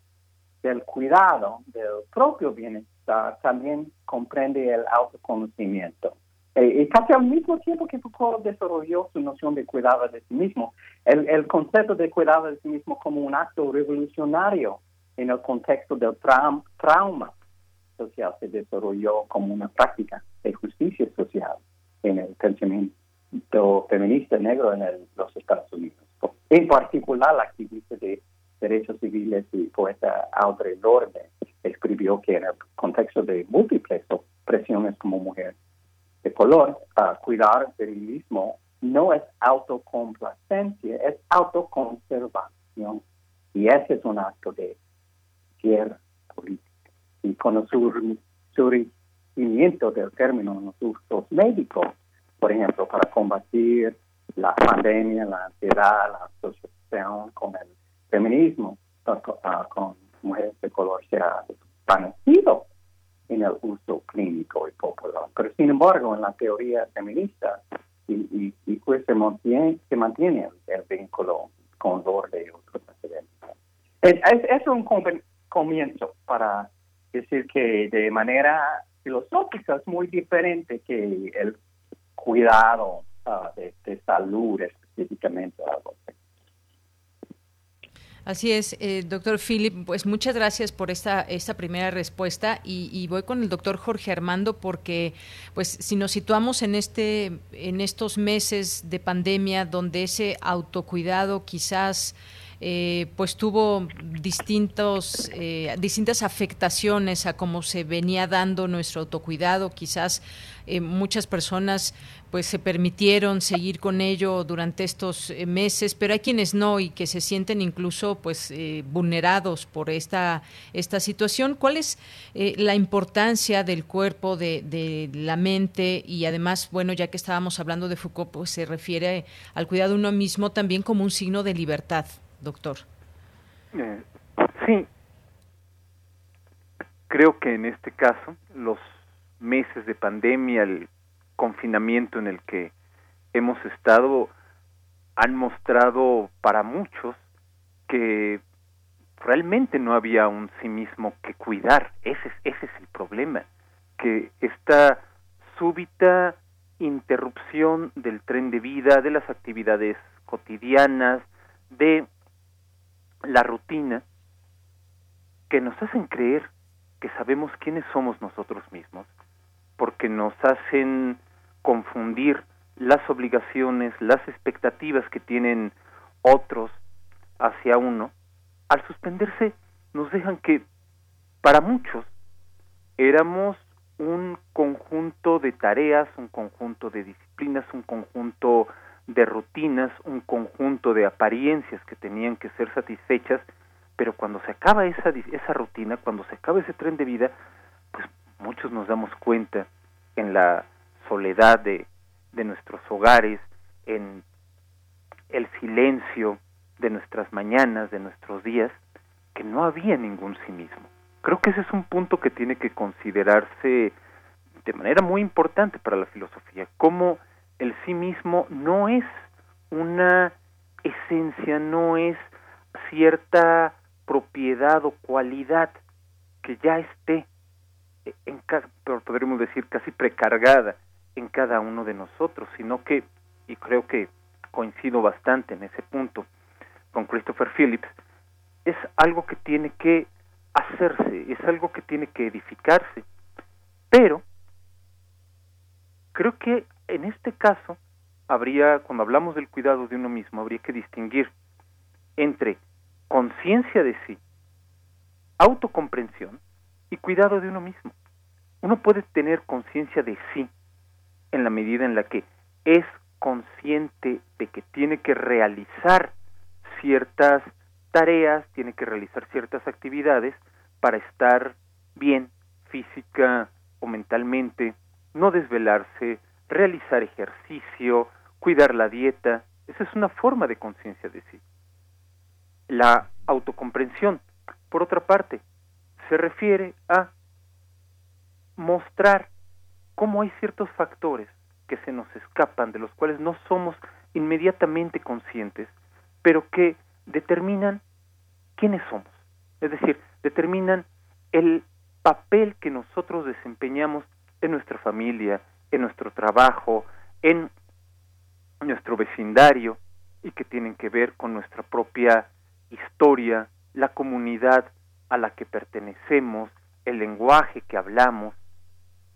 del cuidado del propio bienestar también comprende el autoconocimiento. Eh, y casi al mismo tiempo que Foucault desarrolló su noción de cuidado de sí mismo, el, el concepto de cuidado de sí mismo como un acto revolucionario en el contexto del trauma social se desarrolló como una práctica de justicia social en el pensamiento feminista negro en los Estados Unidos. En particular, la activista de derechos civiles y poeta Audre Lorde escribió que en el contexto de múltiples presiones como mujer de color, cuidar del mismo no es autocomplacencia, es autoconservación. Y ese es un acto de guerra política. Y con el surgimiento del término en los usos médicos, por ejemplo, para combatir la pandemia, la ansiedad, la asociación con el feminismo, ah, con mujeres de color se ha desvanecido en el uso clínico y popular. Pero sin embargo, en la teoría feminista, y, y, pues se mantiene, se mantiene el, vínculo con Lorde y otros Es, es, un comienzo para decir que de manera filosófica es muy diferente que el cuidado ah, de, de, salud específicamente algo Así es, eh, doctor Philip, pues muchas gracias por esta, esta primera respuesta y, voy con el doctor Jorge Armando porque pues si nos situamos en, este, en estos meses de pandemia donde ese autocuidado quizás... Eh, pues tuvo distintos, eh, distintas afectaciones a cómo se venía dando nuestro autocuidado. Quizás muchas personas pues se permitieron seguir con ello durante estos eh, meses, pero hay quienes no y que se sienten incluso pues eh, vulnerados por esta esta situación. ¿Cuál es eh, la importancia del cuerpo, de, de, la mente y además, bueno, ya que estábamos hablando de Foucault, pues se refiere al cuidado de uno mismo también como un signo de libertad, doctor? sí, creo que en este caso los meses de pandemia, el confinamiento en el que hemos estado han mostrado para muchos que realmente no había un sí mismo que cuidar. Ese es, ese es el problema, que esta súbita interrupción del tren de vida, de las actividades cotidianas, de la rutina, que nos hacen creer que sabemos quiénes somos nosotros mismos, porque nos hacen confundir las obligaciones, las expectativas que tienen otros hacia uno, al suspenderse nos dejan que para muchos éramos un conjunto de tareas, un conjunto de disciplinas, un conjunto de rutinas, un conjunto de apariencias que tenían que ser satisfechas, pero cuando se acaba esa, esa rutina, cuando se acaba ese tren de vida, pues muchos nos damos cuenta en la soledad de, de nuestros hogares, en el silencio de nuestras mañanas, de nuestros días, que no había ningún sí mismo. Creo que ese es un punto que tiene que considerarse de manera muy importante para la filosofía, cómo el sí mismo no es una esencia, no es cierta propiedad o cualidad que ya esté, en, podríamos decir, casi precargada en cada uno de nosotros, sino que, y creo que coincido bastante en ese punto con Christopher Phillips, es algo que tiene que hacerse, es algo que tiene que edificarse, pero creo que en este caso habría, cuando hablamos del cuidado de uno mismo, habría que distinguir entre conciencia de sí, autocomprensión y cuidado de uno mismo. Uno puede tener conciencia de sí, en la medida en la que es consciente de que tiene que realizar ciertas tareas, tiene que realizar ciertas actividades para estar bien física o mentalmente, no desvelarse, realizar ejercicio, cuidar la dieta. Esa es una forma de conciencia de sí. La autocomprensión por otra parte, se refiere a mostrar cómo hay ciertos factores que se nos escapan, de los cuales no somos inmediatamente conscientes, pero que determinan quiénes somos. Es decir, determinan el papel que nosotros desempeñamos en nuestra familia, en nuestro trabajo, en nuestro vecindario y que tienen que ver con nuestra propia historia, la comunidad a la que pertenecemos, el lenguaje que hablamos.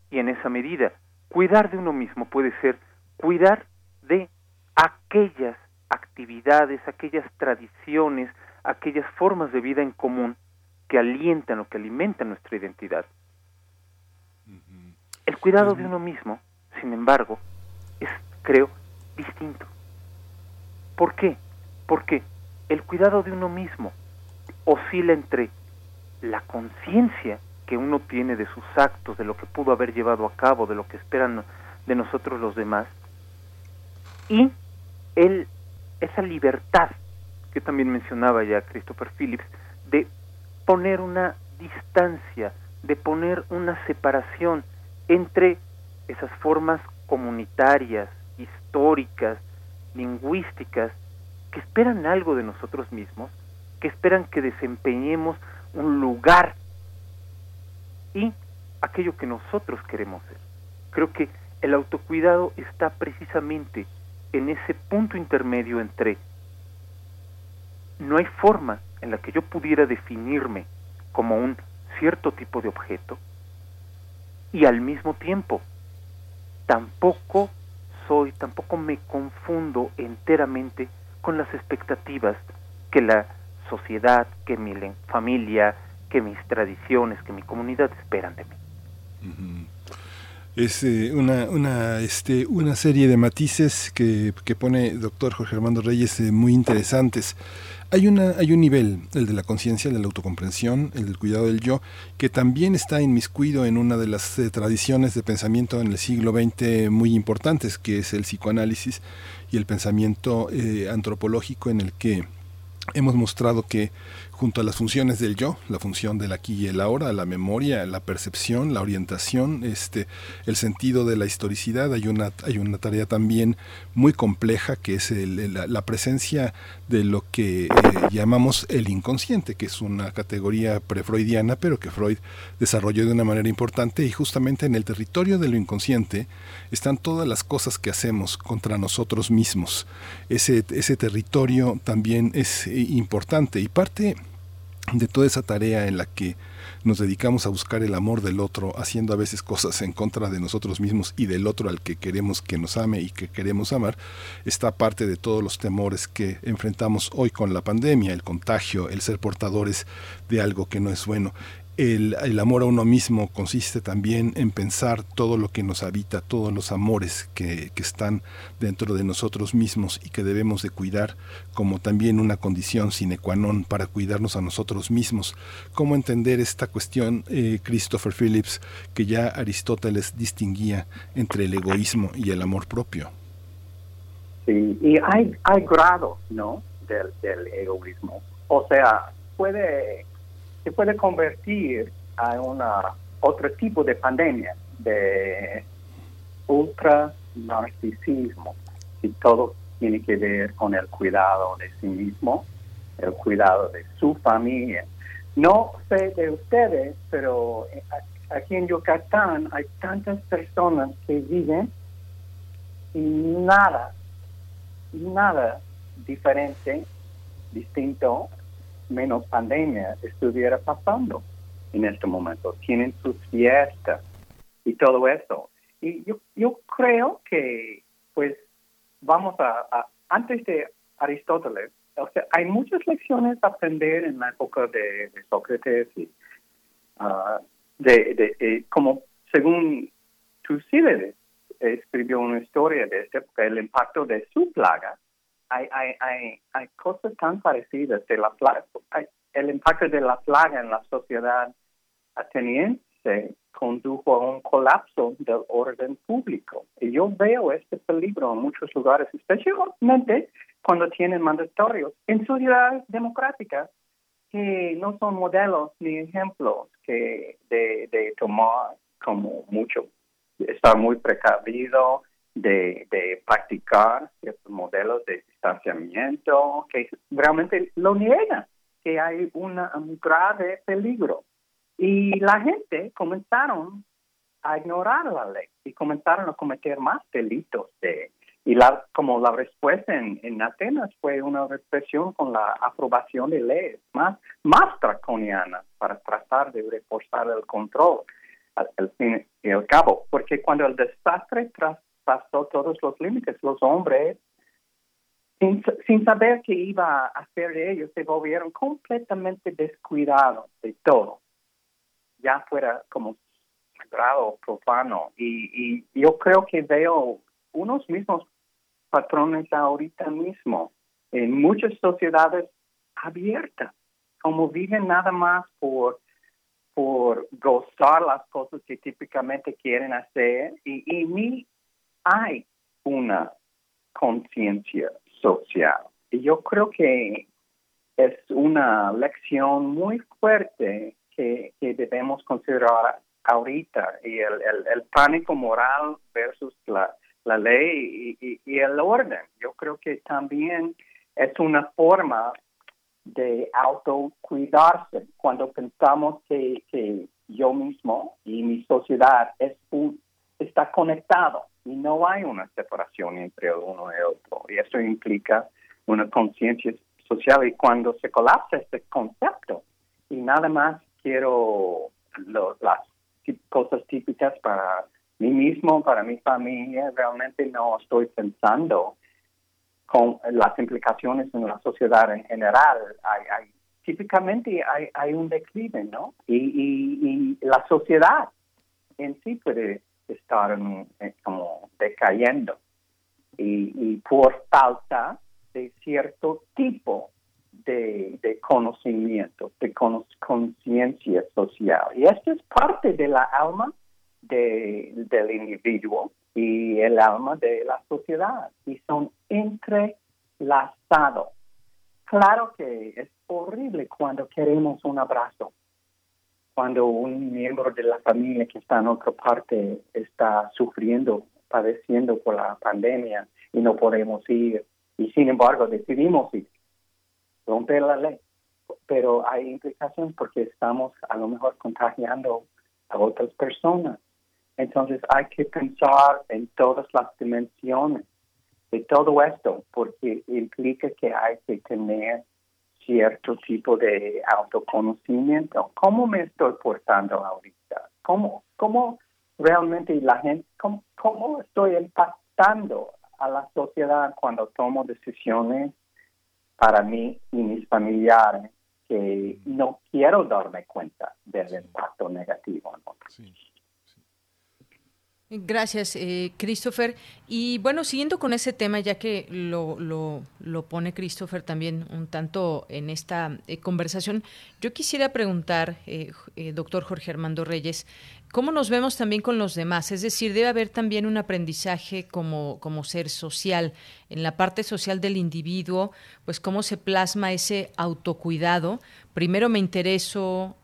Y en esa medida cuidar de uno mismo puede ser cuidar de aquellas actividades, aquellas tradiciones, aquellas formas de vida en común que alientan o que alimentan nuestra identidad. El cuidado de uno mismo, sin embargo, es, creo, distinto. ¿Por qué? Porque el cuidado de uno mismo oscila entre la conciencia que uno tiene de sus actos, de lo que pudo haber llevado a cabo, de lo que esperan de nosotros los demás, y el, esa libertad que también mencionaba ya Christopher Phillips, de poner una distancia, de poner una separación entre esas formas comunitarias, históricas, lingüísticas, que esperan algo de nosotros mismos, que esperan que desempeñemos un lugar y aquello que nosotros queremos ser. Creo que el autocuidado está precisamente en ese punto intermedio entre no hay forma en la que yo pudiera definirme como un cierto tipo de objeto y al mismo tiempo tampoco soy, tampoco me confundo enteramente con las expectativas que la sociedad, que mi familia, que mis tradiciones, que mi comunidad esperan de mí. Es eh, una, una, este, una serie de matices que, que pone doctor Jorge Armando Reyes eh, muy interesantes. Hay, una, hay un nivel, el de la conciencia, el de la autocomprensión, el del cuidado del yo, que también está inmiscuido en una de las eh, tradiciones de pensamiento en el siglo XX muy importantes, que es el psicoanálisis y el pensamiento antropológico en el que hemos mostrado que junto a las funciones del yo, la función del aquí y el ahora, la memoria, la percepción, la orientación, este, el sentido de la historicidad, hay una, hay una tarea también muy compleja que es la, presencia de lo que eh, llamamos el inconsciente, que es una categoría prefreudiana, pero que Freud desarrolló de una manera importante. Y justamente en el territorio de lo inconsciente están todas las cosas que hacemos contra nosotros mismos. Ese, ese territorio también es eh, importante. Y parte de toda esa tarea en la que nos dedicamos a buscar el amor del otro, haciendo a veces cosas en contra de nosotros mismos y del otro al que queremos que nos ame y que queremos amar, está parte de todos los temores que enfrentamos hoy con la pandemia, el contagio, el ser portadores de algo que no es bueno. El, amor a uno mismo consiste también en pensar todo lo que nos habita, todos los amores que, están dentro de nosotros mismos y que debemos de cuidar como también una condición sine qua non para cuidarnos a nosotros mismos. ¿Cómo entender esta cuestión, eh, Christopher Phillips, que ya Aristóteles distinguía entre el egoísmo y el amor propio? Sí, y hay, hay grados, ¿no? Del, del egoísmo. O sea, puede se puede convertir a una otro tipo de pandemia de ultra narcisismo y todo tiene que ver con el cuidado de sí mismo, el cuidado de su familia. No sé de ustedes, pero aquí en Yucatán hay tantas personas que viven y nada, nada diferente, distinto menos pandemia estuviera pasando en este momento. Tienen sus fiestas y todo eso. Y yo, yo creo que, pues, vamos a, antes de Aristóteles, o sea, hay muchas lecciones a aprender en la época de, Sócrates y ah, de, de, como según Tucídides escribió una historia de esta época, el impacto de su plaga hay, hay, hay, hay cosas tan parecidas de la plaga. El impacto de la plaga en la sociedad ateniense condujo a un colapso del orden público. Y yo veo este peligro en muchos lugares, especialmente cuando tienen mandatorios. En sociedades democráticas que no son modelos ni ejemplos que de, de tomar como mucho, estar muy precavido, de, practicar ciertos modelos de distanciamiento, que realmente lo niegan, que hay una, un grave peligro. Y la gente comenzaron a ignorar la ley y comenzaron a cometer más delitos de y la, como la respuesta en, en, Atenas fue una represión con la aprobación de leyes más, más draconianas para tratar de reforzar el control al, fin y al cabo. Porque cuando el desastre traspasó todos los límites, los hombres, sin, sin saber qué iba a hacer ellos, se volvieron completamente descuidados de todo. Ya fuera como sagrado, profano. Y, yo creo que veo unos mismos patrones ahorita mismo en muchas sociedades abiertas, como viven nada más por, por gozar las cosas que típicamente quieren hacer y, ni hay una conciencia social. Y yo creo que es una lección muy fuerte que, debemos considerar ahorita y el, el, pánico moral versus la, la ley y, el orden. Yo creo que también es una forma de autocuidarse cuando pensamos que, que yo mismo y mi sociedad es un, está conectado y no hay una separación entre uno y otro. Y eso implica una conciencia social y cuando se colapsa este concepto y nada más quiero las cosas típicas para mí mismo, para mi familia, realmente no estoy pensando con las implicaciones en la sociedad en general. Hay, típicamente hay, hay, un declive, ¿no? Y, la sociedad en sí puede estar como decayendo. Y, por falta de cierto tipo de, de conocimiento, de conciencia social. Y esto es parte de la alma de, del individuo y el alma de la sociedad y son entrelazados. Claro que es horrible cuando queremos un abrazo, cuando un miembro de la familia que está en otra parte está sufriendo, padeciendo por la pandemia y no podemos ir. Y sin embargo decidimos ir, romper la ley. Pero hay implicaciones porque estamos a lo mejor contagiando a otras personas. Entonces hay que pensar en todas las dimensiones de todo esto, porque implica que hay que tener cierto tipo de autoconocimiento. ¿Cómo me estoy portando ahorita? ¿Cómo, cómo realmente la gente, cómo, cómo estoy impactando a la sociedad cuando tomo decisiones para mí y mis familiares que no quiero darme cuenta del impacto negativo en otros? Gracias, eh, Christopher. Y bueno, siguiendo con ese tema, ya que lo, lo, lo pone Christopher también un tanto en esta eh, conversación, yo quisiera preguntar, eh, eh, doctor Jorge Armando Reyes, ¿cómo nos vemos también con los demás? Es decir, debe haber también un aprendizaje como, como ser social, en la parte social del individuo, pues cómo se plasma ese autocuidado. Primero me intereso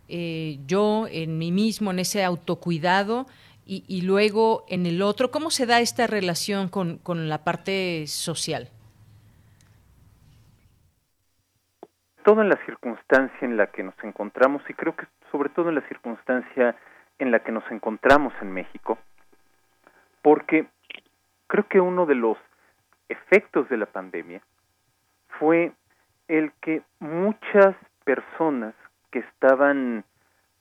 yo en mí mismo, en ese autocuidado y, luego en el otro? ¿Cómo se da esta relación con, con la parte social? Todo en la circunstancia en la que nos encontramos y creo que sobre todo en la circunstancia en la que nos encontramos en México, porque creo que uno de los efectos de la pandemia fue el que muchas personas que estaban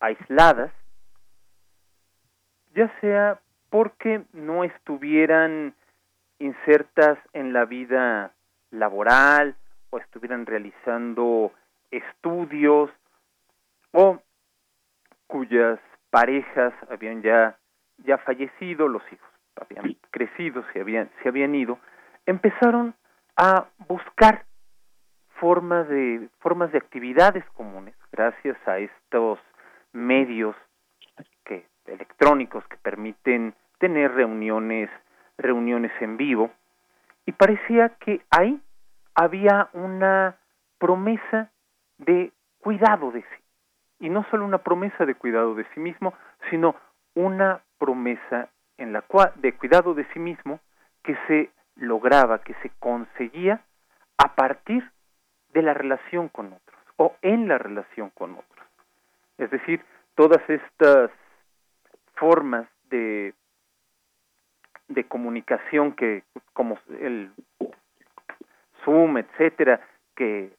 aisladas ya sea porque no estuvieran insertas en la vida laboral o estuvieran realizando estudios o cuyas parejas habían ya ya fallecido, los hijos habían crecido, se habían se habían ido, empezaron a buscar formas de formas de actividades comunes. Gracias a estos medios electrónicos que permiten tener reuniones, reuniones en vivo, y parecía que ahí había una promesa de cuidado de sí. Y no solo una promesa de cuidado de sí mismo, sino una promesa en la cual, de cuidado de sí mismo que se lograba, que se conseguía a partir de la relación con otros o en la relación con otros. Es decir, todas estas formas de, de comunicación que, como el Zoom, etcétera, que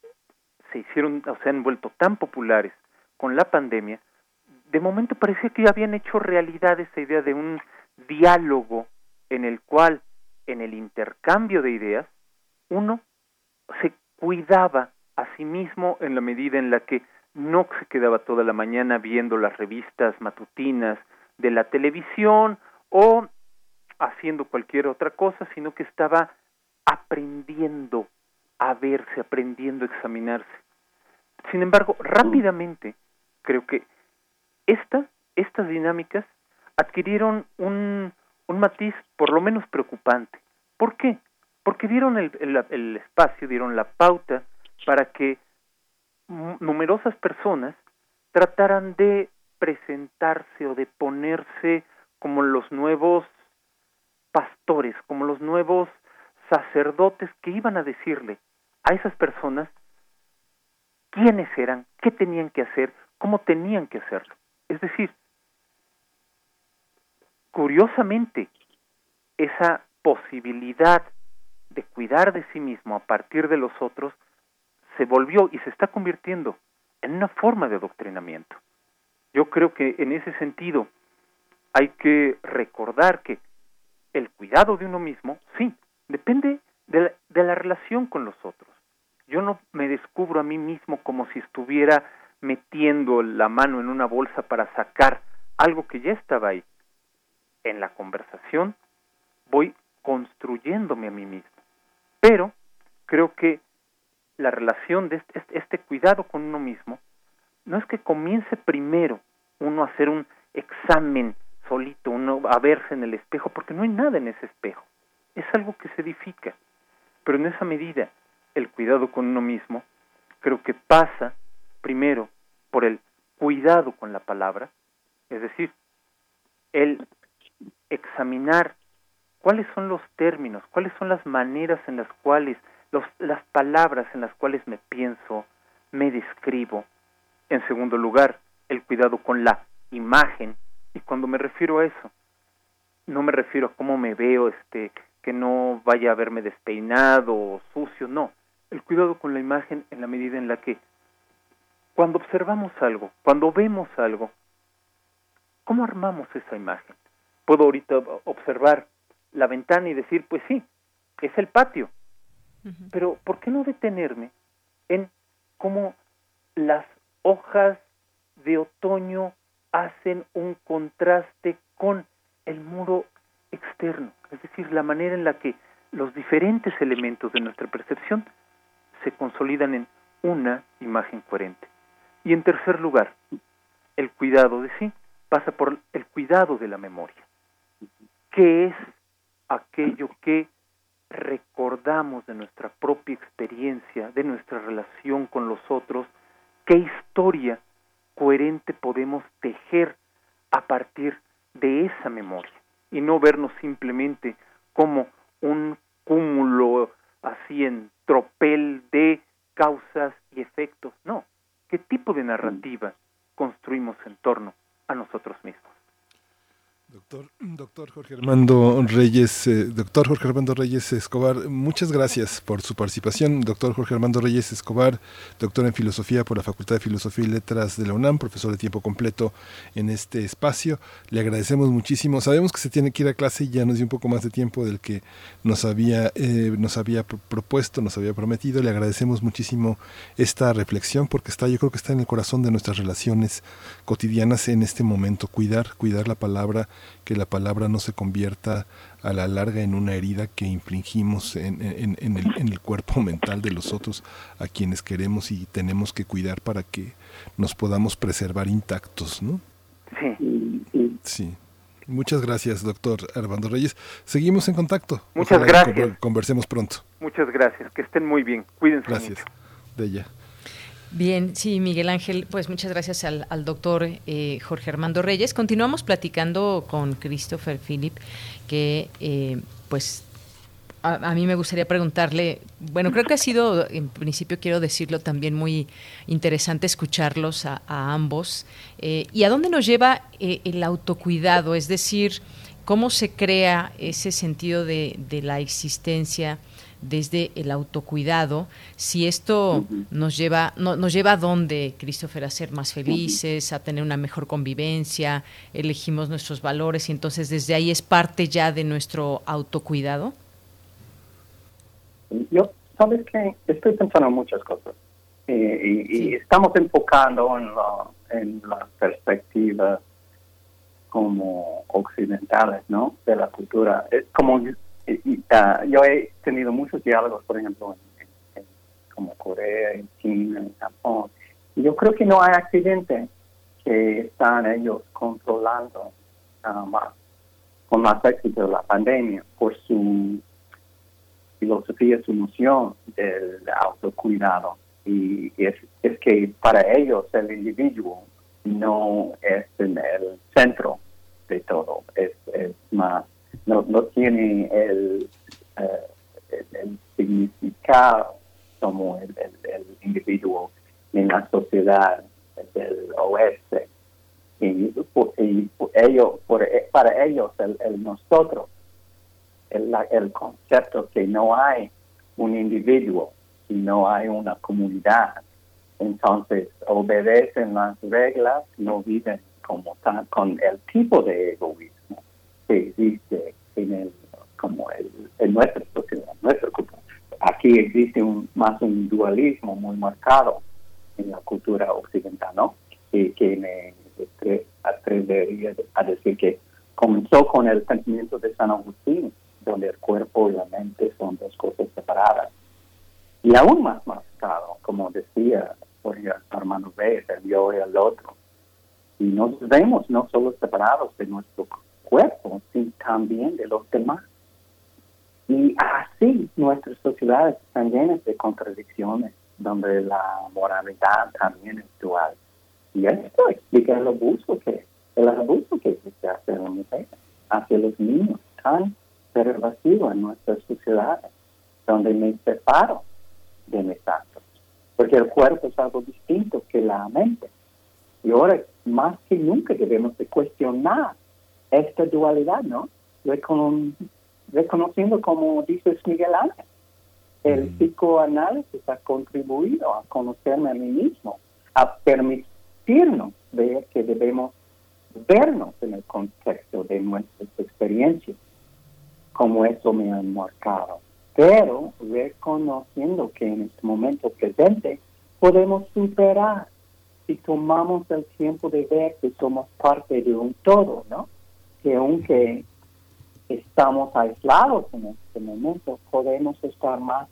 se hicieron o se han vuelto tan populares con la pandemia, de momento parecía que ya habían hecho realidad esa idea de un diálogo en el cual, en el intercambio de ideas, uno se cuidaba a sí mismo en la medida en la que no se quedaba toda la mañana viendo las revistas matutinas de la televisión o haciendo cualquier otra cosa, sino que estaba aprendiendo a verse, aprendiendo a examinarse. Sin embargo, rápidamente creo que esta, estas dinámicas adquirieron un, un matiz por lo menos preocupante. ¿Por qué? Porque dieron el, el espacio, dieron la pauta para que numerosas personas trataran de presentarse o de ponerse como los nuevos pastores, como los nuevos sacerdotes que iban a decirle a esas personas quiénes eran, qué tenían que hacer, cómo tenían que hacerlo. Es decir, curiosamente, esa posibilidad de cuidar de sí mismo a partir de los otros se volvió y se está convirtiendo en una forma de adoctrinamiento. Yo creo que en ese sentido hay que recordar que el cuidado de uno mismo, sí, depende de la, de la relación con los otros. Yo no me descubro a mí mismo como si estuviera metiendo la mano en una bolsa para sacar algo que ya estaba ahí. En la conversación voy construyéndome a mí mismo. Pero creo que la relación de este, este, este, cuidado con uno mismo no es que comience primero uno a hacer un examen solito, uno a verse en el espejo, porque no hay nada en ese espejo. Es algo que se edifica. Pero en esa medida, el cuidado con uno mismo creo que pasa primero por el cuidado con la palabra, es decir, el examinar cuáles son los términos, cuáles son las maneras en las cuales las palabras en las cuales me pienso, me describo. En segundo lugar, el cuidado con la imagen. Y cuando me refiero a eso, no me refiero a cómo me veo, este, que no vaya a verme despeinado o sucio, no. El cuidado con la imagen en la medida en la que cuando observamos algo, cuando vemos algo, ¿cómo armamos esa imagen? Puedo ahorita observar la ventana y decir, pues sí, es el patio, pero ¿por qué no detenerme en cómo las hojas de otoño hacen un contraste con el muro externo? Es decir, la manera en la que los diferentes elementos de nuestra percepción se consolidan en una imagen coherente. Y en tercer lugar, el cuidado de sí pasa por el cuidado de la memoria. ¿Qué es aquello que recordamos de nuestra propia experiencia, de nuestra relación con los otros, qué historia coherente podemos tejer a partir de esa memoria y no vernos simplemente como un cúmulo así en tropel de causas y efectos, no, qué tipo de narrativa construimos en torno a nosotros mismos. Doctor, doctor Jorge Armando Reyes, eh, doctor Jorge Armando Reyes Escobar, muchas gracias por su participación. Doctor Jorge Armando Reyes Escobar, doctor en filosofía por la Facultad de Filosofía y Letras de la UNAM, profesor de tiempo completo en este espacio. Le agradecemos muchísimo. Sabemos que se tiene que ir a clase y ya nos dio un poco más de tiempo del que nos había, eh, nos había propuesto, nos había prometido. Le agradecemos muchísimo esta reflexión porque está, yo creo que está en el corazón de nuestras relaciones cotidianas en este momento. Cuidar, cuidar la palabra que la palabra no se convierta a la larga en una herida que infligimos en, el, cuerpo mental de los otros a quienes queremos y tenemos que cuidar para que nos podamos preservar intactos, ¿no? Sí. Sí. Muchas gracias, doctor Armando Reyes. Seguimos en contacto. Muchas gracias. Conversemos pronto. Muchas gracias. Que estén muy bien. Cuídense. Gracias. De ella. Bien, sí, Miguel Ángel, pues muchas gracias al, doctor eh, Jorge Armando Reyes. Continuamos platicando con Christopher Philip, que eh, pues a, mí me gustaría preguntarle, bueno, creo que ha sido, en principio quiero decirlo también muy interesante escucharlos a, ambos. Eh, ¿Y a dónde nos lleva el autocuidado? Es decir, ¿cómo se crea ese sentido de, de la existencia? Desde el autocuidado, si esto nos lleva, no, nos lleva a dónde, Christopher, a ser más felices, a tener una mejor convivencia, elegimos nuestros valores y entonces desde ahí es parte ya de nuestro autocuidado. Yo, sabes que estoy pensando en muchas cosas eh, y, estamos enfocando en la, en la perspectiva como occidentales, ¿no? De la cultura. Es como Ah, yo he tenido muchos diálogos, por ejemplo, en, como Corea, en China, en Japón. Y yo creo que no hay accidente que están ellos controlando uh, más, con más éxito la pandemia por su filosofía, su noción del autocuidado. Y es, es que para ellos el individuo no es en el centro de todo, es más no, no tiene el, eh, significado como el, el, individuo en la sociedad del oeste. Y, ellos, por, para ellos, el, nosotros, el, concepto que no hay un individuo, sino hay una comunidad, entonces obedecen las reglas, no viven como tan, con el tipo de egoísmo existe en el, como el, en nuestra sociedad. Aquí existe un, más un dualismo muy marcado en la cultura occidental, ¿no? Y que me atrevería a decir que comenzó con el sentimiento de San Agustín, donde el cuerpo y la mente son dos cosas separadas. Y aún más marcado, como decía por Armando Reyes, el yo y el otro. Y nos vemos no solo separados de nuestro cuerpo, sino también de los demás. Y así nuestras sociedades están llenas de contradicciones, donde la moralidad también es dual. Y esto explica el abuso que, el abuso que existe hacia la mujer, hacia los niños, tan pervasivo en nuestras sociedades, donde me separo de mis actos. Porque el cuerpo es algo distinto que la mente. Y ahora, más que nunca, debemos de cuestionar esta dualidad, ¿no? reconociendo, como dice Miguel Ángel, el psicoanálisis ha contribuido a conocerme a mí mismo, a permitirnos ver que debemos vernos en el contexto de nuestras experiencias, como eso me ha marcado. Pero reconociendo que en este momento presente podemos superar si tomamos el tiempo de ver que somos parte de un todo, ¿no? Que aunque estamos aislados en este momento, podemos estar más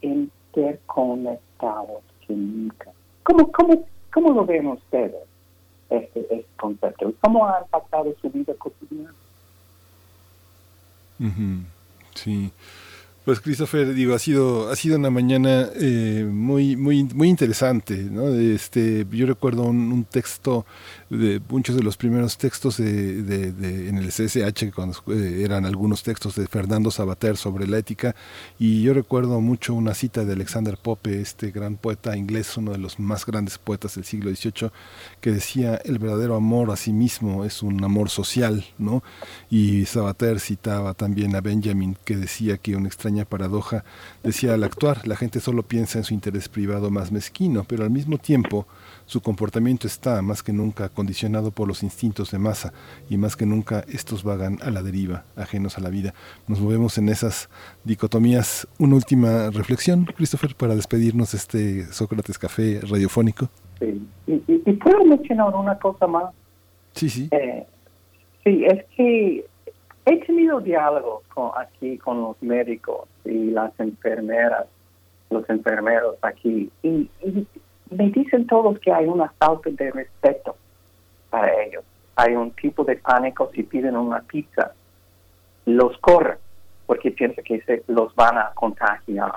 interconectados que nunca. ¿Cómo, cómo, cómo lo ven ustedes, este, este concepto? ¿Cómo ha impactado su vida cotidiana? Sí. Pues Christopher, digo, ha sido, ha sido una mañana eh, muy, muy, muy interesante, ¿no? Este, yo recuerdo un texto de muchos de los primeros textos de, de, en el CSH, cuando eh, eran algunos textos de Fernando Sabater sobre la ética, y yo recuerdo mucho una cita de Alexander Pope, este gran poeta inglés, uno de los más grandes poetas del siglo XVIII, que decía, el verdadero amor a sí mismo es un amor social, ¿no? Y Sabater citaba también a Benjamin, que decía que una extraña paradoja, decía al actuar, la gente solo piensa en su interés privado más mezquino, pero al mismo tiempo, su comportamiento está más que nunca condicionado por los instintos de masa y más que nunca estos vagan a la deriva, ajenos a la vida. Nos movemos en esas dicotomías. Una última reflexión, Christopher, para despedirnos de este Sócrates Café radiofónico. Sí, y, puedo mencionar una cosa más. Sí, sí. Eh, sí, es que he tenido diálogos con, aquí con los médicos y las enfermeras, los enfermeros aquí, y me dicen todos que hay una falta de respeto para ellos. Hay un tipo de pánico si piden una pizza. Los corren porque piensan que se los van a contagiar.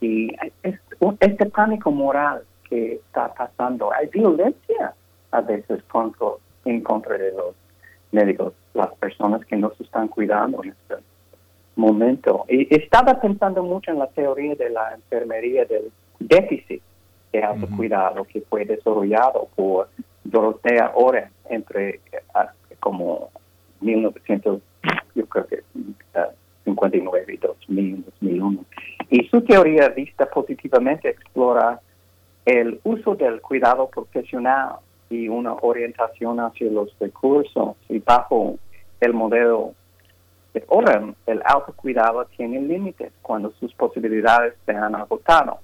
Y es, este pánico moral que está pasando. Hay violencia a veces contra, en contra de los médicos, las personas que no se están cuidando en este momento. Y estaba pensando mucho en la teoría de la enfermería del déficit de autocuidado que fue desarrollado por Dorotea Oren entre ah, como 1900, yo creo que 59 y 2000, 2001. Y su teoría vista positivamente explora el uso del cuidado profesional y una orientación hacia los recursos y bajo el modelo de Oren, el autocuidado tiene límites cuando sus posibilidades se han agotado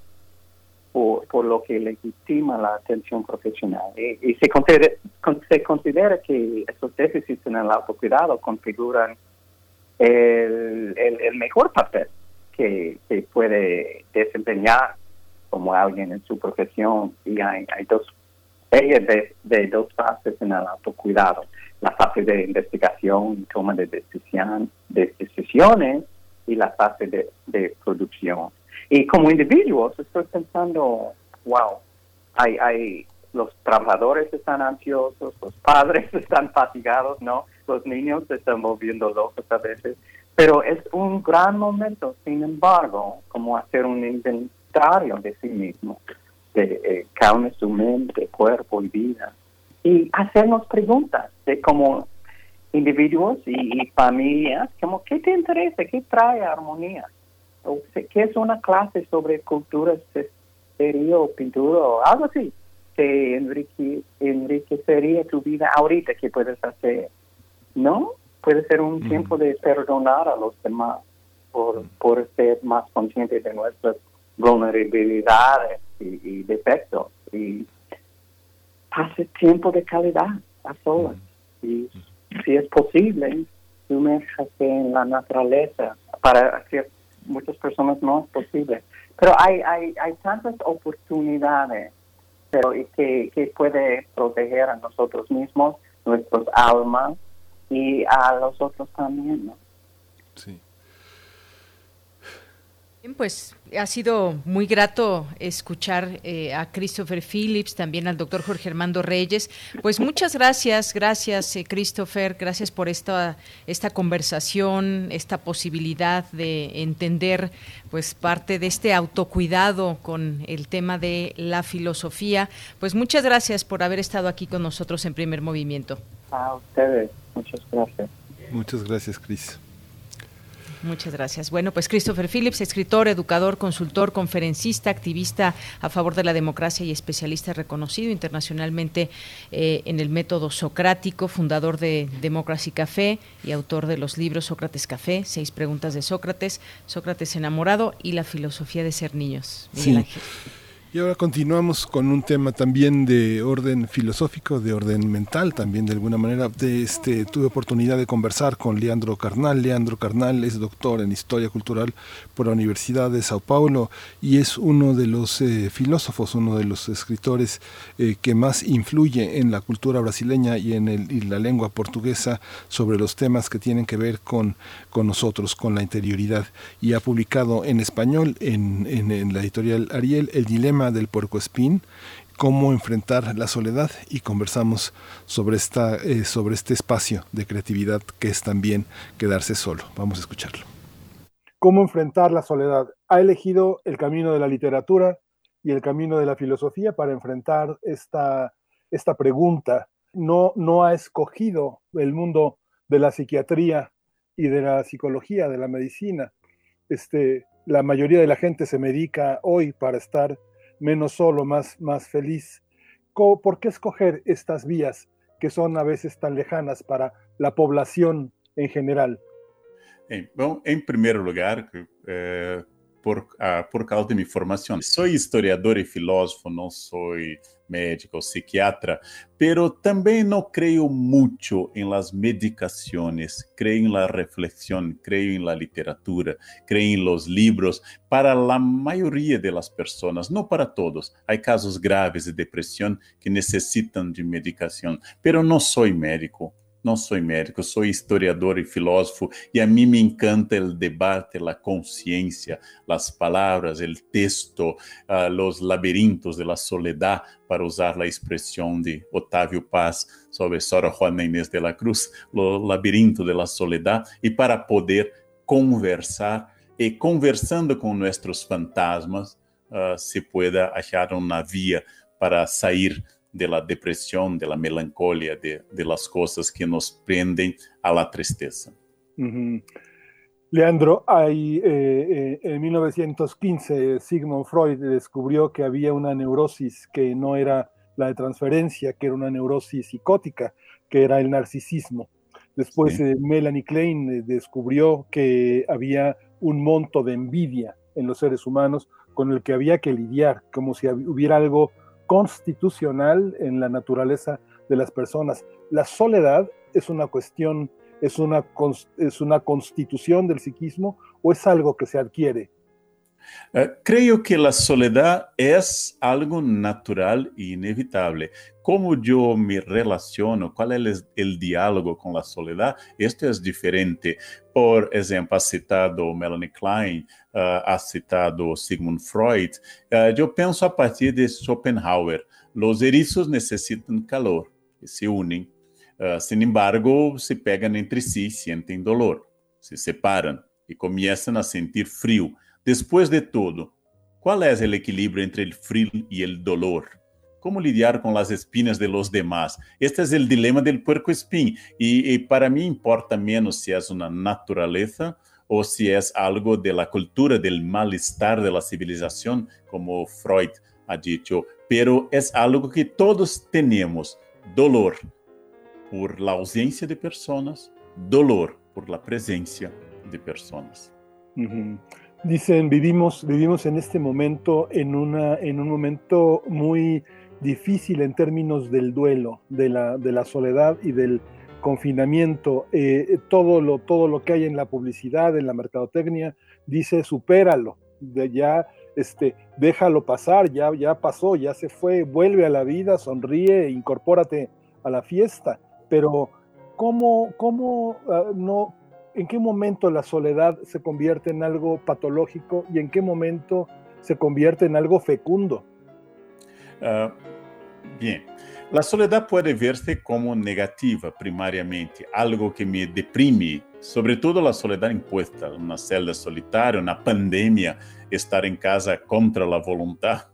por, lo que legitima la atención profesional. Y, se, considera, se considera que estos déficits en el autocuidado configuran el, el, mejor papel que, puede desempeñar como alguien en su profesión. Y hay, hay dos de, dos fases en el autocuidado. La fase de investigación y toma de, decisión, de decisiones y la fase de, producción. Y como individuos estoy pensando, wow, hay, hay, los trabajadores están ansiosos, los padres están fatigados, ¿no? Los niños se están volviendo locos a veces. Pero es un gran momento, sin embargo, como hacer un inventario de sí mismo, de eh, calma su mente, cuerpo y vida. Y hacernos preguntas de como individuos y, y familias, como, ¿qué te interesa? ¿Qué trae armonía? que es una clase sobre cultura sería o pintura o algo así que enrique, enriquecería tu vida ahorita que puedes hacer, ¿no? Puede ser un tiempo de perdonar a los demás por, por ser más conscientes de nuestras vulnerabilidades y, defectos y hace tiempo de calidad a solas y si es posible sumérjase en la naturaleza para hacer muchas personas no es posible. Pero hay, hay, hay tantas oportunidades pero que, que puede proteger a nosotros mismos, nuestros almas y a los otros también. ¿no? Sí. Pues ha sido muy grato escuchar eh, a Christopher Phillips, también al doctor Jorge Armando Reyes. Pues muchas gracias, gracias eh, Christopher, gracias por esta, esta conversación, esta posibilidad de entender pues parte de este autocuidado con el tema de la filosofía. Pues muchas gracias por haber estado aquí con nosotros en primer movimiento. A ustedes, muchas gracias. Muchas gracias, Cris. Muchas gracias. Bueno, pues Christopher Phillips, escritor, educador, consultor, conferencista, activista a favor de la democracia y especialista reconocido internacionalmente eh, en el método socrático, fundador de Democracy Café y autor de los libros Sócrates Café, Seis preguntas de Sócrates, Sócrates enamorado y la filosofía de ser niños. Miguel Ángel. Y ahora continuamos con un tema también de orden filosófico, de orden mental, también de alguna manera. De este, tuve oportunidad de conversar con Leandro Carnal. Leandro Carnal es doctor en Historia Cultural por la Universidad de Sao Paulo y es uno de los eh, filósofos, uno de los escritores eh, que más influye en la cultura brasileña y en el, la lengua portuguesa sobre los temas que tienen que ver con, con nosotros, con la interioridad. Y ha publicado en español, en, en la editorial Ariel, El Dilema del puerco espín, cómo enfrentar la soledad y conversamos sobre, esta, eh, sobre este espacio de creatividad que es también quedarse solo. Vamos a escucharlo. ¿Cómo enfrentar la soledad? Ha elegido el camino de la literatura y el camino de la filosofía para enfrentar esta, esta pregunta. No, no ha escogido el mundo de la psiquiatría y de la psicología, de la medicina. Este, la mayoría de la gente se medica hoy para estar menos solo, más, más feliz. ¿Por qué escoger estas vías que son a veces tan lejanas para la población en general? Bueno, en primer lugar, eh, por, ah, por causa de mi formación. Soy historiador y filósofo, no soy médico, psiquiatra, pero también no creo mucho en las medicaciones, creo en la reflexión, creo en la literatura, creo en los libros. Para la mayoría de las personas, no para todos. Hay casos graves de depresión que necesitan de medicación, pero no soy médico, não sou médico, sou historiador e filósofo, e a mim me encanta o debate, a consciência, as palavras, o texto, uh, os labirintos de la soledad, para usar a expressão de Otávio Paz sobre Sora Juana Inês de la Cruz, o labirinto de la soledad, e para poder conversar, e conversando com nossos fantasmas, uh, se pueda achar uma via para sair de la depresión, de la melancolía, de, de las cosas que nos prenden a la tristeza. Leandro, hay, eh, eh, en 1915 Sigmund Freud descubrió que había una neurosis que no era la de transferencia, que era una neurosis psicótica, que era el narcisismo. Después Sí. eh, Melanie Klein descubrió que había un monto de envidia en los seres humanos con el que había que lidiar, como si hubiera algo constitucional en la naturaleza de las personas. La soledad es una cuestión, es una, es una constitución del psiquismo o es algo que se adquiere. Eh, creo que la soledad es algo natural e inevitable. Como yo me relaciono, cuál es el diálogo con la soledad, esto es diferente. Por ejemplo, ha citado Melanie Klein, eh, ha citado Sigmund Freud. Eh, yo pienso a partir de Schopenhauer. Los erizos necesitan calor y se unen. Eh, sin embargo, se pegan entre sí, sienten dolor, se separan y comienzan a sentir frío. Después de todo, ¿cuál es el equilibrio entre el frío y el dolor? ¿Cómo lidiar con las espinas de los demás? Este es el dilema del puerco espín. Y para mí importa menos si es una naturaleza o si es algo de la cultura, del malestar de la civilización, como Freud ha dicho. Pero es algo que todos tenemos. Dolor por la ausencia de personas, dolor por la presencia de personas. Ujú. Dicen, vivimos, vivimos en este momento en, una, en un momento muy difícil en términos del duelo, de la, de la soledad y del confinamiento. Eh, todo, lo, todo lo que hay en la publicidad, en la mercadotecnia, dice supéralo, de ya, este, déjalo pasar, ya, ya pasó, ya se fue, vuelve a la vida, sonríe, incorpórate a la fiesta. Pero, ¿cómo, cómo ah, no, en qué momento la soledad se convierte en algo patológico y en qué momento se convierte en algo fecundo? Ah, bien, la soledad puede verse como negativa primariamente, algo que me deprime, sobre todo la soledad impuesta, una celda solitaria, una pandemia, estar en casa contra la voluntad.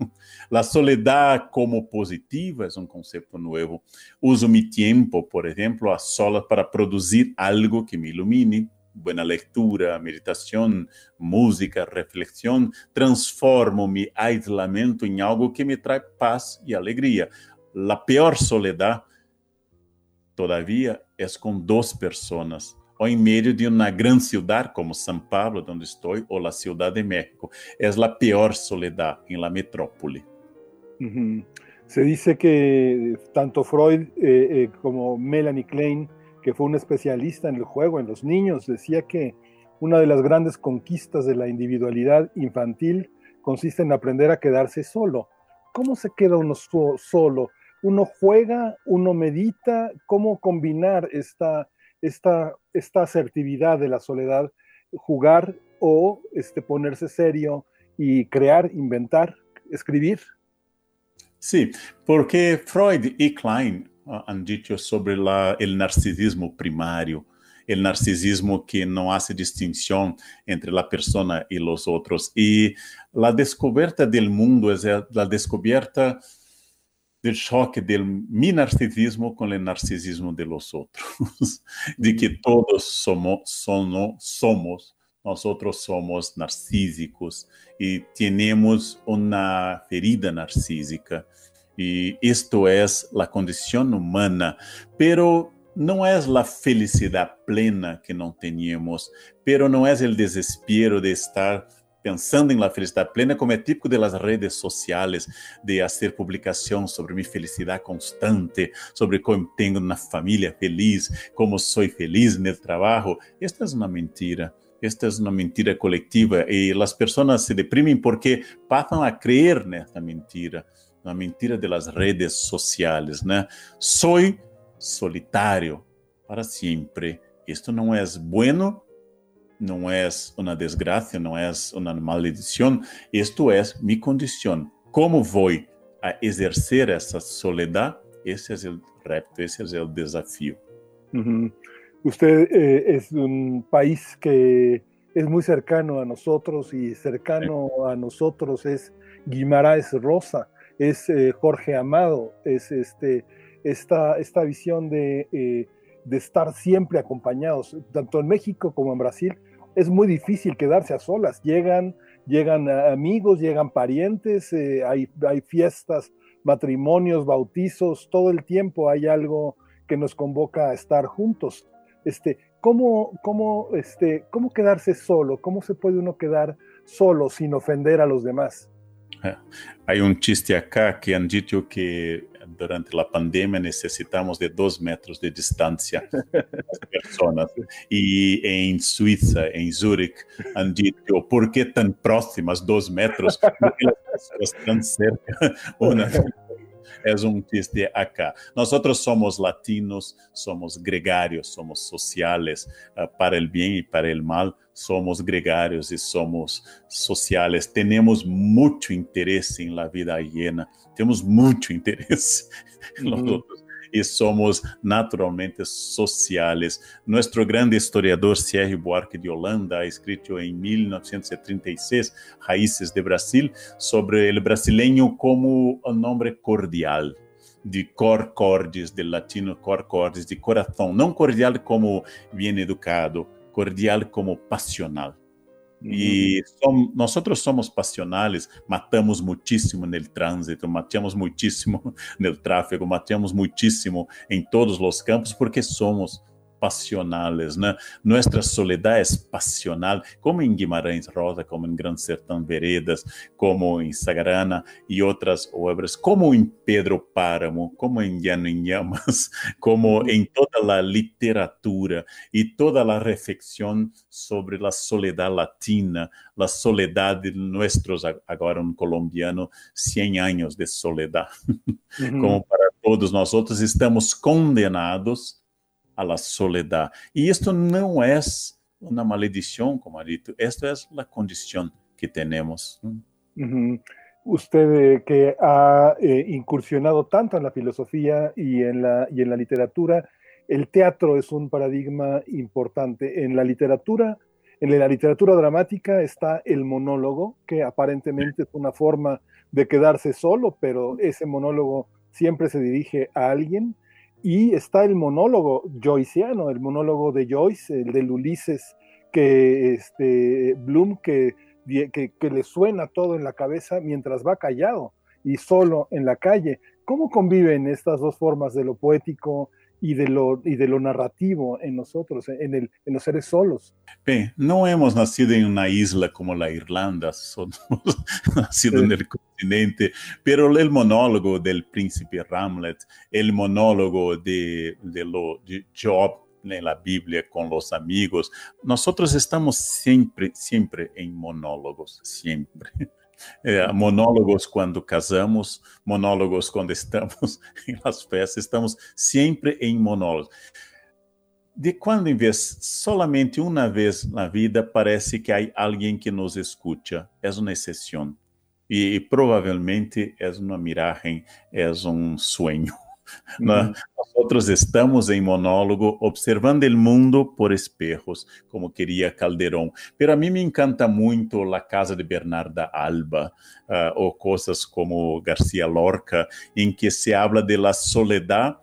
La soledad como positiva es un concepto nuevo. Uso mi tiempo, por ejemplo, a solas para producir algo que me ilumine, buena lectura, meditación, música, reflexión, transformo mi aislamiento en algo que me trae paz y alegría. La peor soledad todavía es con dos personas o en medio de una gran ciudad como San Pablo, donde estoy, o la Ciudad de México. Es la peor soledad en la metrópoli. Ujú. Se dice que tanto Freud eh, eh, como Melanie Klein, que fue un especialista en el juego, en los niños, decía que una de las grandes conquistas de la individualidad infantil consiste en aprender a quedarse solo. ¿Cómo se queda uno so- solo? ¿Uno juega? ¿Uno medita? ¿Cómo combinar esta, esta, esta asertividad de la soledad? ¿Jugar o este, ponerse serio y crear, inventar, escribir? Sí, porque Freud y Klein ah, han dicho sobre la- el narcisismo primario, el narcisismo que no hace distinción entre la persona y los otros. Y la descubierta del mundo es la descubierta del choque del mi narcisismo con el narcisismo de los de que todos somos, sono- somos, nosotros somos narcísicos y tenemos una ferida narcísica. Y esto es la condición humana, pero no es la felicidad plena que no teníamos, pero no es el desespero de estar pensando en la felicidad plena, como es típico de las redes sociales, de hacer publicación sobre mi felicidad constante, sobre cómo tengo una familia feliz, cómo soy feliz en el trabajo. Esta es una mentira. Esta es una mentira colectiva y las personas se deprimen porque pasan a creer en esta mentira, la mentira de las redes sociales. ¿no? Soy solitario. para siempre. Esto no es bueno, no es una desgracia, no es una maldición. Esto es mi condición. ¿Cómo voy a ejercer esa soledad? Ese es el reto, ese es el desafío. Usted eh, es un país que es muy cercano a nosotros y cercano a nosotros es Guimaraes Rosa, es eh, Jorge Amado, es este, esta, esta visión de, eh, de estar siempre acompañados, tanto en México como en Brasil. Es muy difícil quedarse a solas. Llegan, llegan amigos, llegan parientes, eh, hay, hay fiestas, matrimonios, bautizos, todo el tiempo hay algo que nos convoca a estar juntos. Este, ¿cómo, cómo, este, ¿Cómo quedarse solo? ¿Cómo se puede uno quedar solo sin ofender a los demás? Hay un chiste acá que han dicho que durante la pandemia necesitamos de dos metros de distancia las personas. Y en Suiza, en Zurich, han dicho, ¿por qué tan próximas dos metros? Porque las personas están cerca. Una es un chiste acá. Nosotros somos latinos, somos gregarios, somos sociales, uh, para el bien y para el mal, somos gregarios y somos sociales. Tenemos mucho interés en la vida ajena, tenemos mucho interés en los Ujú. otros. Y somos naturalmente sociales. Nuestro grande historiador Thierry Buarque de Holanda escrito en 1936 Raíces de Brasil sobre el brasileño como un nombre cordial de cor cordis, del latino cor cordis, de corazón, não cordial como bien educado, cordial como pasional. Y som- nosotros somos pasionales, matamos muchísimo en el tránsito, matamos muchísimo en el tráfico, matamos muchísimo en todos los campos porque somos pasionales, né? Nuestra soledad es pasional, como en Guimarães Rosa, como en Gran Sertão Veredas, como en Sagrana y otras obras, como en Pedro Páramo, como en Llano en Llamas, como en toda la literatura y toda la reflexión sobre la soledad latina, la soledad de ag- agora un colombiano, 100 años de soledad. Ujú. Como para todos nosotros estamos condenados a la soledad. Y esto no es una maldición, como ha dicho, esto es la condición que tenemos. Usted eh, que ha eh, incursionado tanto en la filosofía y en la, y en la literatura, el teatro es un paradigma importante. En la literatura, en la literatura dramática está el monólogo, que aparentemente es una forma de quedarse solo, pero ese monólogo siempre se dirige a alguien. Y está el monólogo joyceano, el monólogo de Joyce, el del Ulises, que este, Bloom, que le suena todo en la cabeza mientras va callado y solo en la calle. ¿Cómo conviven estas dos formas de lo poético y de lo, y de lo narrativo en nosotros, en, el, en los seres solos? No hemos nacido en una isla como la Irlanda, somos nacido Sí. en el continente, pero el monólogo del príncipe Hamlet, el monólogo de, de, lo, de Job en la Biblia con los amigos, nosotros estamos siempre, siempre en monólogos, siempre. Eh, monólogos cuando casamos, monólogos cuando estamos en las festas, estamos siempre en monólogos. De quando em vez, solamente uma vez na vida, parece que há alguém que nos escuta. É uma exceção. E, provavelmente é uma miragem, é um sonho. Né? Nós estamos em monólogo observando o mundo por espejos, como queria Calderón. Pero a mim me encanta muito La Casa de Bernarda Alba, uh, ou coisas como Garcia Lorca, em que se habla de la soledad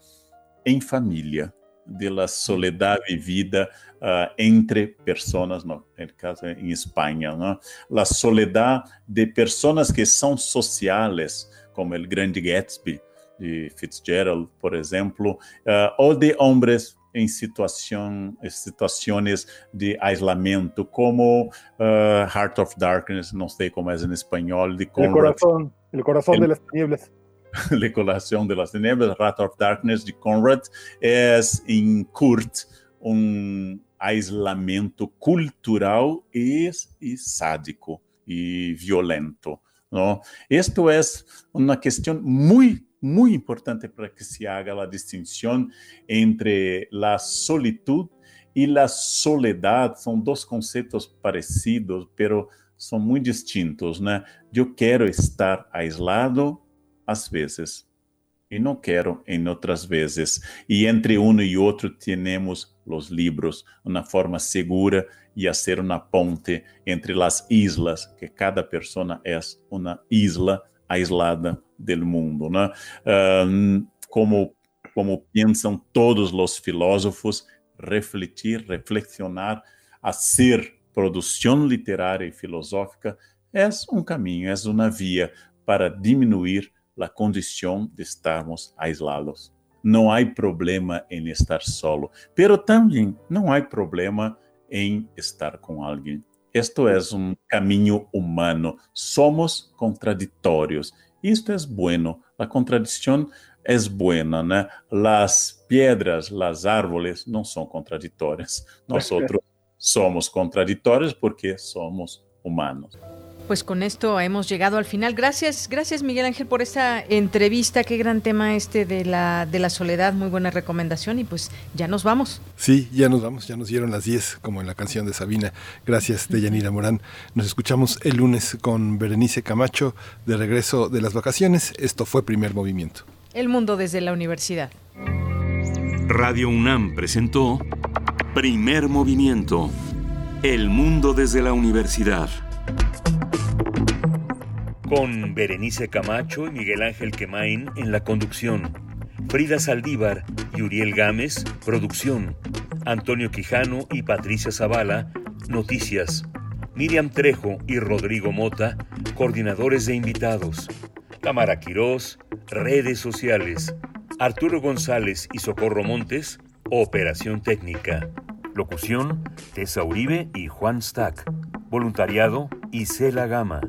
em família de la soledad vivida uh, entre personas, no, caso en España, ¿no? la soledad de personas que son sociales, como el Grande Gatsby de Fitzgerald, por ejemplo, uh, o de hombres em situação, situações de isolamento, como uh, Heart of Darkness, não sei como é em espanhol, de El Conrad. corazón, el corazón El- de las tinieblas. La Colación de las Tinieblas, Heart of Darkness, de Conrad, es em Kurt um isolamento cultural e, e sádico e violento. ¿no? Esto es una cuestión muy muy importante para que se haga la distinción entre la solitud y la soledad. Son dos conceptos parecidos, pero son muy distintos, né? Yo quiero estar aislado às vezes e não quero em outras vezes. E entre um e outro temos os livros, uma forma segura e a ser uma ponte entre as islas, que cada pessoa é uma isla aislada do mundo, né? Como como pensam todos os filósofos, refletir, reflexionar, a ser produção literária e filosófica é um caminho, é uma via para diminuir a condição de estarmos aislados. Não há problema em estar solo, pero também não há problema em estar com alguém. Esto é um caminho humano. Somos contraditórios. Isto é bueno. A contradição é buena, né? As pedras, as árvores não são contraditórias. Nós outros somos contraditorios porque somos humanos. Pues con esto hemos llegado al final. Gracias, gracias Miguel Ángel por esta entrevista. Qué gran tema este de la, de la soledad. Muy buena recomendación y pues ya nos vamos. Sí, ya nos vamos, ya nos dieron las 10 como en la canción de Sabina. Gracias, Deyanira Morán. Nos escuchamos el lunes con Berenice Camacho de regreso de las vacaciones. Esto fue Primer Movimiento. El mundo desde la universidad. Radio UNAM presentó Primer movimiento. El mundo desde la universidad. Con Berenice Camacho y Miguel Ángel Quemain en la conducción. Frida Saldívar y Uriel Gámez, producción. Antonio Quijano y Patricia Zavala, noticias. Miriam Trejo y Rodrigo Mota, coordinadores de invitados. Tamara Quirós, redes sociales. Arturo González y Socorro Montes, Operación técnica. Locución, Tessa Uribe y Juan Stack. Voluntariado, Isela Gama.